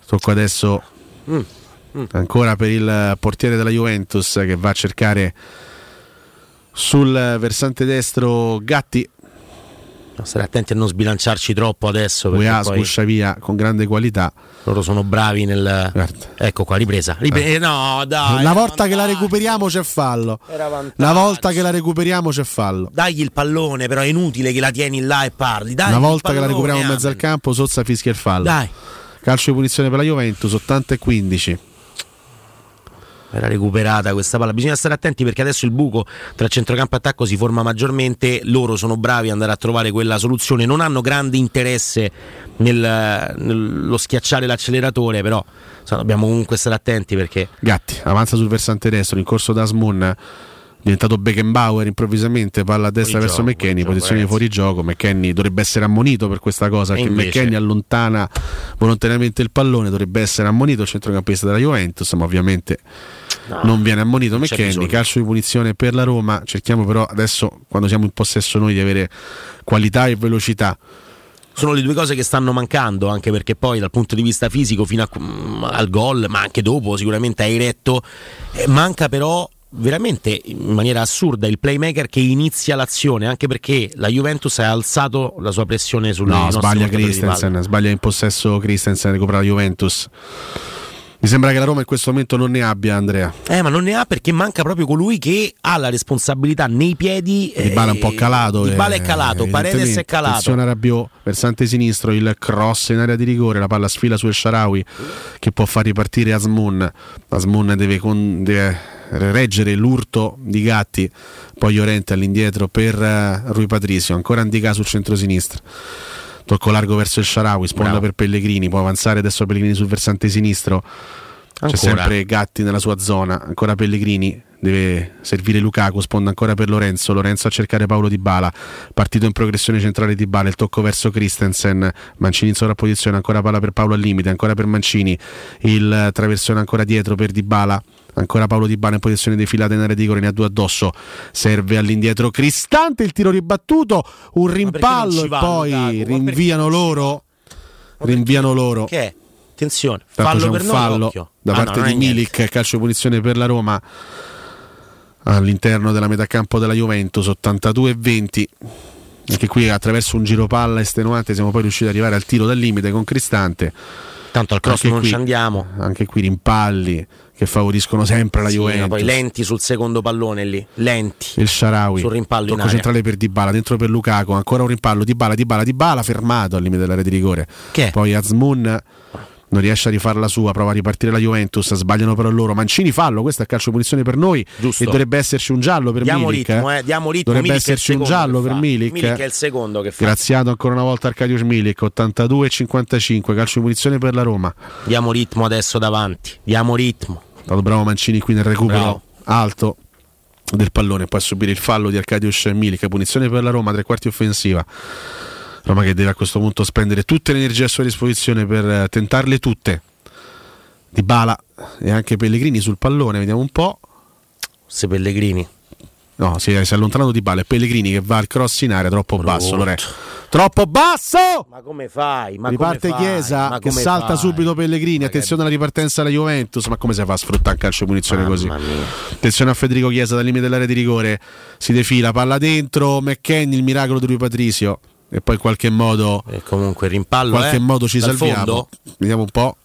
Tocco adesso Mm, ancora per il portiere della Juventus che va a cercare sul versante destro Gatti. Stare attenti a non sbilanciarci troppo adesso. Poi sguscia via con grande qualità. loro sono bravi nel. Ecco qua, ripresa. Ripre- Eh. eh, No, dai. Una volta che la recuperiamo c'è fallo. Una volta che la recuperiamo c'è fallo. Dagli il pallone, però è inutile che la tieni là e parli. Dai Una volta che la recuperiamo in mezzo al campo, Sozza fischia il fallo. Dai. Calcio di punizione per la Juventus, 80 e 15. Era recuperata questa palla. Bisogna stare attenti perché adesso il buco tra centrocampo e attacco si forma maggiormente. Loro sono bravi ad andare a trovare quella soluzione. Non hanno grande interesse nel- nello schiacciare l'acceleratore, però insomma, dobbiamo comunque stare attenti perché Gatti avanza sul versante destro in corso da Asmun. Diventato Beckenbauer improvvisamente, palla a destra Fuori verso gioco, McKenny, posizione gioco, fuori gioco. McKenny dovrebbe essere ammonito per questa cosa E invece- McKenny allontana volontariamente il pallone, dovrebbe essere ammonito il centrocampista della Juventus, ma ovviamente No, non viene ammonito non McKenny. Calcio di punizione per la Roma. Cerchiamo però adesso, quando siamo in possesso noi, di avere qualità e velocità. sono le due cose che stanno mancando, anche perché poi dal punto di vista fisico fino a- mm, al gol, ma anche dopo sicuramente hai retto, eh, manca però veramente in maniera assurda il playmaker che inizia l'azione, anche perché la Juventus ha alzato la sua pressione sulle No, sbaglia. Christensen, sbaglia in possesso Christensen, recupera la Juventus. Mi sembra che la Roma in questo momento non ne abbia, Andrea. Eh, ma non ne ha perché manca proprio colui che ha la responsabilità nei piedi. Di Bala è un po' calato. Di Bala eh, è calato, Paredes è calato. Attenzione a Rabiot, versante sinistro, il cross in area di rigore, la palla sfila su El Sharawi che può far ripartire Asmun. Asmun deve, con- deve reggere l'urto di Gatti, poi Llorente all'indietro per eh, Rui Patricio, ancora Andica sul centro-sinistra. Tocco largo verso il Sharawi, sponda Bravo. per Pellegrini, può avanzare adesso Pellegrini sul versante sinistro. C'è sempre Gatti nella sua zona, ancora Pellegrini, deve servire Lukaku, sponda ancora per Lorenzo, Lorenzo a cercare Paolo Di Bala, partito in progressione centrale Di Bala, il tocco verso Christensen, Mancini in sovrapposizione, ancora palla per Paolo al limite, ancora per Mancini, il traversone ancora dietro per Di Bala, ancora Paolo Di Bala in posizione defilata in area di rigore, ne ha due addosso, serve all'indietro Cristante, il tiro ribattuto, un rimpallo e poi Lukaku? rinviano loro, rinviano loro. Che? Attenzione, fallo per un fallo da ah, parte no, di Milik, niente. calcio punizione per la Roma. All'interno della metacampo della Juventus 82 20 anche qui attraverso un giro palla estenuante siamo poi riusciti ad arrivare al tiro dal limite con Cristante. Tanto al cross anche non qui, ci andiamo. anche qui rimpalli che favoriscono sempre la sì, Juventus poi lenti sul secondo pallone lì lenti il Sharawi sul rimpallo tocco centrale per Dybala dentro per Lukaku ancora un rimpallo Dybala Dybala Dybala fermato al limite dell'area di rigore che? poi Azmoun non riesce a rifare la sua, prova a ripartire la Juventus, sbagliano però loro. Mancini fallo, questo è calcio punizione per noi Giusto. e dovrebbe esserci un giallo per diamo Milik. Ritmo, eh. Diamo ritmo, dovrebbe Milik esserci un giallo per Milik. Milik è il secondo che fa. Graziato ancora una volta Arcadius Milik, 82-55, calcio punizione per la Roma. Diamo ritmo adesso davanti, diamo ritmo. Stato bravo Mancini qui nel recupero bravo. alto del pallone, poi a subire il fallo di Arcadius Milik, punizione per la Roma, tre quarti offensiva. Roma che deve a questo punto spendere tutte le energie a sua disposizione per eh, tentarle tutte di Bala e anche Pellegrini sul pallone, vediamo un po'. Se Pellegrini. No, si è, si è allontanato di Bala. È Pellegrini che va al cross in area, troppo Brutto. basso. Lore. Troppo basso! Ma come fai? Ma Riparte come Chiesa Ma che salta fai? subito Pellegrini. Attenzione alla ripartenza della Juventus. Ma come si fa a sfruttare un calcio punizione Mamma così? Mia. Attenzione a Federico Chiesa dal limite dell'area di rigore. Si defila, palla dentro. McKenny, il miracolo di lui Patrizio. E poi in qualche modo. E comunque il rimpallo. In qualche eh? modo ci Dal salviamo. Fondo? Vediamo un po'.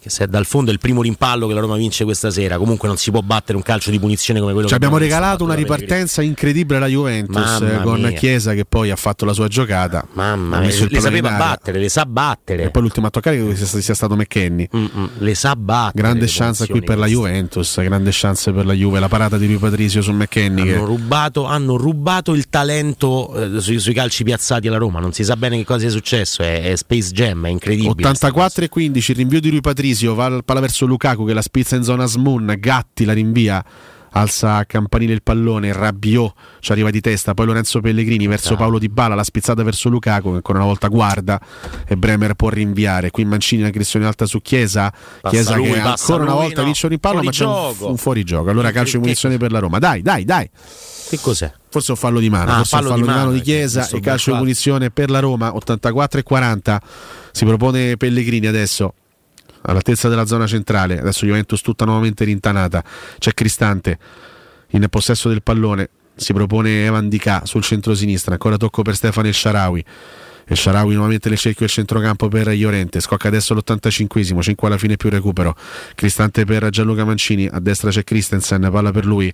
Che se è dal fondo è il primo rimpallo che la Roma vince questa sera. Comunque non si può battere un calcio di punizione come quello Ci che abbiamo regalato una ripartenza incredibile alla Juventus Mamma eh, con mia. Chiesa che poi ha fatto la sua giocata. Mamma mia, le sapeva battere, le sa battere. E poi l'ultimo a toccare credo sia, sia stato McKenny. Mm-mm, le sa battere. Grande chance qui per la. Juventus, grande chance per la Juve, la parata di Rui Patricio su McKenny. Hanno Che... rubato, hanno rubato il talento eh, sui, sui calci piazzati alla Roma. Non si sa bene che cosa sia successo. È, è Space Jam, è incredibile. 84 e 15, il rinvio di Rui Patricio, va al palla verso Lukaku che la spizza in zona Smoon, Gatti la rinvia. Alza a campanile il pallone, Rabiot ci arriva di testa, poi Lorenzo Pellegrini verso Paolo Di Bala, la spizzata verso Lukaku che ancora una volta guarda e Bremer può rinviare. Qui Mancini aggressione alta su Chiesa, Passa Chiesa lui, che ancora una lui, volta no. vince un rimpallo ma c'è un, un fuorigioco. Allora calcio che munizione per la Roma. Dai, dai, dai. Che cos'è? Forse un fallo di mano, Ah, forse un fallo fallo di di mano di Chiesa e calcio di braccio punizione per la Roma 84 e 40. Si propone Pellegrini adesso all'altezza della zona centrale. Adesso Juventus tutta nuovamente rintanata. C'è Cristante in possesso del pallone. Si propone Evan Dica sul centro-sinistra. Ancora tocco per Stefano El Sharawi. El Sharawi nuovamente le cerchio il centrocampo per Llorente. Scocca adesso l'85esimo, 5 alla fine più recupero. Cristante per Gianluca Mancini. A destra c'è Christensen, palla per lui.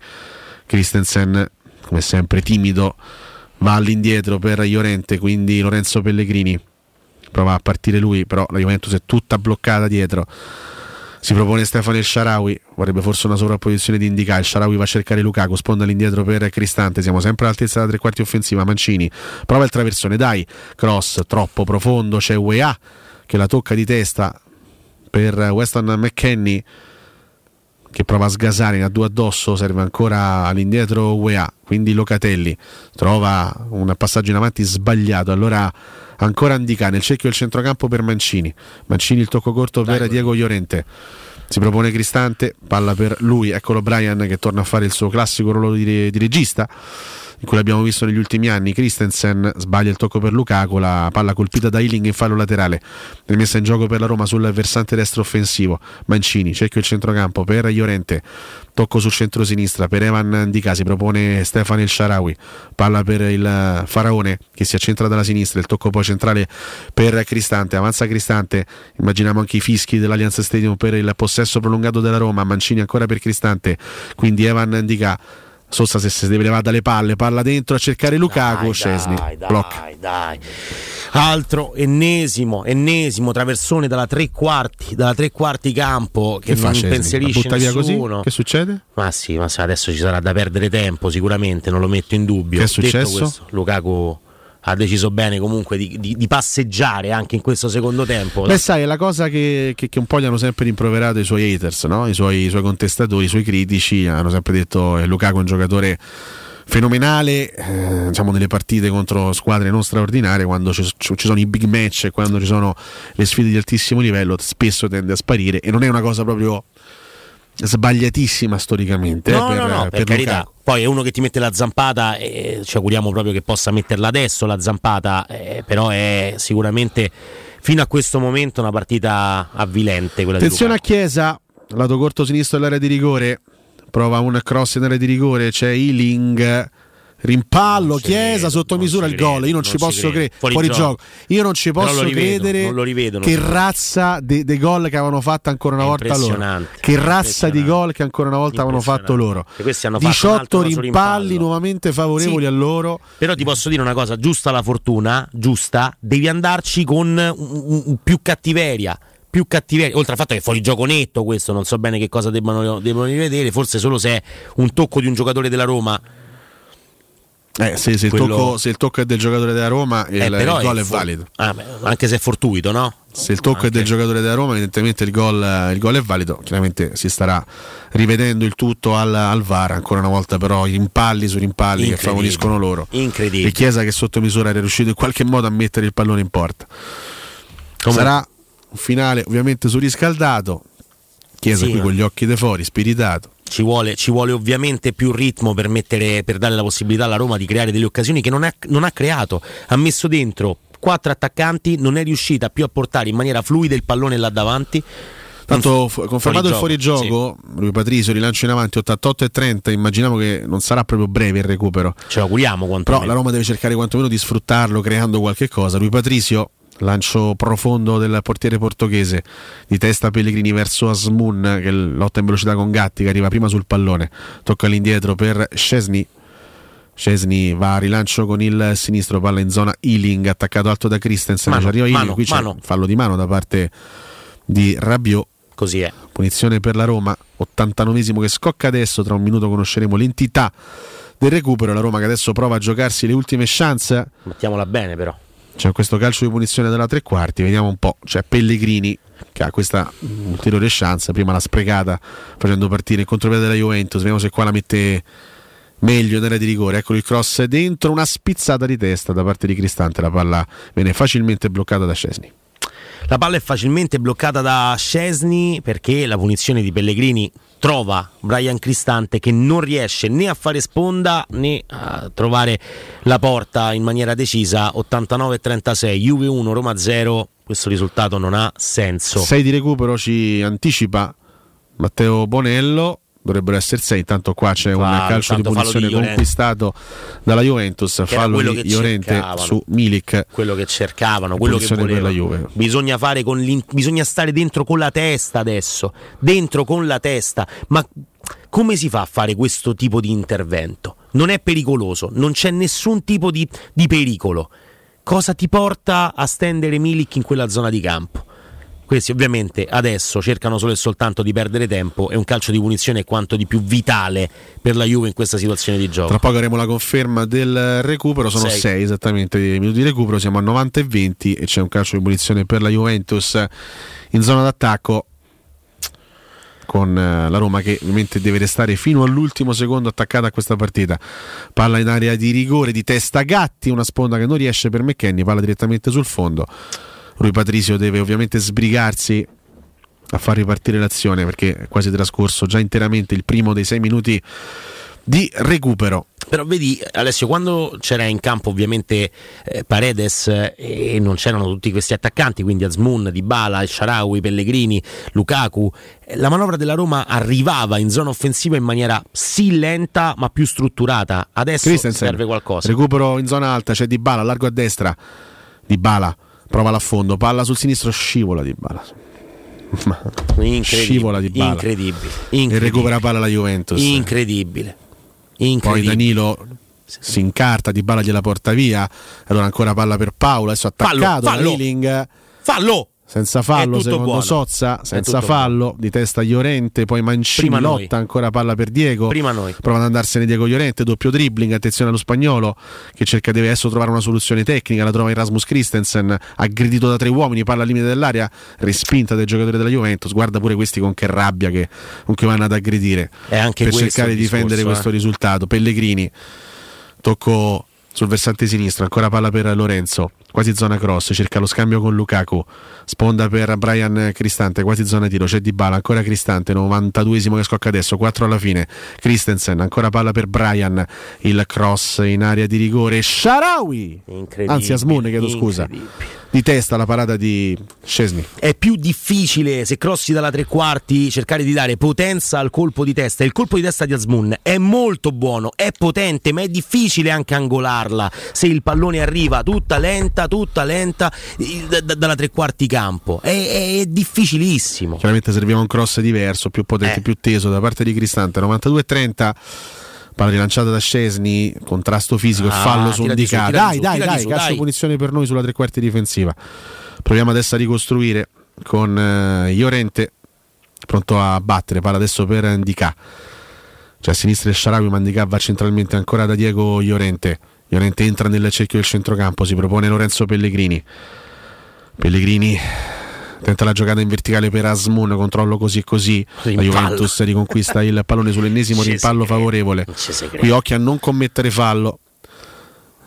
Christensen, come sempre, timido. Va all'indietro per Llorente, quindi Lorenzo Pellegrini prova a partire lui, però la Juventus è tutta bloccata dietro. Si propone Stefano El Sharawi, vorrebbe forse una sovrapposizione di Indica. Il Sharawi va a cercare Lukaku, sponda all'indietro per Cristante. Siamo sempre all'altezza della tre quarti offensiva. Mancini prova il traversone, dai, cross troppo profondo. C'è UEA che la tocca di testa per Weston McKenny che prova a sgasare, ha due addosso, serve ancora all'indietro UEA, quindi Locatelli trova un passaggio in avanti sbagliato, allora ancora Andica nel cerchio del centrocampo per Mancini, Mancini il tocco corto per Diego Llorente, si propone Cristante, palla per lui, eccolo Brian che torna a fare il suo classico ruolo di, di regista in cui l'abbiamo visto negli ultimi anni. Christensen sbaglia il tocco per Lukaku, la palla colpita da Ealing in fallo laterale, rimessa in gioco per la Roma sul versante destro offensivo. Mancini, cerchio il centrocampo per Llorente, tocco sul centro-sinistra per Evan Dica, si propone Stefano El Sharawi, palla per il Faraone che si accentra dalla sinistra, il tocco poi centrale per Cristante, avanza Cristante, immaginiamo anche i fischi dell'Allianz Stadium per il possesso prolungato della Roma, Mancini ancora per Cristante, quindi Evan Dica. Sosa se si deve levare dalle palle, palla dentro a cercare Lukaku, Dai, blocca. dai, dai. Altro ennesimo, ennesimo traversone dalla tre quarti, dalla tre quarti campo che, Che non Szczesny? pensierisce La butta via così? nessuno. Che succede? Ma sì, ma adesso ci sarà da perdere tempo sicuramente, non lo metto in dubbio. Che è Detto successo? questo, Lukaku ha deciso bene comunque di, di, di, passeggiare anche in questo secondo tempo. Beh, sai, è la cosa che, che, che, un po' gli hanno sempre rimproverato i suoi haters, no? I, suoi, I, suoi, contestatori, i suoi critici, hanno sempre detto eh, Lukaku è un giocatore fenomenale eh, diciamo nelle partite contro squadre non straordinarie quando ci, ci, sono i big match e quando ci sono le sfide di altissimo livello spesso tende a sparire e non è una cosa proprio sbagliatissima storicamente no, eh, per, no, no, per, per carità. Lukaku. poi è uno che ti mette la zampata e ci auguriamo proprio che possa metterla adesso la zampata eh, però è sicuramente fino a questo momento una partita avvilente attenzione a Chiesa lato corto sinistro dell'area di rigore. Prova un cross in area di rigore, c'è Ealing rimpallo, Chiesa sotto misura il gol. Io non, ci posso credere. Fuori, fuori gioco. Io non ci posso rivedo, credere rivedo, che razza dei de gol che avevano fatto ancora una volta loro. Che razza di gol che ancora una volta avevano fatto loro. 18 rimpalli nuovamente favorevoli sì. a loro. Però ti posso dire una cosa, giusta la fortuna, giusta, devi andarci con un, un, più cattiveria più cattiveria, oltre al fatto che è fuori gioco netto questo, non so bene che cosa debbano, debbano rivedere, forse solo se è un tocco di un giocatore della Roma. Eh, se, se, Quello... il tocco, se, il tocco, è del giocatore della Roma, eh, il, il gol è, è valido. Ah, anche se è fortuito, no? Se il tocco anche... è del giocatore della Roma, evidentemente il gol, il gol, è valido. Chiaramente si starà rivedendo il tutto al, al VAR. Ancora una volta, però, rimpalli su rimpalli che favoriscono loro. Incredibile. E Chiesa, che sotto misura era riuscito in qualche modo a mettere il pallone in porta. Come... Sarà un finale ovviamente surriscaldato. Chiesa sì, qui con gli occhi de fuori, spiritato. Ci vuole, ci vuole, ovviamente più ritmo per, mettere, per, dare la possibilità alla Roma di creare delle occasioni che non ha, non ha creato. Ha messo dentro quattro attaccanti, non è riuscita più a portare in maniera fluida il pallone là davanti. Tanto confermato il fuorigioco, sì. lui Patrizio rilancio in avanti 88 e 30, immaginiamo che non sarà proprio breve il recupero. Ce l'auguriamo quanto Però la Roma deve cercare quantomeno di sfruttarlo creando qualche cosa. Lui Patrizio lancio profondo del portiere portoghese. Di testa Pellegrini verso Asmun che lotta in velocità con Gatti che arriva prima sul pallone. Tocca all'indietro per Scesni Scesni va a rilancio con il sinistro palla in zona Ealing attaccato alto da Christensen. Mano, arriva Ealing qui c'è mano. fallo di mano da parte di Rabiot. Così è. Punizione per la Roma 89esimo che scocca adesso tra un minuto conosceremo l'entità del recupero. La Roma che adesso prova a giocarsi le ultime chance. Mettiamola bene però c'è questo calcio di punizione della tre quarti, vediamo un po'. C'è Pellegrini che ha questa ulteriore chance, prima l'ha sprecata facendo partire il contropiede della Juventus, vediamo se qua la mette meglio nella di rigore. Eccolo il cross dentro, una spizzata di testa da parte di Cristante, la palla viene facilmente bloccata da Scesni. La palla è facilmente bloccata da Scesni perché la punizione di Pellegrini trova Brian Cristante che non riesce né a fare sponda né a trovare la porta in maniera decisa. 89-36 Juve 1 Roma 0 questo risultato non ha senso. 6 di recupero ci anticipa Matteo Bonello dovrebbero essere 6 intanto qua c'è Fa, un calcio di punizione di conquistato dalla Juventus. Che fallo di Llorente su Milik. Quello che cercavano quello che volevano. Bisogna, fare con bisogna stare dentro con la testa adesso dentro con la testa. Ma come si fa a fare questo tipo di intervento? Non è pericoloso, non c'è nessun tipo di, di pericolo. Cosa ti porta a stendere Milik in quella zona di campo? Questi ovviamente adesso cercano solo e soltanto di perdere tempo e un calcio di punizione è quanto di più vitale per la Juve in questa situazione di gioco. Tra poco avremo la conferma del recupero, sono 6 esattamente i minuti di recupero, siamo a 90 e 20 e c'è un calcio di punizione per la Juventus in zona d'attacco con eh, la Roma che ovviamente deve restare fino all'ultimo secondo attaccata a questa partita. Palla in area di rigore di testa Gatti, una sponda che non riesce per McKenny, palla direttamente sul fondo. Rui Patrizio deve ovviamente sbrigarsi a far ripartire l'azione perché è quasi trascorso già interamente il primo dei sei minuti di recupero. Però vedi Alessio, quando c'era in campo ovviamente eh, Paredes eh, e non c'erano tutti questi attaccanti, quindi Azmoun, Dybala, Sharawi, Pellegrini, Lukaku, eh, la manovra della Roma arrivava in zona offensiva in maniera sì lenta ma più strutturata. Adesso serve qualcosa. Recupero in zona alta, c'è Dybala, largo a destra. Dybala prova l'affondo, palla sul sinistro, scivola di bala. Scivola di bala. Incredibile, incredibile. E recupera palla la Juventus. Incredibile. Poi Danilo si incarta, di bala gliela porta via. Allora ancora palla per Paolo, adesso attaccato fallo, fallo. Ealing. Fallo! Senza fallo secondo buono. Sozza, senza fallo, di testa Llorente, poi Mancini Prima noi. lotta ancora palla per Diego. Prima noi. Prova ad andarsene Diego Llorente, doppio dribbling, attenzione allo spagnolo che cerca deve adesso trovare una soluzione tecnica, la trova Erasmus Christensen, aggredito da tre uomini, palla al limite dell'area, respinta dai giocatori della Juventus. Guarda pure questi con che rabbia che, con che vanno ad aggredire per cercare di difendere discorso, questo eh. risultato. Pellegrini, tocco sul versante sinistro, ancora palla per Lorenzo, quasi zona cross, cerca lo scambio con Lukaku, sponda per Brian Cristante, quasi zona tiro, c'è Di Bala, ancora Cristante, 92esimo che scocca adesso, 4 alla fine, Christensen, ancora palla per Brian, il cross in area di rigore, Sharawi, anzi Asmun, chiedo scusa, di testa la parata di Scesni. È più difficile se crossi dalla tre quarti cercare di dare potenza al colpo di testa. Il colpo di testa di Asmun è molto buono, è potente, ma è difficile anche angolarla se il pallone arriva tutta lenta, tutta lenta da- da- dalla tre quarti campo. È, è- è difficilissimo. Chiaramente serviva un cross diverso, più potente, Eh. più teso da parte di Cristante. 92-30. Palla rilanciata da Scesni, contrasto fisico e Ah, fallo su Indica. Dai, dai, dai, su, calcio dai. punizione per noi sulla tre quarti difensiva. Proviamo adesso a ricostruire con eh, Iorente pronto a battere. Palla adesso per Indica. Cioè a sinistra il Sharawi, ma Indica va centralmente ancora da Diego Iorente. Iorente entra nel cerchio del centrocampo, si propone Lorenzo Pellegrini. Pellegrini tenta la giocata in verticale per Asmun, controllo così e così. La Juventus riconquista il pallone sull'ennesimo rimpallo favorevole. Qui occhio a non commettere fallo.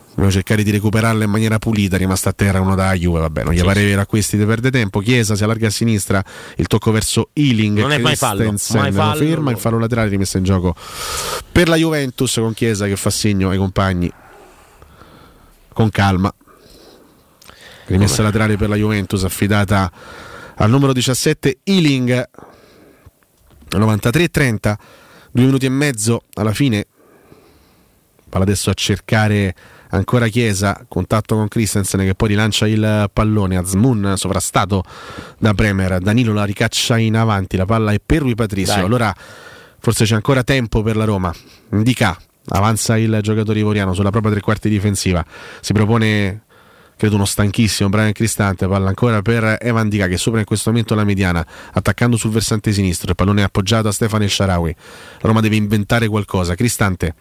Dobbiamo cercare di recuperarla in maniera pulita, rimasta a terra uno da Juve, vabbè, non gli pare vero a questi di perde tempo. Chiesa si allarga a sinistra, il tocco verso Ealing, Non è mai fallo, mai lo fallo. ferma, il fallo laterale rimessa in gioco per la Juventus con Chiesa che fa segno ai compagni con calma. Rimessa laterale per la Juventus affidata al numero 17 Ealing. 93-30 due minuti e mezzo alla fine. Palla adesso a cercare ancora Chiesa contatto con Christensen che poi rilancia il pallone. Azmun sovrastato da Bremer. Danilo la ricaccia in avanti la palla è per Rui Patricio. Dai. allora forse c'è ancora tempo per la Roma. Indica avanza il giocatore ivoriano sulla propria tre quarti difensiva si propone credo uno stanchissimo Brian Cristante, palla ancora per Evan Dica che sopra in questo momento la mediana, attaccando sul versante sinistro, il pallone è appoggiato a Stefano Sharawi. La Roma deve inventare qualcosa. Cristante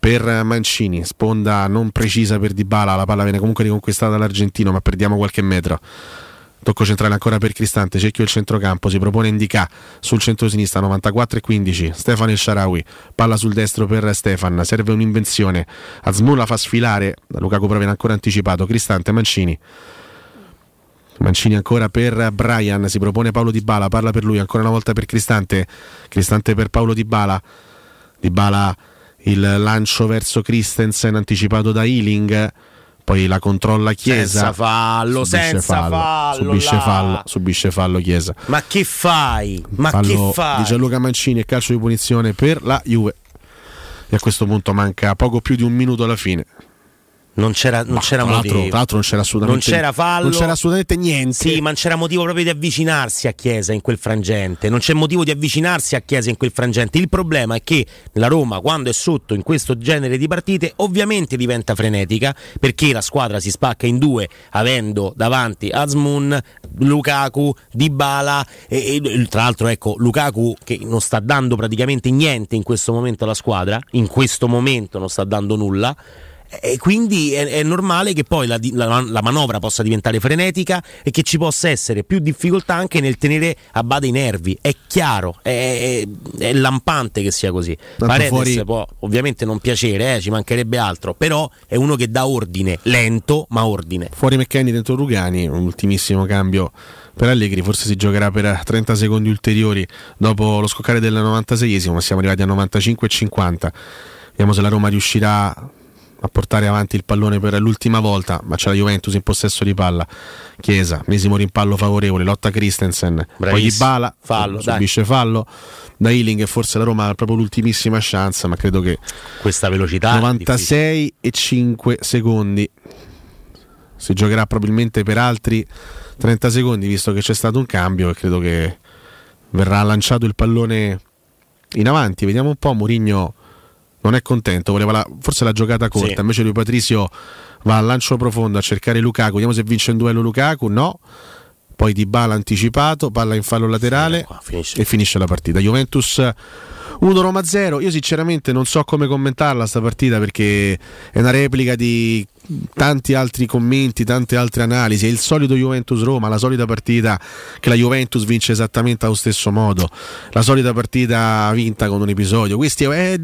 per Mancini, sponda non precisa per Dybala, la palla viene comunque riconquistata dall'argentino, ma perdiamo qualche metro. Tocco centrale ancora per Cristante, cerchio il centrocampo, si propone Indica sul centro-sinistra, 94 e 15, Stefano El Sharawi, palla sul destro per Stefan, serve un'invenzione, Azmula fa sfilare, Lukaku però viene ancora anticipato, Cristante, Mancini, Mancini ancora per Brian, si propone Paolo Di Bala, parla per lui, ancora una volta per Cristante, Cristante per Paolo Di Bala, Di Bala il lancio verso Christensen anticipato da Ealing, poi la controlla Chiesa. Senza fallo, Subisce senza fallo, subisce là. fallo, subisce fallo Chiesa. Ma che fai? Ma fallo che fai? di Gianluca Mancini e calcio di punizione per la Juve. E a questo punto manca poco più di un minuto alla fine. Non c'era, non Ma, c'era tra, l'altro, motivo. tra l'altro non c'era assolutamente Non c'era fallo. Non c'era assolutamente niente. Sì, ma non c'era motivo proprio di avvicinarsi a Chiesa in quel frangente. Non c'è motivo di avvicinarsi a Chiesa in quel frangente. Il problema è che la Roma, quando è sotto in questo genere di partite, ovviamente diventa frenetica perché la squadra si spacca in due, avendo davanti Azmun, Lukaku, Dybala e, e tra l'altro ecco Lukaku che non sta dando praticamente niente in questo momento alla squadra. In questo momento non sta dando nulla. E quindi è, è normale che poi la, la- la manovra possa diventare frenetica e che ci possa essere più difficoltà anche nel tenere a bada i nervi. È chiaro, è, è- è lampante che sia così. Paredes fuori- può ovviamente non piacere, eh, ci mancherebbe altro, però è uno che dà ordine, lento ma ordine. Fuori McKenny dentro Rugani, un ultimissimo cambio per Allegri, forse si giocherà per 30 secondi ulteriori dopo lo scoccare del 96esimo, ma siamo arrivati a 95 e 50. Vediamo se la Roma riuscirà a portare avanti il pallone per l'ultima volta, ma c'è la Juventus in possesso di palla. Chiesa, mesimo rimpallo favorevole, lotta Christensen, poi Bravissimo. Dybala, Fallo, subisce fallo. Da Ealing e forse la Roma ha proprio l'ultimissima chance, ma credo che Questa velocità 96 e 5 secondi. Si giocherà probabilmente per altri 30 secondi, visto che c'è stato un cambio e credo che verrà lanciato il pallone in avanti. Vediamo un po'. Murigno non è contento, voleva la, forse la giocata corta, sì. invece lui Patrizio va al lancio profondo a cercare Lukaku, vediamo se vince in duello Lukaku, no. Poi di bala anticipato, palla in fallo laterale qua, finisce. e finisce la partita. Juventus 1 Roma 0. Io sinceramente non so come commentarla sta partita perché è una replica di tanti altri commenti, tante altre analisi. È il solito Juventus Roma, la solita partita che la Juventus vince esattamente allo stesso modo, la solita partita vinta con un episodio. Questo è,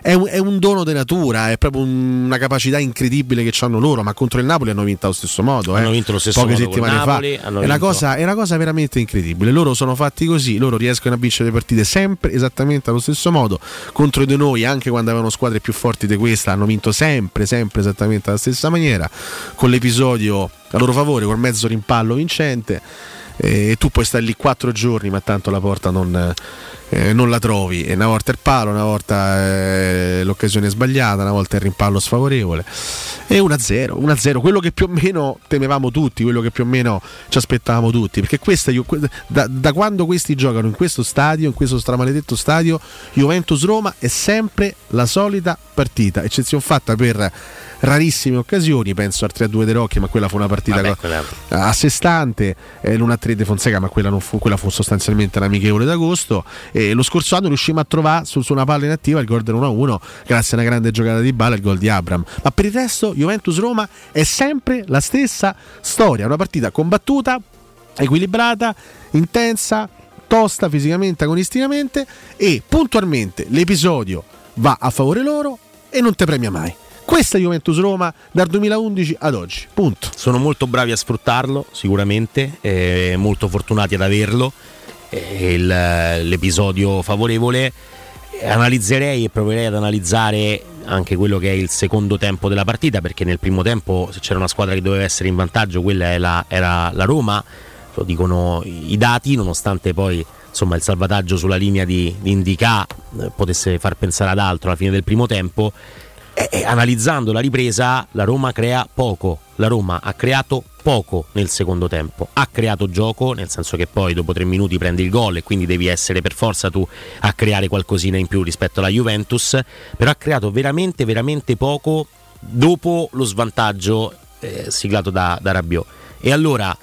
è, un, è un, dono di natura, è proprio un, una capacità incredibile che hanno loro. Ma contro il Napoli hanno vinto allo stesso modo. Hanno eh. vinto lo stesso Poche modo settimane Napoli, fa. È una, cosa, è una cosa veramente incredibile. Loro sono fatti così, loro riescono a vincere le partite sempre esattamente allo stesso modo. Contro di noi, anche quando avevano squadre più forti di questa, hanno vinto sempre, sempre esattamente alla stessa maniera, con l'episodio a loro favore, col mezzo rimpallo vincente. E tu puoi stare lì quattro giorni, ma tanto la porta non, eh, non la trovi. E una volta il palo, una volta eh, l'occasione sbagliata, una volta il rimpallo sfavorevole. E 1-0, 1-0, quello che più o meno temevamo tutti, quello che più o meno ci aspettavamo tutti. Perché questa, da, da quando questi giocano in questo stadio, in questo stramaledetto stadio, Juventus-Roma è sempre la solita partita, eccezione fatta per rarissime occasioni, penso al 3-2 De Rocchi, ma quella fu una partita Vabbè, quella- a sé stante, eh, l'1-3 De Fonseca, ma quella, non fu, quella fu sostanzialmente l'amichevole d'agosto. E lo scorso anno riuscimmo a trovare su, su una palla inattiva il gol del 1-1, grazie a una grande giocata di Bala, il gol di Abram. Ma per il resto, Juventus-Roma è sempre la stessa storia, una partita combattuta, equilibrata, intensa, tosta fisicamente, agonisticamente e puntualmente l'episodio va a favore loro e non te premia mai. Questa Juventus Roma dal 2011 ad oggi. Punto. Sono molto bravi a sfruttarlo, sicuramente, eh, molto fortunati ad averlo. eh, il- l'episodio favorevole. Analizzerei e proverei ad analizzare anche quello che è il secondo tempo della partita, perché nel primo tempo, se c'era una squadra che doveva essere in vantaggio, quella la- era la Roma. Lo dicono i dati, nonostante poi insomma, il salvataggio sulla linea di, di Indica eh, potesse far pensare ad altro alla fine del primo tempo. E, e analizzando la ripresa, la Roma crea poco. La Roma ha creato poco nel secondo tempo. Ha creato gioco, nel senso che poi dopo tre minuti prendi il gol e quindi devi essere per forza tu a creare qualcosina in più rispetto alla Juventus. Però ha creato veramente, veramente poco dopo lo svantaggio eh, siglato da, da Rabiot. E allora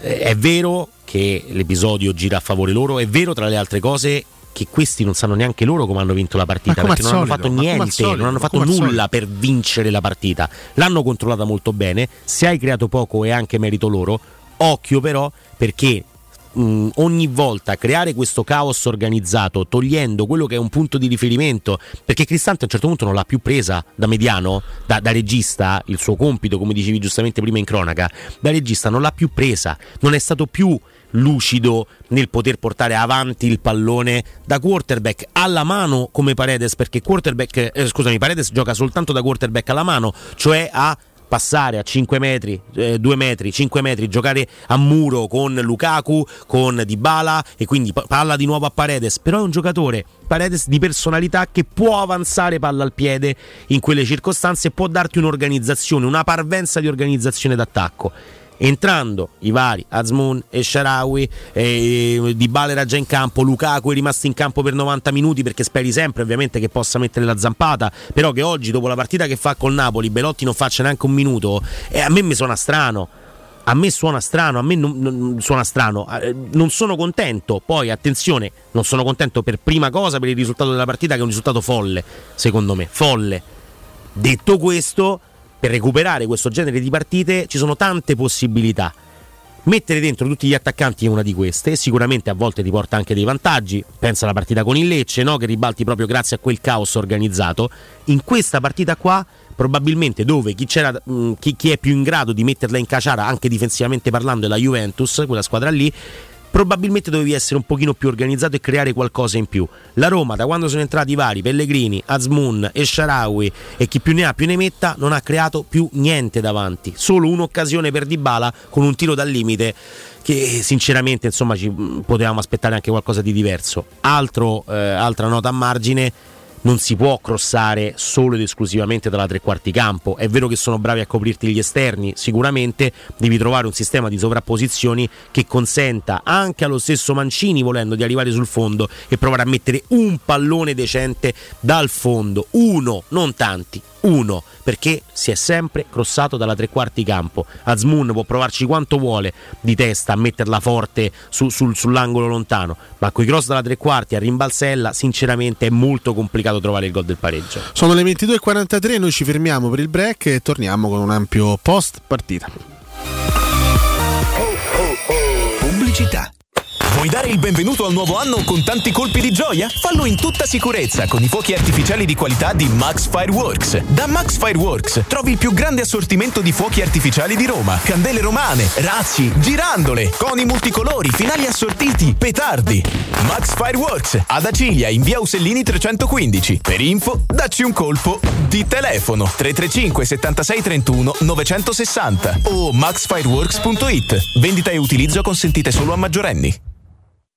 eh, è vero che l'episodio gira a favore loro, è vero tra le altre cose che questi non sanno neanche loro come hanno vinto la partita perché non hanno fatto niente, solito, non hanno fatto nulla per vincere la partita. L'hanno controllata molto bene, se hai creato poco è anche merito loro. Occhio però perché mh, ogni volta creare questo caos organizzato togliendo quello che è un punto di riferimento perché Cristante a un certo punto non l'ha più presa da mediano da, da regista il suo compito come dicevi giustamente prima in cronaca da regista non l'ha più presa non è stato più lucido nel poter portare avanti il pallone da quarterback alla mano come Paredes perché eh, scusami Paredes gioca soltanto da quarterback alla mano cioè a passare a 5 metri, 2 metri, 5 metri, giocare a muro con Lukaku, con Dybala e quindi pa- palla di nuovo a Paredes, però è un giocatore Paredes di personalità che può avanzare palla al piede in quelle circostanze e può darti un'organizzazione, una parvenza di organizzazione d'attacco. Entrando i vari Azmoun e Sharawi, eh, Dybala era già in campo, Lukaku è rimasto in campo per 90 minuti perché speri sempre ovviamente che possa mettere la zampata, però che oggi dopo la partita che fa col Napoli Belotti non faccia neanche un minuto, eh, a me mi suona strano. A me suona strano, a me non, non- suona strano, eh, non sono contento. Poi attenzione, non sono contento per prima cosa per il risultato della partita che è un risultato folle, secondo me, folle. Detto questo, per recuperare questo genere di partite ci sono tante possibilità. Mettere dentro tutti gli attaccanti è una di queste, sicuramente a volte ti porta anche dei vantaggi. Pensa alla partita con il Lecce, no? che ribalti proprio grazie a quel caos organizzato. In questa partita qua, probabilmente dove chi, mh, chi, chi è più in grado di metterla in caciara, anche difensivamente parlando, è la Juventus, quella squadra lì. Probabilmente dovevi essere un pochino più organizzato e creare qualcosa in più. La Roma, da quando sono entrati i vari Pellegrini, Azmoun e Sharawi e chi più ne ha più ne metta, non ha creato più niente davanti. Solo un'occasione per Dybala con un tiro dal limite che sinceramente insomma ci mh, potevamo aspettare anche qualcosa di diverso. Altro, eh, altra nota a margine, non si può crossare solo ed esclusivamente dalla tre quarti campo. È vero che sono bravi a coprirti gli esterni, sicuramente devi trovare un sistema di sovrapposizioni che consenta anche allo stesso Mancini, volendo, di arrivare sul fondo e provare a mettere un pallone decente dal fondo. Uno, non tanti, uno, perché si è sempre crossato dalla tre quarti campo. Azmoun può provarci quanto vuole di testa a metterla forte su, sul, sull'angolo lontano, ma con i cross dalla tre quarti a rimbalzella, sinceramente è molto complicato trovare il gol del pareggio. Sono le 22.43, noi ci fermiamo per il break e torniamo con un ampio post partita. Pubblicità. Vuoi dare il benvenuto al nuovo anno con tanti colpi di gioia? Fallo in tutta sicurezza con i fuochi artificiali di qualità di Max Fireworks. Da Max Fireworks trovi il più grande assortimento di fuochi artificiali di Roma. Candele romane, razzi, girandole, coni multicolori, finali assortiti, petardi. Max Fireworks ad Acilia in via Usellini 315. Per info, dacci un colpo di telefono 335 76 31 960 o maxfireworks.it. Vendita e utilizzo consentite solo a maggiorenni.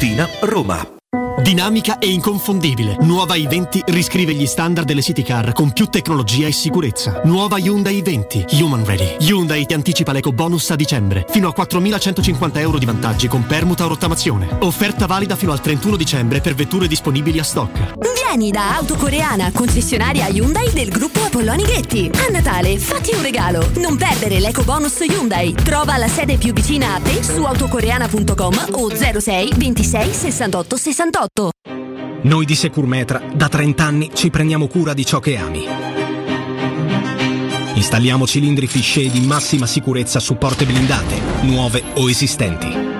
Tiburtina, Roma. Dinamica e inconfondibile. Nuova i20 riscrive gli standard delle city car con più tecnologia e sicurezza. Nuova Hyundai i20. Human Ready. Hyundai ti anticipa l'eco bonus a dicembre. Fino a 4.150 euro di vantaggi con permuta o rottamazione. Offerta valida fino al 31 dicembre per vetture disponibili a stock. Vieni da Autocoreana, concessionaria Hyundai del gruppo Apolloni Ghetti. A Natale fatti un regalo. Non perdere l'eco bonus Hyundai. Trova la sede più vicina a te su autocoreana.com o 06 26 68 68. Noi di Securmetra da 30 anni ci prendiamo cura di ciò che ami. Installiamo cilindri fisce di massima sicurezza su porte blindate, nuove o esistenti.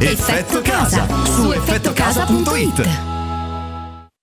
Effetto Casa su effettocasa.it.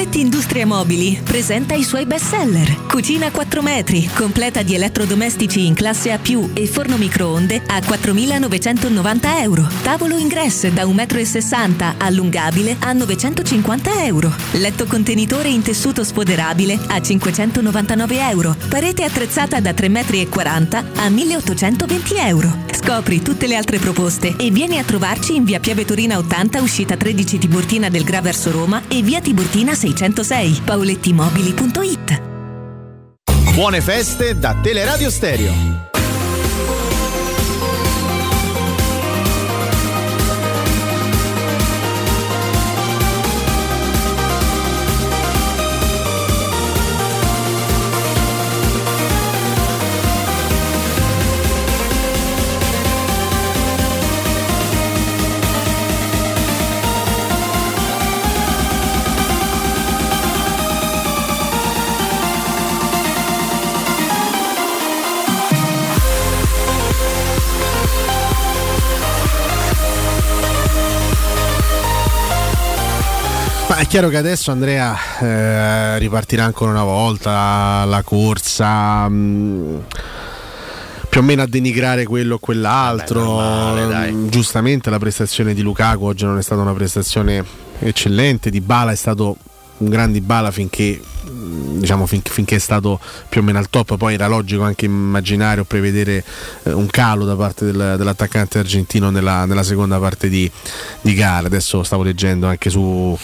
Paoletti Industria Mobili presenta i suoi best seller. Cucina 4 metri, completa di elettrodomestici in classe A+, e forno microonde a 4.990 euro. Tavolo ingresso da 1,60 m allungabile a 950 euro. Letto contenitore in tessuto sfoderabile a 599 euro. Parete attrezzata da 3,40 m a 1.820 euro. Scopri tutte le altre proposte e vieni a trovarci in via Piave Torina 80, uscita 13 Tiburtina del Gra verso Roma e via Tiburtina 606 paolettimobili.it Buone feste da Teleradio Stereo. Chiaro che adesso Andrea eh, ripartirà ancora una volta la, corsa. Mh, mm, più o meno a denigrare quello o quell'altro. Vabbè, normale, Giustamente la prestazione di Lukaku oggi non è stata una prestazione eccellente. Di Bala è stato un grande Bala finché, mm, diciamo, fin, finché è stato più o meno al top. Poi era logico anche immaginare o prevedere eh, un calo da parte del, dell'attaccante argentino nella, nella seconda parte di, di gara. Adesso stavo leggendo anche su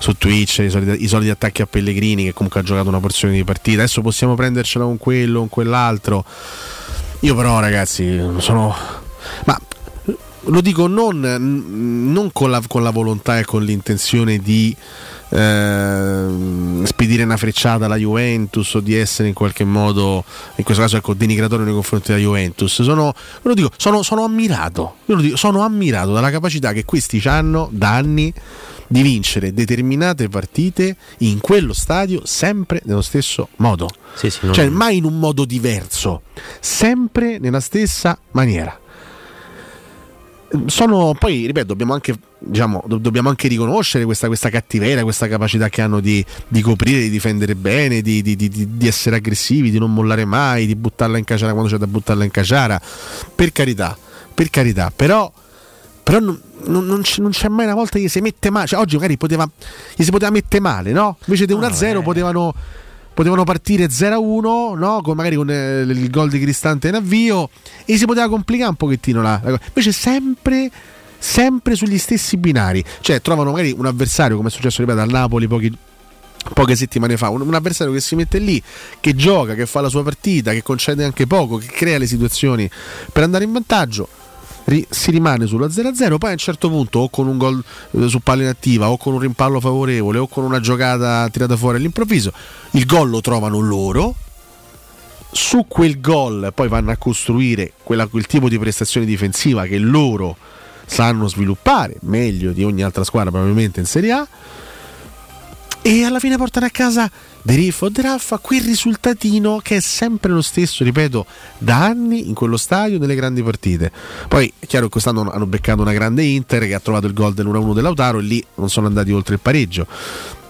su Twitch i soliti, i soliti, attacchi a Pellegrini che comunque ha giocato una porzione di partita adesso possiamo prendercela con quello con quell'altro. Io però ragazzi sono ma lo dico non, non con, la, con, la, volontà e con l'intenzione di eh, spedire una frecciata alla Juventus o di essere in qualche modo in questo caso ecco denigratorio nei confronti della Juventus sono, lo dico, sono, sono ammirato dico, sono ammirato dalla capacità che questi hanno da anni di vincere determinate partite in quello stadio sempre nello stesso modo. Sì, sì, cioè mai in un modo diverso, sempre nella stessa maniera. Sono, poi ripeto, dobbiamo anche, diciamo, do, dobbiamo anche riconoscere questa, questa, cattiveria, questa capacità che hanno di, di coprire, di difendere bene, di, di, di, essere aggressivi, di non mollare mai, di buttarla in caciara quando c'è da buttarla in caciara. Per carità, per carità, però però non, non, non, c'è, non, c'è, mai una volta che si mette male. Cioè, oggi magari poteva, gli si poteva mettere male, no? Invece di 1-0 no, potevano, potevano, partire 0-1, no? Con, magari con eh, il gol di Cristante in avvio e si poteva complicare un pochettino la, la Invece sempre sempre sugli stessi binari. Cioè, trovano magari un avversario, come è successo ripeto, al Napoli pochi, poche settimane fa, un, un, avversario che si mette lì, che gioca, che fa la sua partita, che concede anche poco, che crea le situazioni per andare in vantaggio ri- si rimane sulla 0-0, poi a un certo punto o con un gol eh, su palla inattiva o con un rimpallo favorevole o con una giocata tirata fuori all'improvviso, il gol lo trovano loro. Su quel gol poi vanno a costruire quella, quel tipo di prestazione difensiva che loro sanno sviluppare meglio di ogni altra squadra probabilmente in Serie A e alla fine portano a casa De Riff o De Raffa quel risultatino che è sempre lo stesso, ripeto, da anni in quello stadio nelle grandi partite. Poi è chiaro che quest'anno hanno beccato una grande Inter che ha trovato il gol dell'1-1 dell'Autaro e lì non sono andati oltre il pareggio.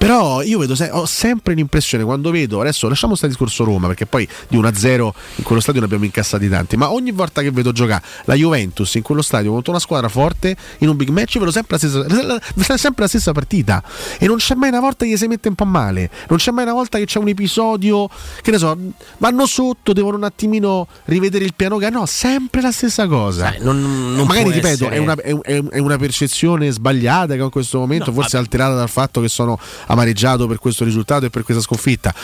Però io vedo, ho sempre l'impressione quando vedo, adesso lasciamo stare il discorso Roma, perché poi di 1-0 in quello stadio ne abbiamo incassati tanti, ma ogni volta che vedo giocare la Juventus in quello stadio contro una squadra forte in un big match, vedo sempre la stessa, sempre la stessa partita e non c'è mai una volta che si mette un po' male, non c'è mai una volta che c'è un episodio, che ne so, vanno sotto, devono un attimino rivedere il piano no, sempre la stessa cosa. Sai, non, non Magari ripeto, essere... è, una, è, è, una, percezione sbagliata che ho in questo momento, no, forse ma... alterata dal fatto che sono amareggiato per questo risultato e per questa sconfitta.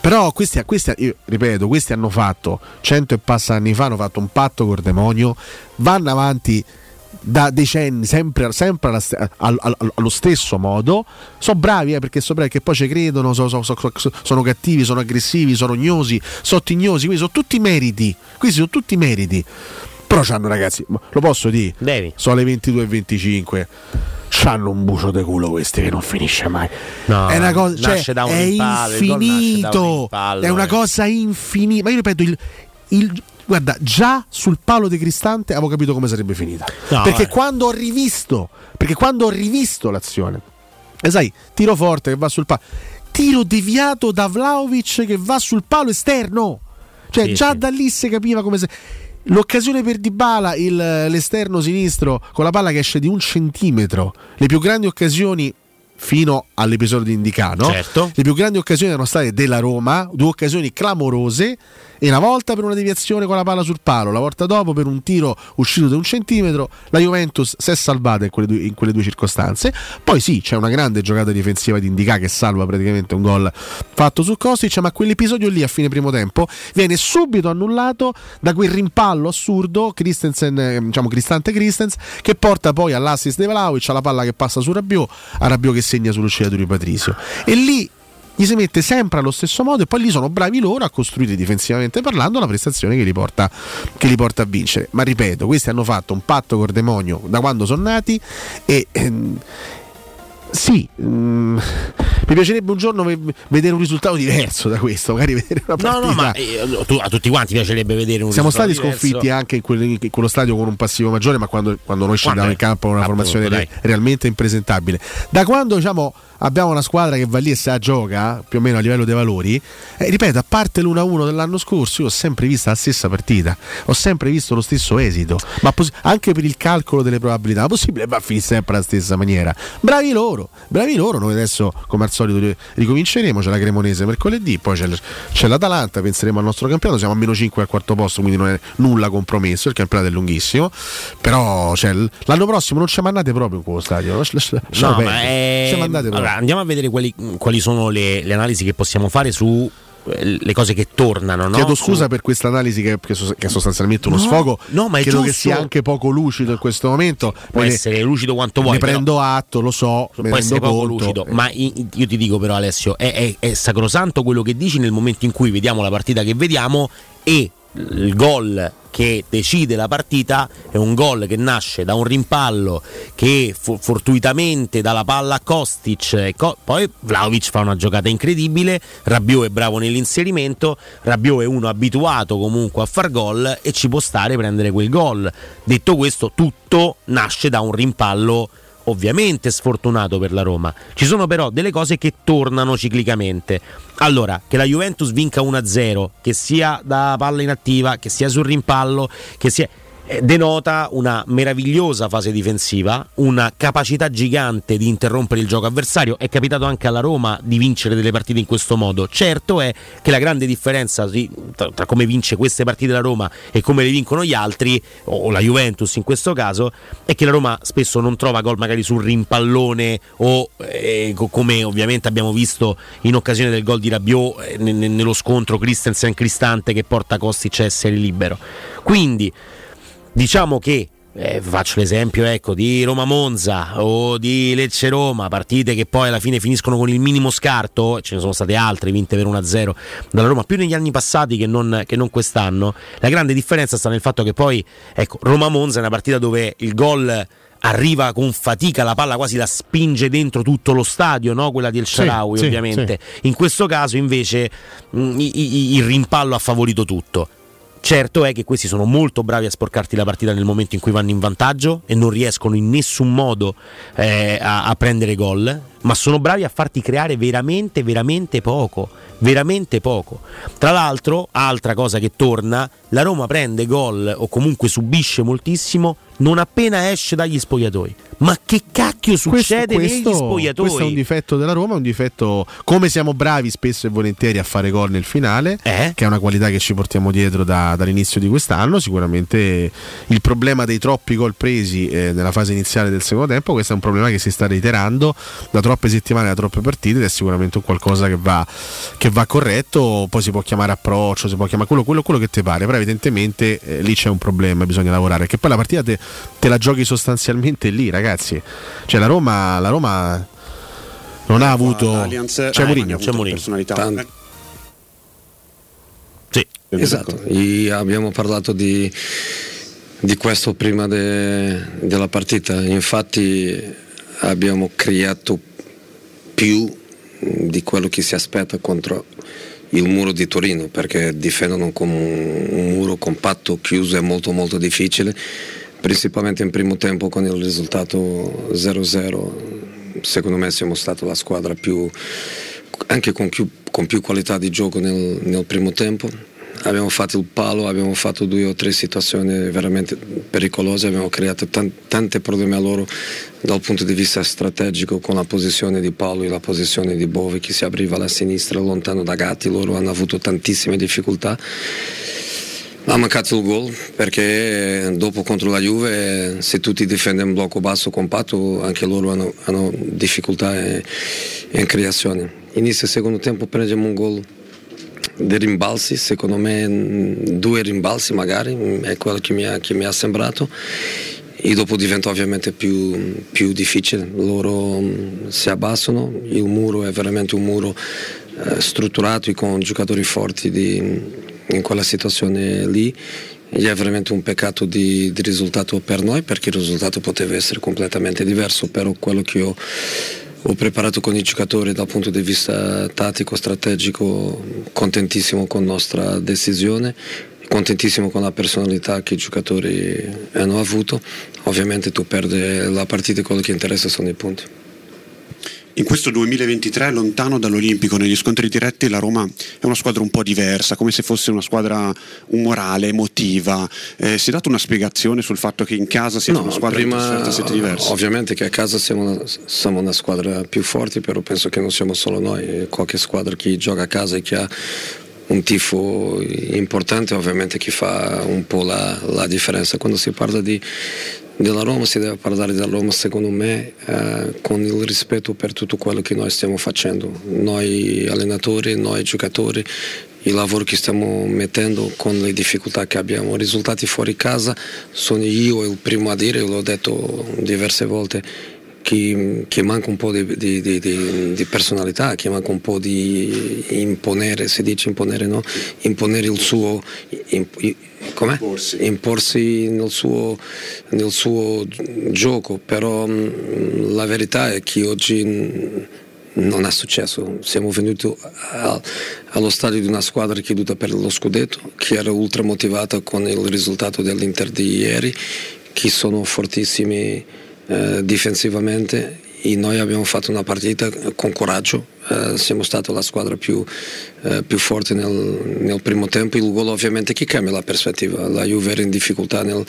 Però questi, questi io, ripeto, questi hanno fatto cento e passa anni fa, hanno fatto un patto col demonio, vanno avanti da decenni, sempre, sempre alla, all, all, allo stesso modo. Sono bravi eh, perché sono bravi che poi ci credono, so, so, so, sono cattivi, sono aggressivi, sono ognosi, sottignosi. Quindi sono tutti meriti. Questi sono tutti meriti. Però c'hanno ragazzi, lo posso dire? Devi. Sono le 22.25 c'hanno un bucio di culo questi che non finisce mai. No, è una cosa, cioè, un è rimpallo, infinito. Un rimpallo, è una eh. cosa infinita. Ma io ripeto, il, il, guarda, già sul palo di Cristante avevo capito come sarebbe finita. No, perché eh. quando ho rivisto, perché quando ho rivisto l'azione E sai, tiro forte che va sul palo. Tiro deviato da Vlaovic che va sul palo esterno. Cioè, Sì, già sì. da lì si capiva come se. L'occasione per Dybala, il, l'esterno sinistro con la palla che esce di un centimetro. Le più grandi occasioni fino all'episodio di Indicà, no? Certo. Le più grandi occasioni erano state della Roma, due occasioni clamorose, e una volta per una deviazione con la palla sul palo, la volta dopo per un tiro uscito da un centimetro, la Juventus si è salvata in quelle due, in quelle due circostanze. Poi sì, c'è una grande giocata difensiva di Indicà che salva praticamente un gol fatto su Kostic, ma quell'episodio lì a fine primo tempo viene subito annullato da quel rimpallo assurdo Christensen, eh, diciamo Cristante Christens, che porta poi all'assist di Vlaovic, alla palla che passa su Rabiot, a Rabiot che segna sull'uscita di Patrizio. E lì gli si mette sempre allo stesso modo e poi lì sono bravi loro a costruire difensivamente parlando la prestazione che li porta, che li porta a vincere. Ma ripeto, questi hanno fatto un patto col demonio da quando sono nati e ehm, sì, mm, mi piacerebbe un giorno ve- vedere un risultato diverso da questo, magari vedere una No, partita. no, ma eh, tu- a tutti quanti piacerebbe vedere un Siamo risultato stati diverso. sconfitti anche in, quel- in quello stadio con un passivo maggiore, ma quando, quando noi scendiamo in campo con una appunto, formazione re- realmente impresentabile. Da quando diciamo, abbiamo una squadra che va lì e se la gioca più o meno a livello dei valori, eh, ripeto, a parte l'1-1 dell'anno scorso, io ho sempre visto la stessa partita, ho sempre visto lo stesso esito, ma poss- anche per il calcolo delle probabilità, possibile va a finire sempre alla stessa maniera. Bravi loro, bravi loro, noi adesso come al solito ri- ricominceremo, c'è la Cremonese mercoledì, poi c'è, c'è l'Atalanta, penseremo al nostro campionato, siamo a meno 5 al quarto posto, quindi non è nulla compromesso, il campionato è lunghissimo, però cioè, l'anno prossimo non ci mandate proprio in quello stadio, No, ma è- Ci mandate proprio. allora, andiamo a vedere quali, quali sono le, le analisi che possiamo fare su le cose che tornano. No? Chiedo scusa per questa analisi che, che che è sostanzialmente uno No, sfogo. no, ma è Credo che giusto. sia anche poco lucido in questo momento. Può ne- essere lucido quanto vuoi. Ne prendo atto, lo so. può essere poco conto. lucido, ma i- io ti dico però Alessio, è, è- è sacrosanto quello che dici nel momento in cui vediamo la partita che vediamo e il gol che decide la partita è un gol che nasce da un rimpallo che fortuitamente dà la palla a Kostic Co- poi Vlaovic fa una giocata incredibile Rabiot è bravo nell'inserimento Rabiot è uno abituato comunque a far gol e ci può stare prendere quel gol. Detto questo tutto nasce da un rimpallo ovviamente sfortunato per la Roma. Ci sono però delle cose che tornano ciclicamente. Allora, che la Juventus vinca 1-0, che sia da palla inattiva, che sia sul rimpallo, che sia denota una meravigliosa fase difensiva, una capacità gigante di interrompere il gioco avversario. È capitato anche alla Roma di vincere delle partite in questo modo. Certo è che la grande differenza tra, come vince queste partite la Roma e come le vincono gli altri, o la Juventus in questo caso, è che la Roma spesso non trova gol magari sul rimpallone o eh, co- come ovviamente abbiamo visto in occasione del gol di Rabiot eh, ne- ne- nello scontro Christensen-Cristante che porta Kostic a essere libero. Quindi diciamo che eh, faccio l'esempio ecco, di Roma-Monza o di Lecce-Roma, partite che poi alla fine finiscono con il minimo scarto, ce ne sono state altre vinte per 1-0 dalla Roma più negli anni passati che non, che non quest'anno. La grande differenza sta nel fatto che poi ecco, Roma-Monza è una partita dove il gol arriva con fatica, la palla quasi la spinge dentro tutto lo stadio, no? quella di El Sì, Sharawi sì, ovviamente. In questo caso invece mh, i- i- il rimpallo ha favorito tutto. Certo è che questi sono molto bravi a sporcarti la partita nel momento in cui vanno in vantaggio e non riescono in nessun modo eh, a, a prendere gol, ma sono bravi a farti creare veramente, veramente poco. Veramente poco. Tra l'altro, altra cosa che torna, la Roma prende gol o comunque subisce moltissimo non appena esce dagli spogliatoi. Ma che cacchio succede negli spogliatoi? questo è un difetto della Roma, un difetto come siamo bravi spesso e volentieri a fare gol nel finale, Eh? che è una qualità che ci portiamo dietro da- dall'inizio di quest'anno. Sicuramente il problema dei troppi gol presi eh, nella fase iniziale del secondo tempo, questo è un problema che si sta reiterando da troppe settimane, da troppe partite ed è sicuramente un qualcosa che va, che va corretto. Poi si può chiamare approccio, si può chiamare quello, quello, quello che ti pare, però evidentemente eh, lì c'è un problema, bisogna lavorare, perché poi la partita te, te la giochi sostanzialmente lì, ragazzi. Cioè la Roma, la Roma non ha avuto Allianz c'è ha Mourinho, avuto personalità. Tan- Sì. Esatto, I- abbiamo parlato di, di questo prima de- della partita, infatti abbiamo creato più di quello che si aspetta contro il muro di Torino perché difendono con un, muro compatto, chiuso è molto molto difficile, principalmente in primo tempo con il risultato 0-0 secondo me siamo stati la squadra più, anche con più, con più qualità di gioco nel, nel primo tempo abbiamo fatto il palo, abbiamo fatto due o tre situazioni veramente pericolose, abbiamo creato tanti problemi a loro dal punto di vista strategico con la posizione di Paolo e la posizione di Bove che si apriva alla sinistra lontano da Gatti, loro hanno avuto tantissime difficoltà. Ha mancato il gol perché dopo contro la Juve se tutti difendono in blocco basso compatto anche loro hanno, hanno difficoltà in, creazione. Inizio secondo tempo prendiamo un gol dei rimbalzi, secondo me due rimbalzi magari, è quello che mi ha, che mi ha sembrato. E dopo diventa ovviamente più, più, difficile, loro mm, si abbassano, il muro è veramente un muro eh, strutturato con giocatori forti di, in quella situazione lì. E è veramente un peccato di, di risultato per noi perché il risultato poteva essere completamente diverso, però quello che ho ho preparato con i giocatori dal punto di vista tattico, strategico, contentissimo con la nostra decisione, contentissimo con la personalità che i giocatori hanno avuto. Ovviamente tu perdi la partita e quello che interessa sono i punti. In questo 2023, lontano dall'Olimpico, negli scontri diretti, la Roma è una squadra un po' diversa, come se fosse una squadra umorale, emotiva. Eh, si è data una spiegazione sul fatto che in casa siete no, una squadra prima, siete diversi? Ovviamente che a casa siamo una, siamo una squadra più forte, però penso che non siamo solo noi, qualche squadra che gioca a casa e che ha un tifo importante ovviamente che fa un po' la, la differenza. Quando si parla di, della Roma si deve parlare della Roma secondo me eh, con il rispetto per tutto quello che noi stiamo facendo, noi allenatori, noi giocatori, il lavoro che stiamo mettendo con le difficoltà che abbiamo. I risultati fuori casa sono io il primo a dire, l'ho detto diverse volte, che, che, manca un po' di, di, di, di, personalità, che manca un po' di imponere, si dice imponere, no? Imponere il suo, com'è? Imporsi. Imporsi nel suo, nel suo gioco, però mh, la verità è che oggi non è successo. Siamo venuti a, allo stadio di una squadra è per lo scudetto, che era ultra motivata con il risultato dell'Inter di ieri, che sono fortissimi eh, difensivamente e noi abbiamo fatto una partita con coraggio, eh, siamo stati la squadra più, eh, più forte nel, nel, primo tempo, il gol ovviamente che cambia la prospettiva, la Juve era in difficoltà nel,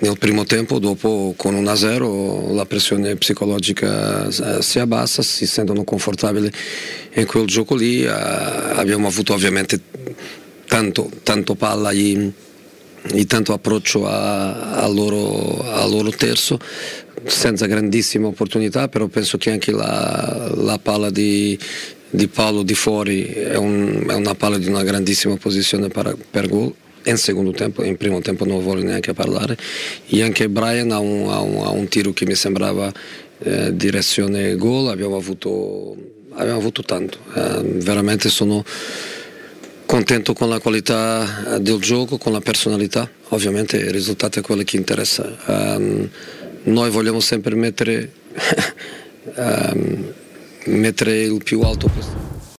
nel primo tempo, dopo con 1-0 la pressione psicologica eh, si abbassa, si sentono confortabili in quel gioco lì, eh, abbiamo avuto ovviamente tanto, tanto palla e, e tanto approccio al loro, loro terzo, senza grandissime opportunità, però penso che anche la, la palla di, di, Paolo di fuori è, un, è, una palla di una grandissima posizione per, per gol. In secondo tempo, in primo tempo non voglio neanche parlare. E anche Brian ha un, ha un, ha un tiro che mi sembrava eh, direzione gol, abbiamo avuto, abbiamo avuto tanto. Eh, veramente sono contento con la qualità del gioco, con la personalità. Ovviamente il risultato è quello che interessa. Um, noi vogliamo sempre mettere, um, mettere il più alto possibile.